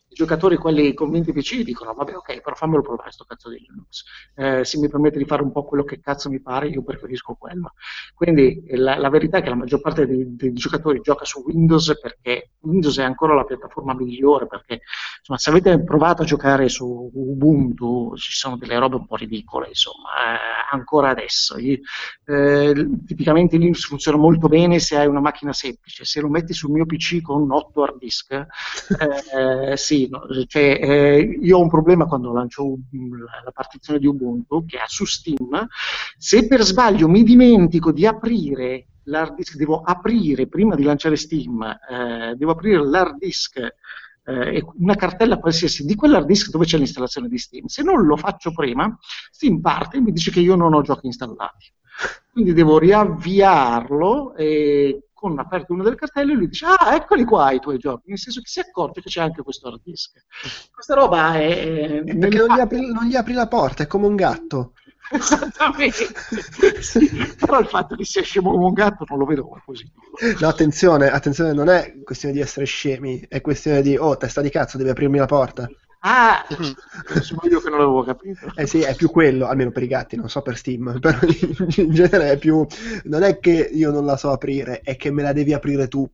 I giocatori, quelli convinti PC, dicono: Vabbè, ok, però fammelo provare sto cazzo di Linux. Eh, se mi permette di fare un po' quello che cazzo mi pare, io preferisco quello. Quindi eh, la, la verità è che la maggior parte dei, dei giocatori gioca su Windows perché Windows è ancora la piattaforma migliore. Perché insomma, se avete provato a giocare su Ubuntu, ci sono delle robe un po' ridicole, insomma, eh, ancora adesso. Eh, tipicamente Linux funziona molto bene se hai una macchina semplice, se lo metti sul mio PC con 8 hard disk, eh, sì, no, cioè, eh, io ho un problema quando lancio la, partizione di Ubuntu che ha su Steam, se per sbaglio mi dimentico di aprire l'hard disk, devo aprire prima di lanciare Steam, eh, devo aprire l'hard disk eh, una cartella qualsiasi di quell'hard disk dove c'è l'installazione di Steam. Se non lo faccio prima, Steam parte e mi dice che io non ho giochi installati. Quindi devo riavviarlo e con aperto una delle cartelle lui dice ah eccoli qua i tuoi giochi, nel senso che si accorge che c'è anche questo hard disk. Questa roba è... è Perché non gli, apri, non gli apri la porta, è come un gatto. Esattamente. Sì, però il fatto che sia scemo come un gatto non lo vedo come positivo. No, attenzione, attenzione, non è questione di essere scemi, è questione di, oh, testa di cazzo, devi aprirmi la porta. Ah, sono io che non l'avevo capito. Eh sì, è più quello, almeno per i gatti, non so per Steam, però in genere è più... Non è che io non la so aprire, è che me la devi aprire tu.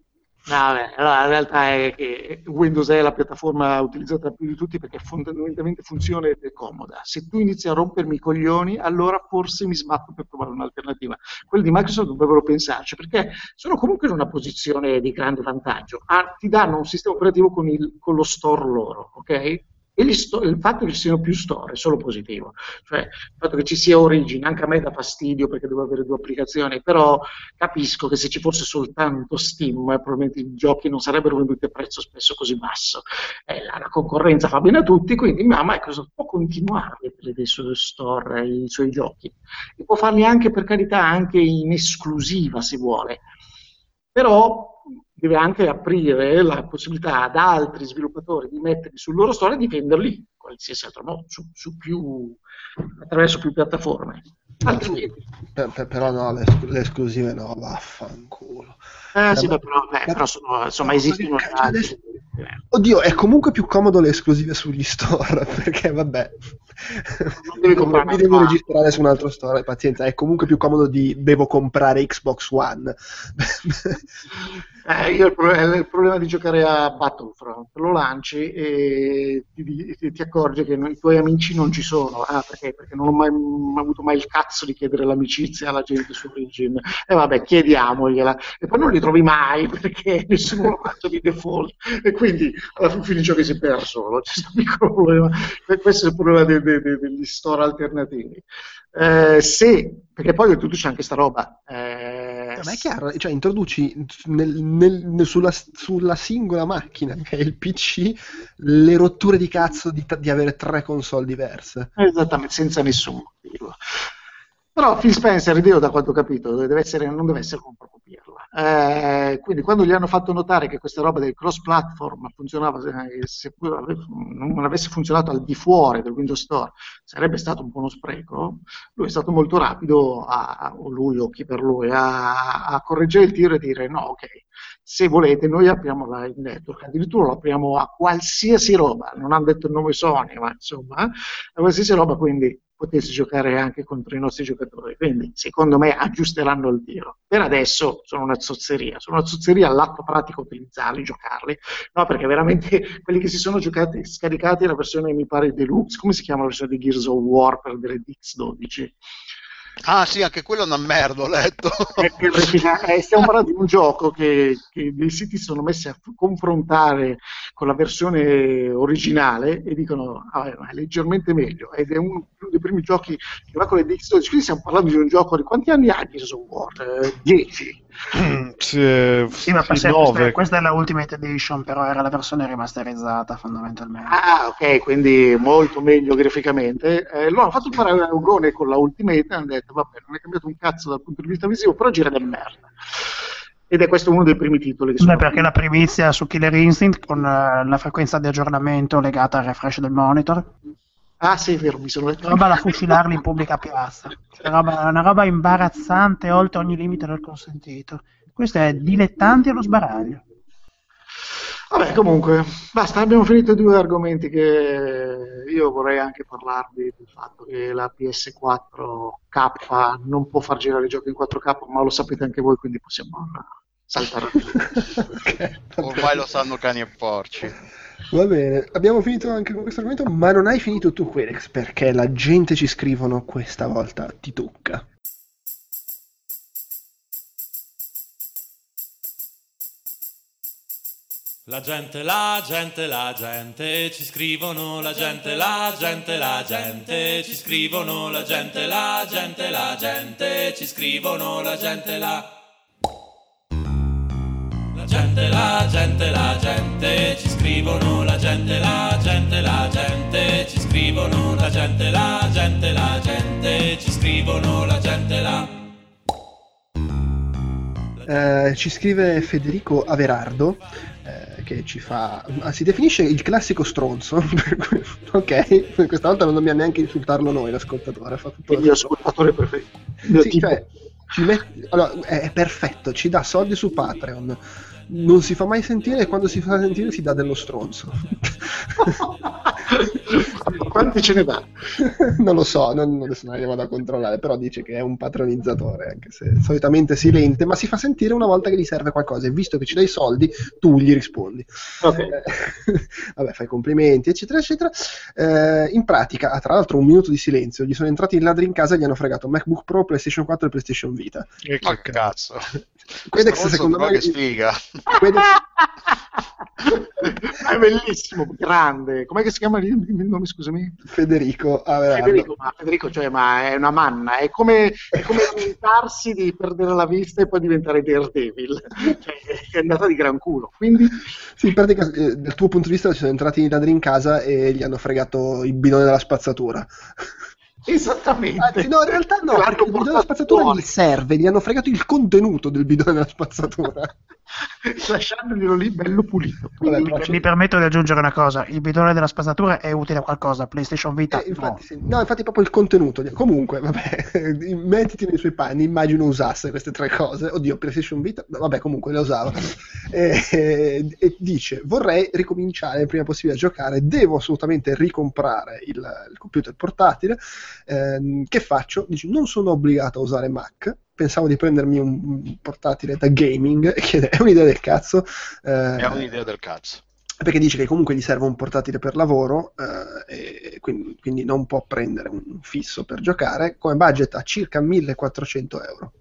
No, vabbè, allora, la realtà è che Windows è la piattaforma utilizzata più di tutti perché fondamentalmente funziona ed è comoda. Se tu inizi a rompermi i coglioni, allora forse mi sbatto per trovare un'alternativa. Quelli di Microsoft dovrebbero pensarci perché sono comunque in una posizione di grande vantaggio. Ah, ti danno un sistema operativo con, il- con lo store loro, ok? E sto- il fatto che ci siano più store è solo positivo, cioè il fatto che ci sia Origin, anche a me dà fastidio perché devo avere due applicazioni, però capisco che se ci fosse soltanto Steam, probabilmente i giochi non sarebbero venduti a prezzo spesso così basso. Eh, la, la concorrenza fa bene a tutti, quindi ma Microsoft può continuare a mettere dei suoi store, i suoi giochi, e può farli anche per carità anche in esclusiva se vuole, però deve anche aprire la possibilità ad altri sviluppatori di metterli sul loro store e di venderli in qualsiasi altro modo, su, su più, attraverso più piattaforme. Altrimenti, Per- per- però no, le, le esclusive no, vaffanculo. eh, sì, Vabbè. beh, però, beh, però sono, insomma, esistono Cioè, adesso- Oddio, è comunque più comodo le esclusive sugli store, perché vabbè, Non devi comprare mi devo registrare su un altro store, pazienza, è comunque più comodo di devo comprare Xbox One. Eh, io il, pro- eh, il problema di giocare a Battlefront, lo lanci e ti, ti- ti accorgi che i tuoi amici non ci sono. Ah, perché? Perché non ho mai m- avuto mai il cazzo di chiedere l'amicizia alla gente su Origin. E vabbè, chiediamogliela. E poi non li trovi mai perché nessuno lo fatto di default. E quindi alla fine finisce che si perde solo. C'è questo piccolo problema. Que- Questo è il problema de- de- de- degli store alternativi. Eh, se, perché poi oltretutto c'è anche sta roba. eh, Ma è chiaro, cioè introduci nel- nel- sulla, sulla singola macchina, che è il PC, le rotture di cazzo di, di avere tre console diverse. Esattamente, senza nessun motivo. Però Phil Spencer, io da quanto ho capito, deve essere, non deve essere un proprio. Eh, quindi quando gli hanno fatto notare che questa roba del cross-platform funzionava, eh, se ave- non avesse funzionato al di fuori del Windows Store, sarebbe stato un po' uno spreco, lui è stato molto rapido, a, o lui o chi per lui, a, a correggere il tiro e dire no, ok, se volete noi apriamo la network, addirittura lo apriamo a qualsiasi roba, non hanno detto il nome Sony, ma insomma, a qualsiasi roba, quindi potessi giocare anche contro i nostri giocatori. Quindi, secondo me, aggiusteranno il tiro. Per adesso sono una zozzeria, sono una zozzeria all'atto pratico utilizzarli, giocarli, no, perché veramente quelli che si sono giocati, scaricati la versione, mi pare, deluxe, come si chiama la versione di Gears of War per delle Dix12? Ah sì, anche quello è una merda, ho letto. Eh, eh, stiamo parlando di un gioco che, che dei siti sono messi a confrontare con la versione originale e dicono ah, ma è leggermente meglio ed è uno dei primi giochi che va con le Dix12 quindi stiamo parlando di un gioco di quanti anni ha Gears of War? Eh, 10 sì, Sì, ma sì, questa, questa è la Ultimate Edition, però era la versione rimasterizzata fondamentalmente. Ah, ok, quindi molto meglio graficamente. Eh, loro hanno fatto il paragone con la Ultimate e hanno detto, vabbè, non è cambiato un cazzo dal punto di vista visivo, però gira da merda. Ed è questo uno dei primi titoli che Beh, sono... perché la primizia su Killer Instinct con eh, la frequenza di aggiornamento legata al refresh del monitor, Ah, sì, è vero, mi sono letto. roba da fucilarli in pubblica piazza. Una roba, una roba imbarazzante oltre ogni limite del consentito. Questo è dilettanti allo sbaraglio. Vabbè, comunque, basta, abbiamo finito i due argomenti che io vorrei anche parlarvi del fatto che la PS4K non può far girare i giochi in 4K, ma lo sapete anche voi, quindi possiamo saltare. Ok, va Ormai lo sanno cani e porci. Va bene, abbiamo finito anche con questo argomento, ma non hai finito tu, Querex, perché la gente ci scrivono questa volta ti tocca. La gente, la gente, la gente, ci scrivono la gente, la gente, la gente, ci scrivono la gente, la gente, la gente, ci scrivono la gente, la... La gente, la gente, la gente, ci scrivono la gente, la gente, la gente, ci scrivono la gente, la gente, la gente, ci scrivono la gente, la... Eh, ci scrive Federico Averardo, eh, che ci fa... ah, si definisce il classico stronzo, ok? Questa volta non dobbiamo neanche insultarlo noi, l'ascoltatore. Fa tutto il mio ascoltatore preferito. Sì, cioè, ci met- allora, è perfetto, ci dà soldi su Patreon, non si fa mai sentire e quando si fa sentire si dà dello stronzo. Quanti ce ne dà? non lo so, non, adesso non vado a controllare, però dice che è un patronizzatore, anche se solitamente silente, ma si fa sentire una volta che gli serve qualcosa e visto che ci dai soldi, tu gli rispondi. Ok. Eh, Vabbè, fai complimenti, eccetera, eccetera. Eh, in pratica, ah, tra l'altro, un minuto di silenzio. Gli sono entrati i ladri in casa e gli hanno fregato MacBook Pro, PlayStation 4 e PlayStation Vita. E che cazzo. Quedex, secondo me, che sfiga. Quedex- è bellissimo, grande. Com'è che si chiama il nome, scusami? Federico Averardo. Federico, ma, Federico, cioè, ma è una manna, è come, è come lamentarsi di perdere la vista e poi diventare Daredevil. Cioè, è andata di gran culo. Quindi, Sì, in pratica, eh, dal tuo punto di vista, sono entrati i ladri in casa e gli hanno fregato il bidone della spazzatura. Esattamente. Anzi, no, in realtà no, il bidone della spazzatura gli serve, gli hanno fregato il contenuto del bidone della spazzatura. lasciandoglielo lì bello pulito. Vabbè, Mi, mi permetto di aggiungere una cosa: il bidone della spazzatura è utile a qualcosa, PlayStation Vita Eh, infatti, no. sì. no, infatti proprio il contenuto. Comunque, vabbè, mettiti nei suoi panni, immagino usasse queste tre cose. Oddio, PlayStation Vita, vabbè, comunque le usava. E, e- e dice, vorrei ricominciare il prima possibile a giocare, devo assolutamente ricomprare il, il computer portatile. Ehm, che faccio? Dice, non sono obbligato a usare Mac. Pensavo di prendermi un portatile da gaming, e chiede, è un'idea del cazzo. Eh, È un'idea del cazzo. perché dice che comunque gli serve un portatile per lavoro eh, quindi, quindi non può prendere un fisso per giocare come budget a circa 1400 euro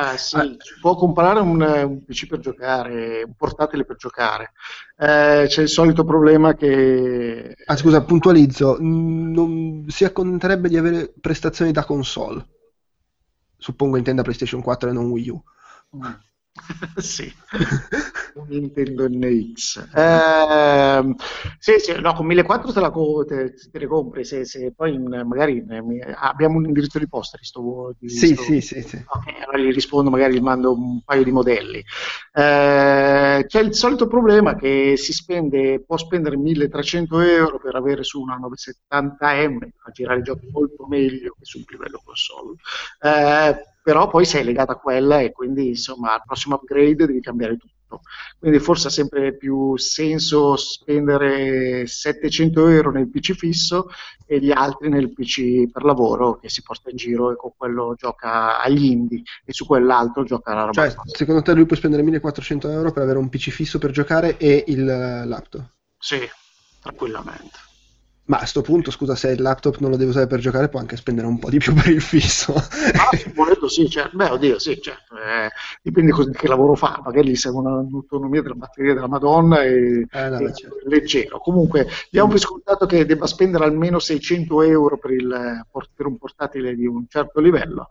Ah, sì, si può comprare un, un PC per giocare, un portatile per giocare. Eh, c'è il solito problema che ah scusa puntualizzo. Mh, non si accontenterebbe di avere prestazioni da console? Suppongo intenda PlayStation 4 e non Wii U sì, un Nintendo NX. Ehm, sì, sì, no, con 1400 te la co- te, te le compri, se, se poi in- magari eh, mi- abbiamo un indirizzo di posta sto, di sì sto- sì sì, sì. Ok, allora gli rispondo, magari gli mando un paio di modelli. Eh, c'è il solito problema che si spende, può spendere 1300 euro per avere su una 970M a girare i giochi molto meglio che su un livello console. Eh, però poi sei legato a quella e quindi insomma al prossimo upgrade devi cambiare tutto. Quindi forse ha sempre più senso spendere 700 euro nel PC fisso e gli altri nel PC per lavoro che si porta in giro e con quello gioca agli indie e su quell'altro gioca la roba. cioè secondo te lui può spendere 1400 euro per avere un PC fisso per giocare e il laptop Sì, tranquillamente. Ma a sto punto, scusa, se il laptop non lo devo usare per giocare, può anche spendere un po' di più per il fisso. Ah, volendo sì, certo. Beh, oddio, sì, certo. Eh, dipende cos- che lavoro fa, magari gli serve un'autonomia della batteria della Madonna e, Eh, no, e certo. leggero. Comunque, diamo per scontato che debba spendere almeno 600 euro per, il, per un portatile di un certo livello.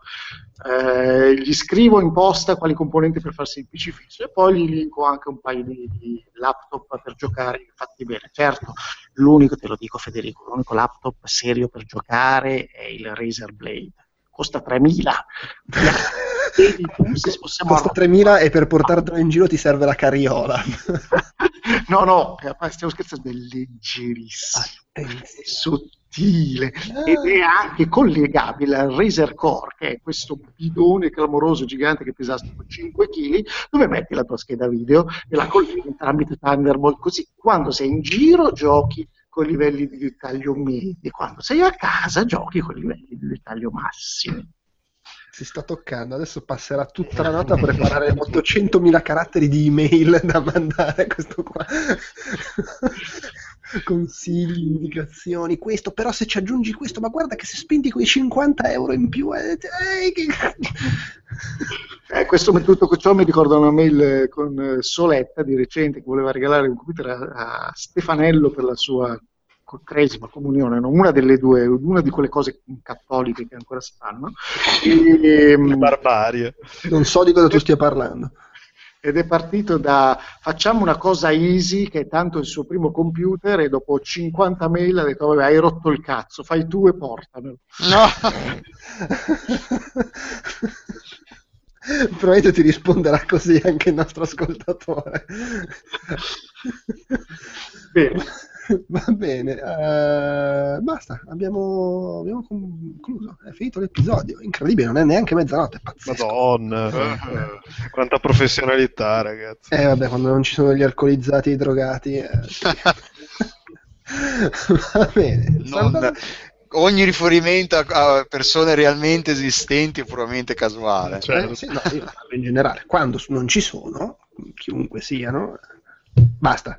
Eh, gli scrivo in posta quali componenti per farsi il PC fisso e poi gli linko anche un paio di, di laptop per giocare fatti bene. Certo, l'unico, te lo dico Federico, l'unico laptop serio per giocare è il Razer Blade. Costa 3000. Vedi tu se possiamo Costa 3000 e per portartelo in giro ti serve la carriola. No, no, eh, stiamo scherzando, è leggerissimo, è sottile ed è anche collegabile al Razer Core, che è questo bidone clamoroso gigante che pesa tipo 5 kg, dove metti la tua scheda video e la colleghi tramite Thunderbolt, così quando sei in giro giochi con livelli di dettaglio medi, quando sei a casa giochi con livelli di dettaglio massimi. Si sta toccando, adesso passerà tutta la notte a preparare 800.000 caratteri di email da mandare a questo qua. Consigli, indicazioni, questo, però se ci aggiungi questo, ma guarda che se spendi quei 50 euro in più... eh, eh, Eh, questo tutto ciò mi ricorda una mail con eh, Soletta di recente che voleva regalare un computer a, a Stefanello per la sua cresima comunione, no? una delle due, una di quelle cose cattoliche che ancora si fanno. E, mm, Barbarie. Non so di cosa tu stia parlando. Ed è partito da facciamo una cosa easy che è tanto il suo primo computer e dopo 50 mail ha detto vabbè hai rotto il cazzo, fai tu e portamelo. No, Probabilmente ti risponderà così anche il nostro ascoltatore. Bene. Va bene, eh, basta, abbiamo, abbiamo concluso, è finito l'episodio, incredibile, non è neanche mezzanotte, è pazzesco. Madonna, eh, quanta professionalità, ragazzi. Eh vabbè, quando non ci sono gli alcolizzati e i drogati... eh, sì. Va bene, non- ogni riferimento a, persone realmente esistenti è puramente casuale. Cioè, Eh, sì, no, io parlo in generale, quando non ci sono, chiunque siano, basta.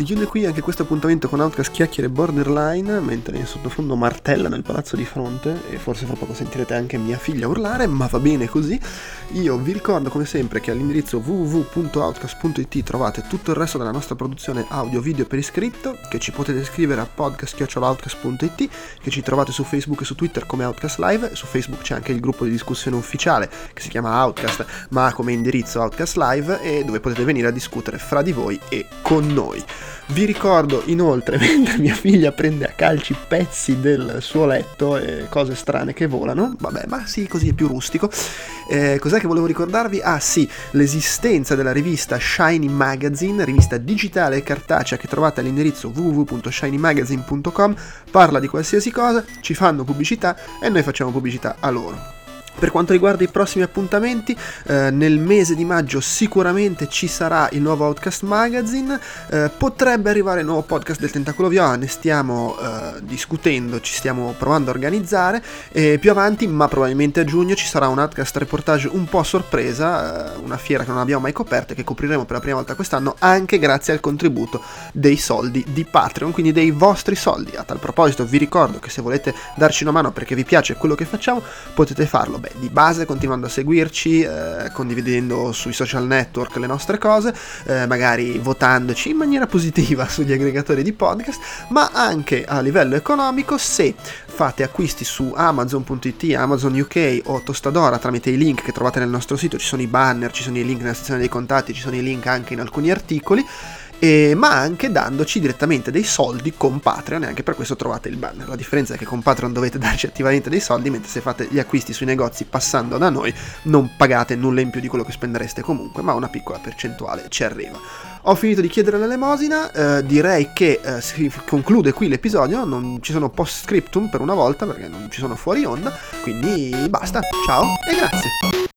Si chiude qui anche questo appuntamento con Outcast Chiacchiere Borderline, mentre in sottofondo martella nel palazzo di fronte, e forse fra poco sentirete anche mia figlia urlare, ma va bene così. Io vi ricordo come sempre che all'indirizzo www.outcast.it trovate tutto il resto della nostra produzione audio video per iscritto, che ci potete scrivere a podcast.outcast.it, che ci trovate su Facebook e su Twitter come Outcast Live, su Facebook c'è anche il gruppo di discussione ufficiale che si chiama Outcast, ma ha come indirizzo Outcast Live e dove potete venire a discutere fra di voi e con noi. Vi ricordo inoltre, mentre mia figlia prende a calci pezzi del suo letto e cose strane che volano, vabbè, ma sì, così è più rustico. Eh, cos'è che volevo ricordarvi? Ah sì, l'esistenza della rivista Shiny Magazine, rivista digitale e cartacea che trovate all'indirizzo www.shinymagazine.com, parla di qualsiasi cosa, ci fanno pubblicità e noi facciamo pubblicità a loro. Per quanto riguarda i prossimi appuntamenti, eh, nel mese di maggio sicuramente ci sarà il nuovo Outcast Magazine, eh, potrebbe arrivare il nuovo podcast del Tentacolo Viola, ne stiamo eh, discutendo, ci stiamo provando a organizzare, e più avanti, ma probabilmente a giugno, ci sarà un Outcast reportage un po' a sorpresa, eh, una fiera che non abbiamo mai coperto e che copriremo per la prima volta quest'anno, anche grazie al contributo dei soldi di Patreon, quindi dei vostri soldi. A tal proposito vi ricordo che se volete darci una mano perché vi piace quello che facciamo, potete farlo. Di base continuando a seguirci, eh, condividendo sui social network le nostre cose, eh, magari votandoci in maniera positiva sugli aggregatori di podcast, ma anche a livello economico se fate acquisti su amazon.it, Amazon UK o Tostadora tramite i link che trovate nel nostro sito, ci sono i banner, ci sono i link nella sezione dei contatti, ci sono i link anche in alcuni articoli e- ma anche dandoci direttamente dei soldi con Patreon e anche per questo trovate il banner. La differenza è che con Patreon dovete darci attivamente dei soldi, mentre se fate gli acquisti sui negozi passando da noi non pagate nulla in più di quello che spendereste comunque, ma una piccola percentuale ci arriva. Ho finito di chiedere l'elemosina, eh, direi che eh, si conclude qui l'episodio, non ci sono post scriptum per una volta perché non ci sono fuori onda, quindi basta, ciao e grazie.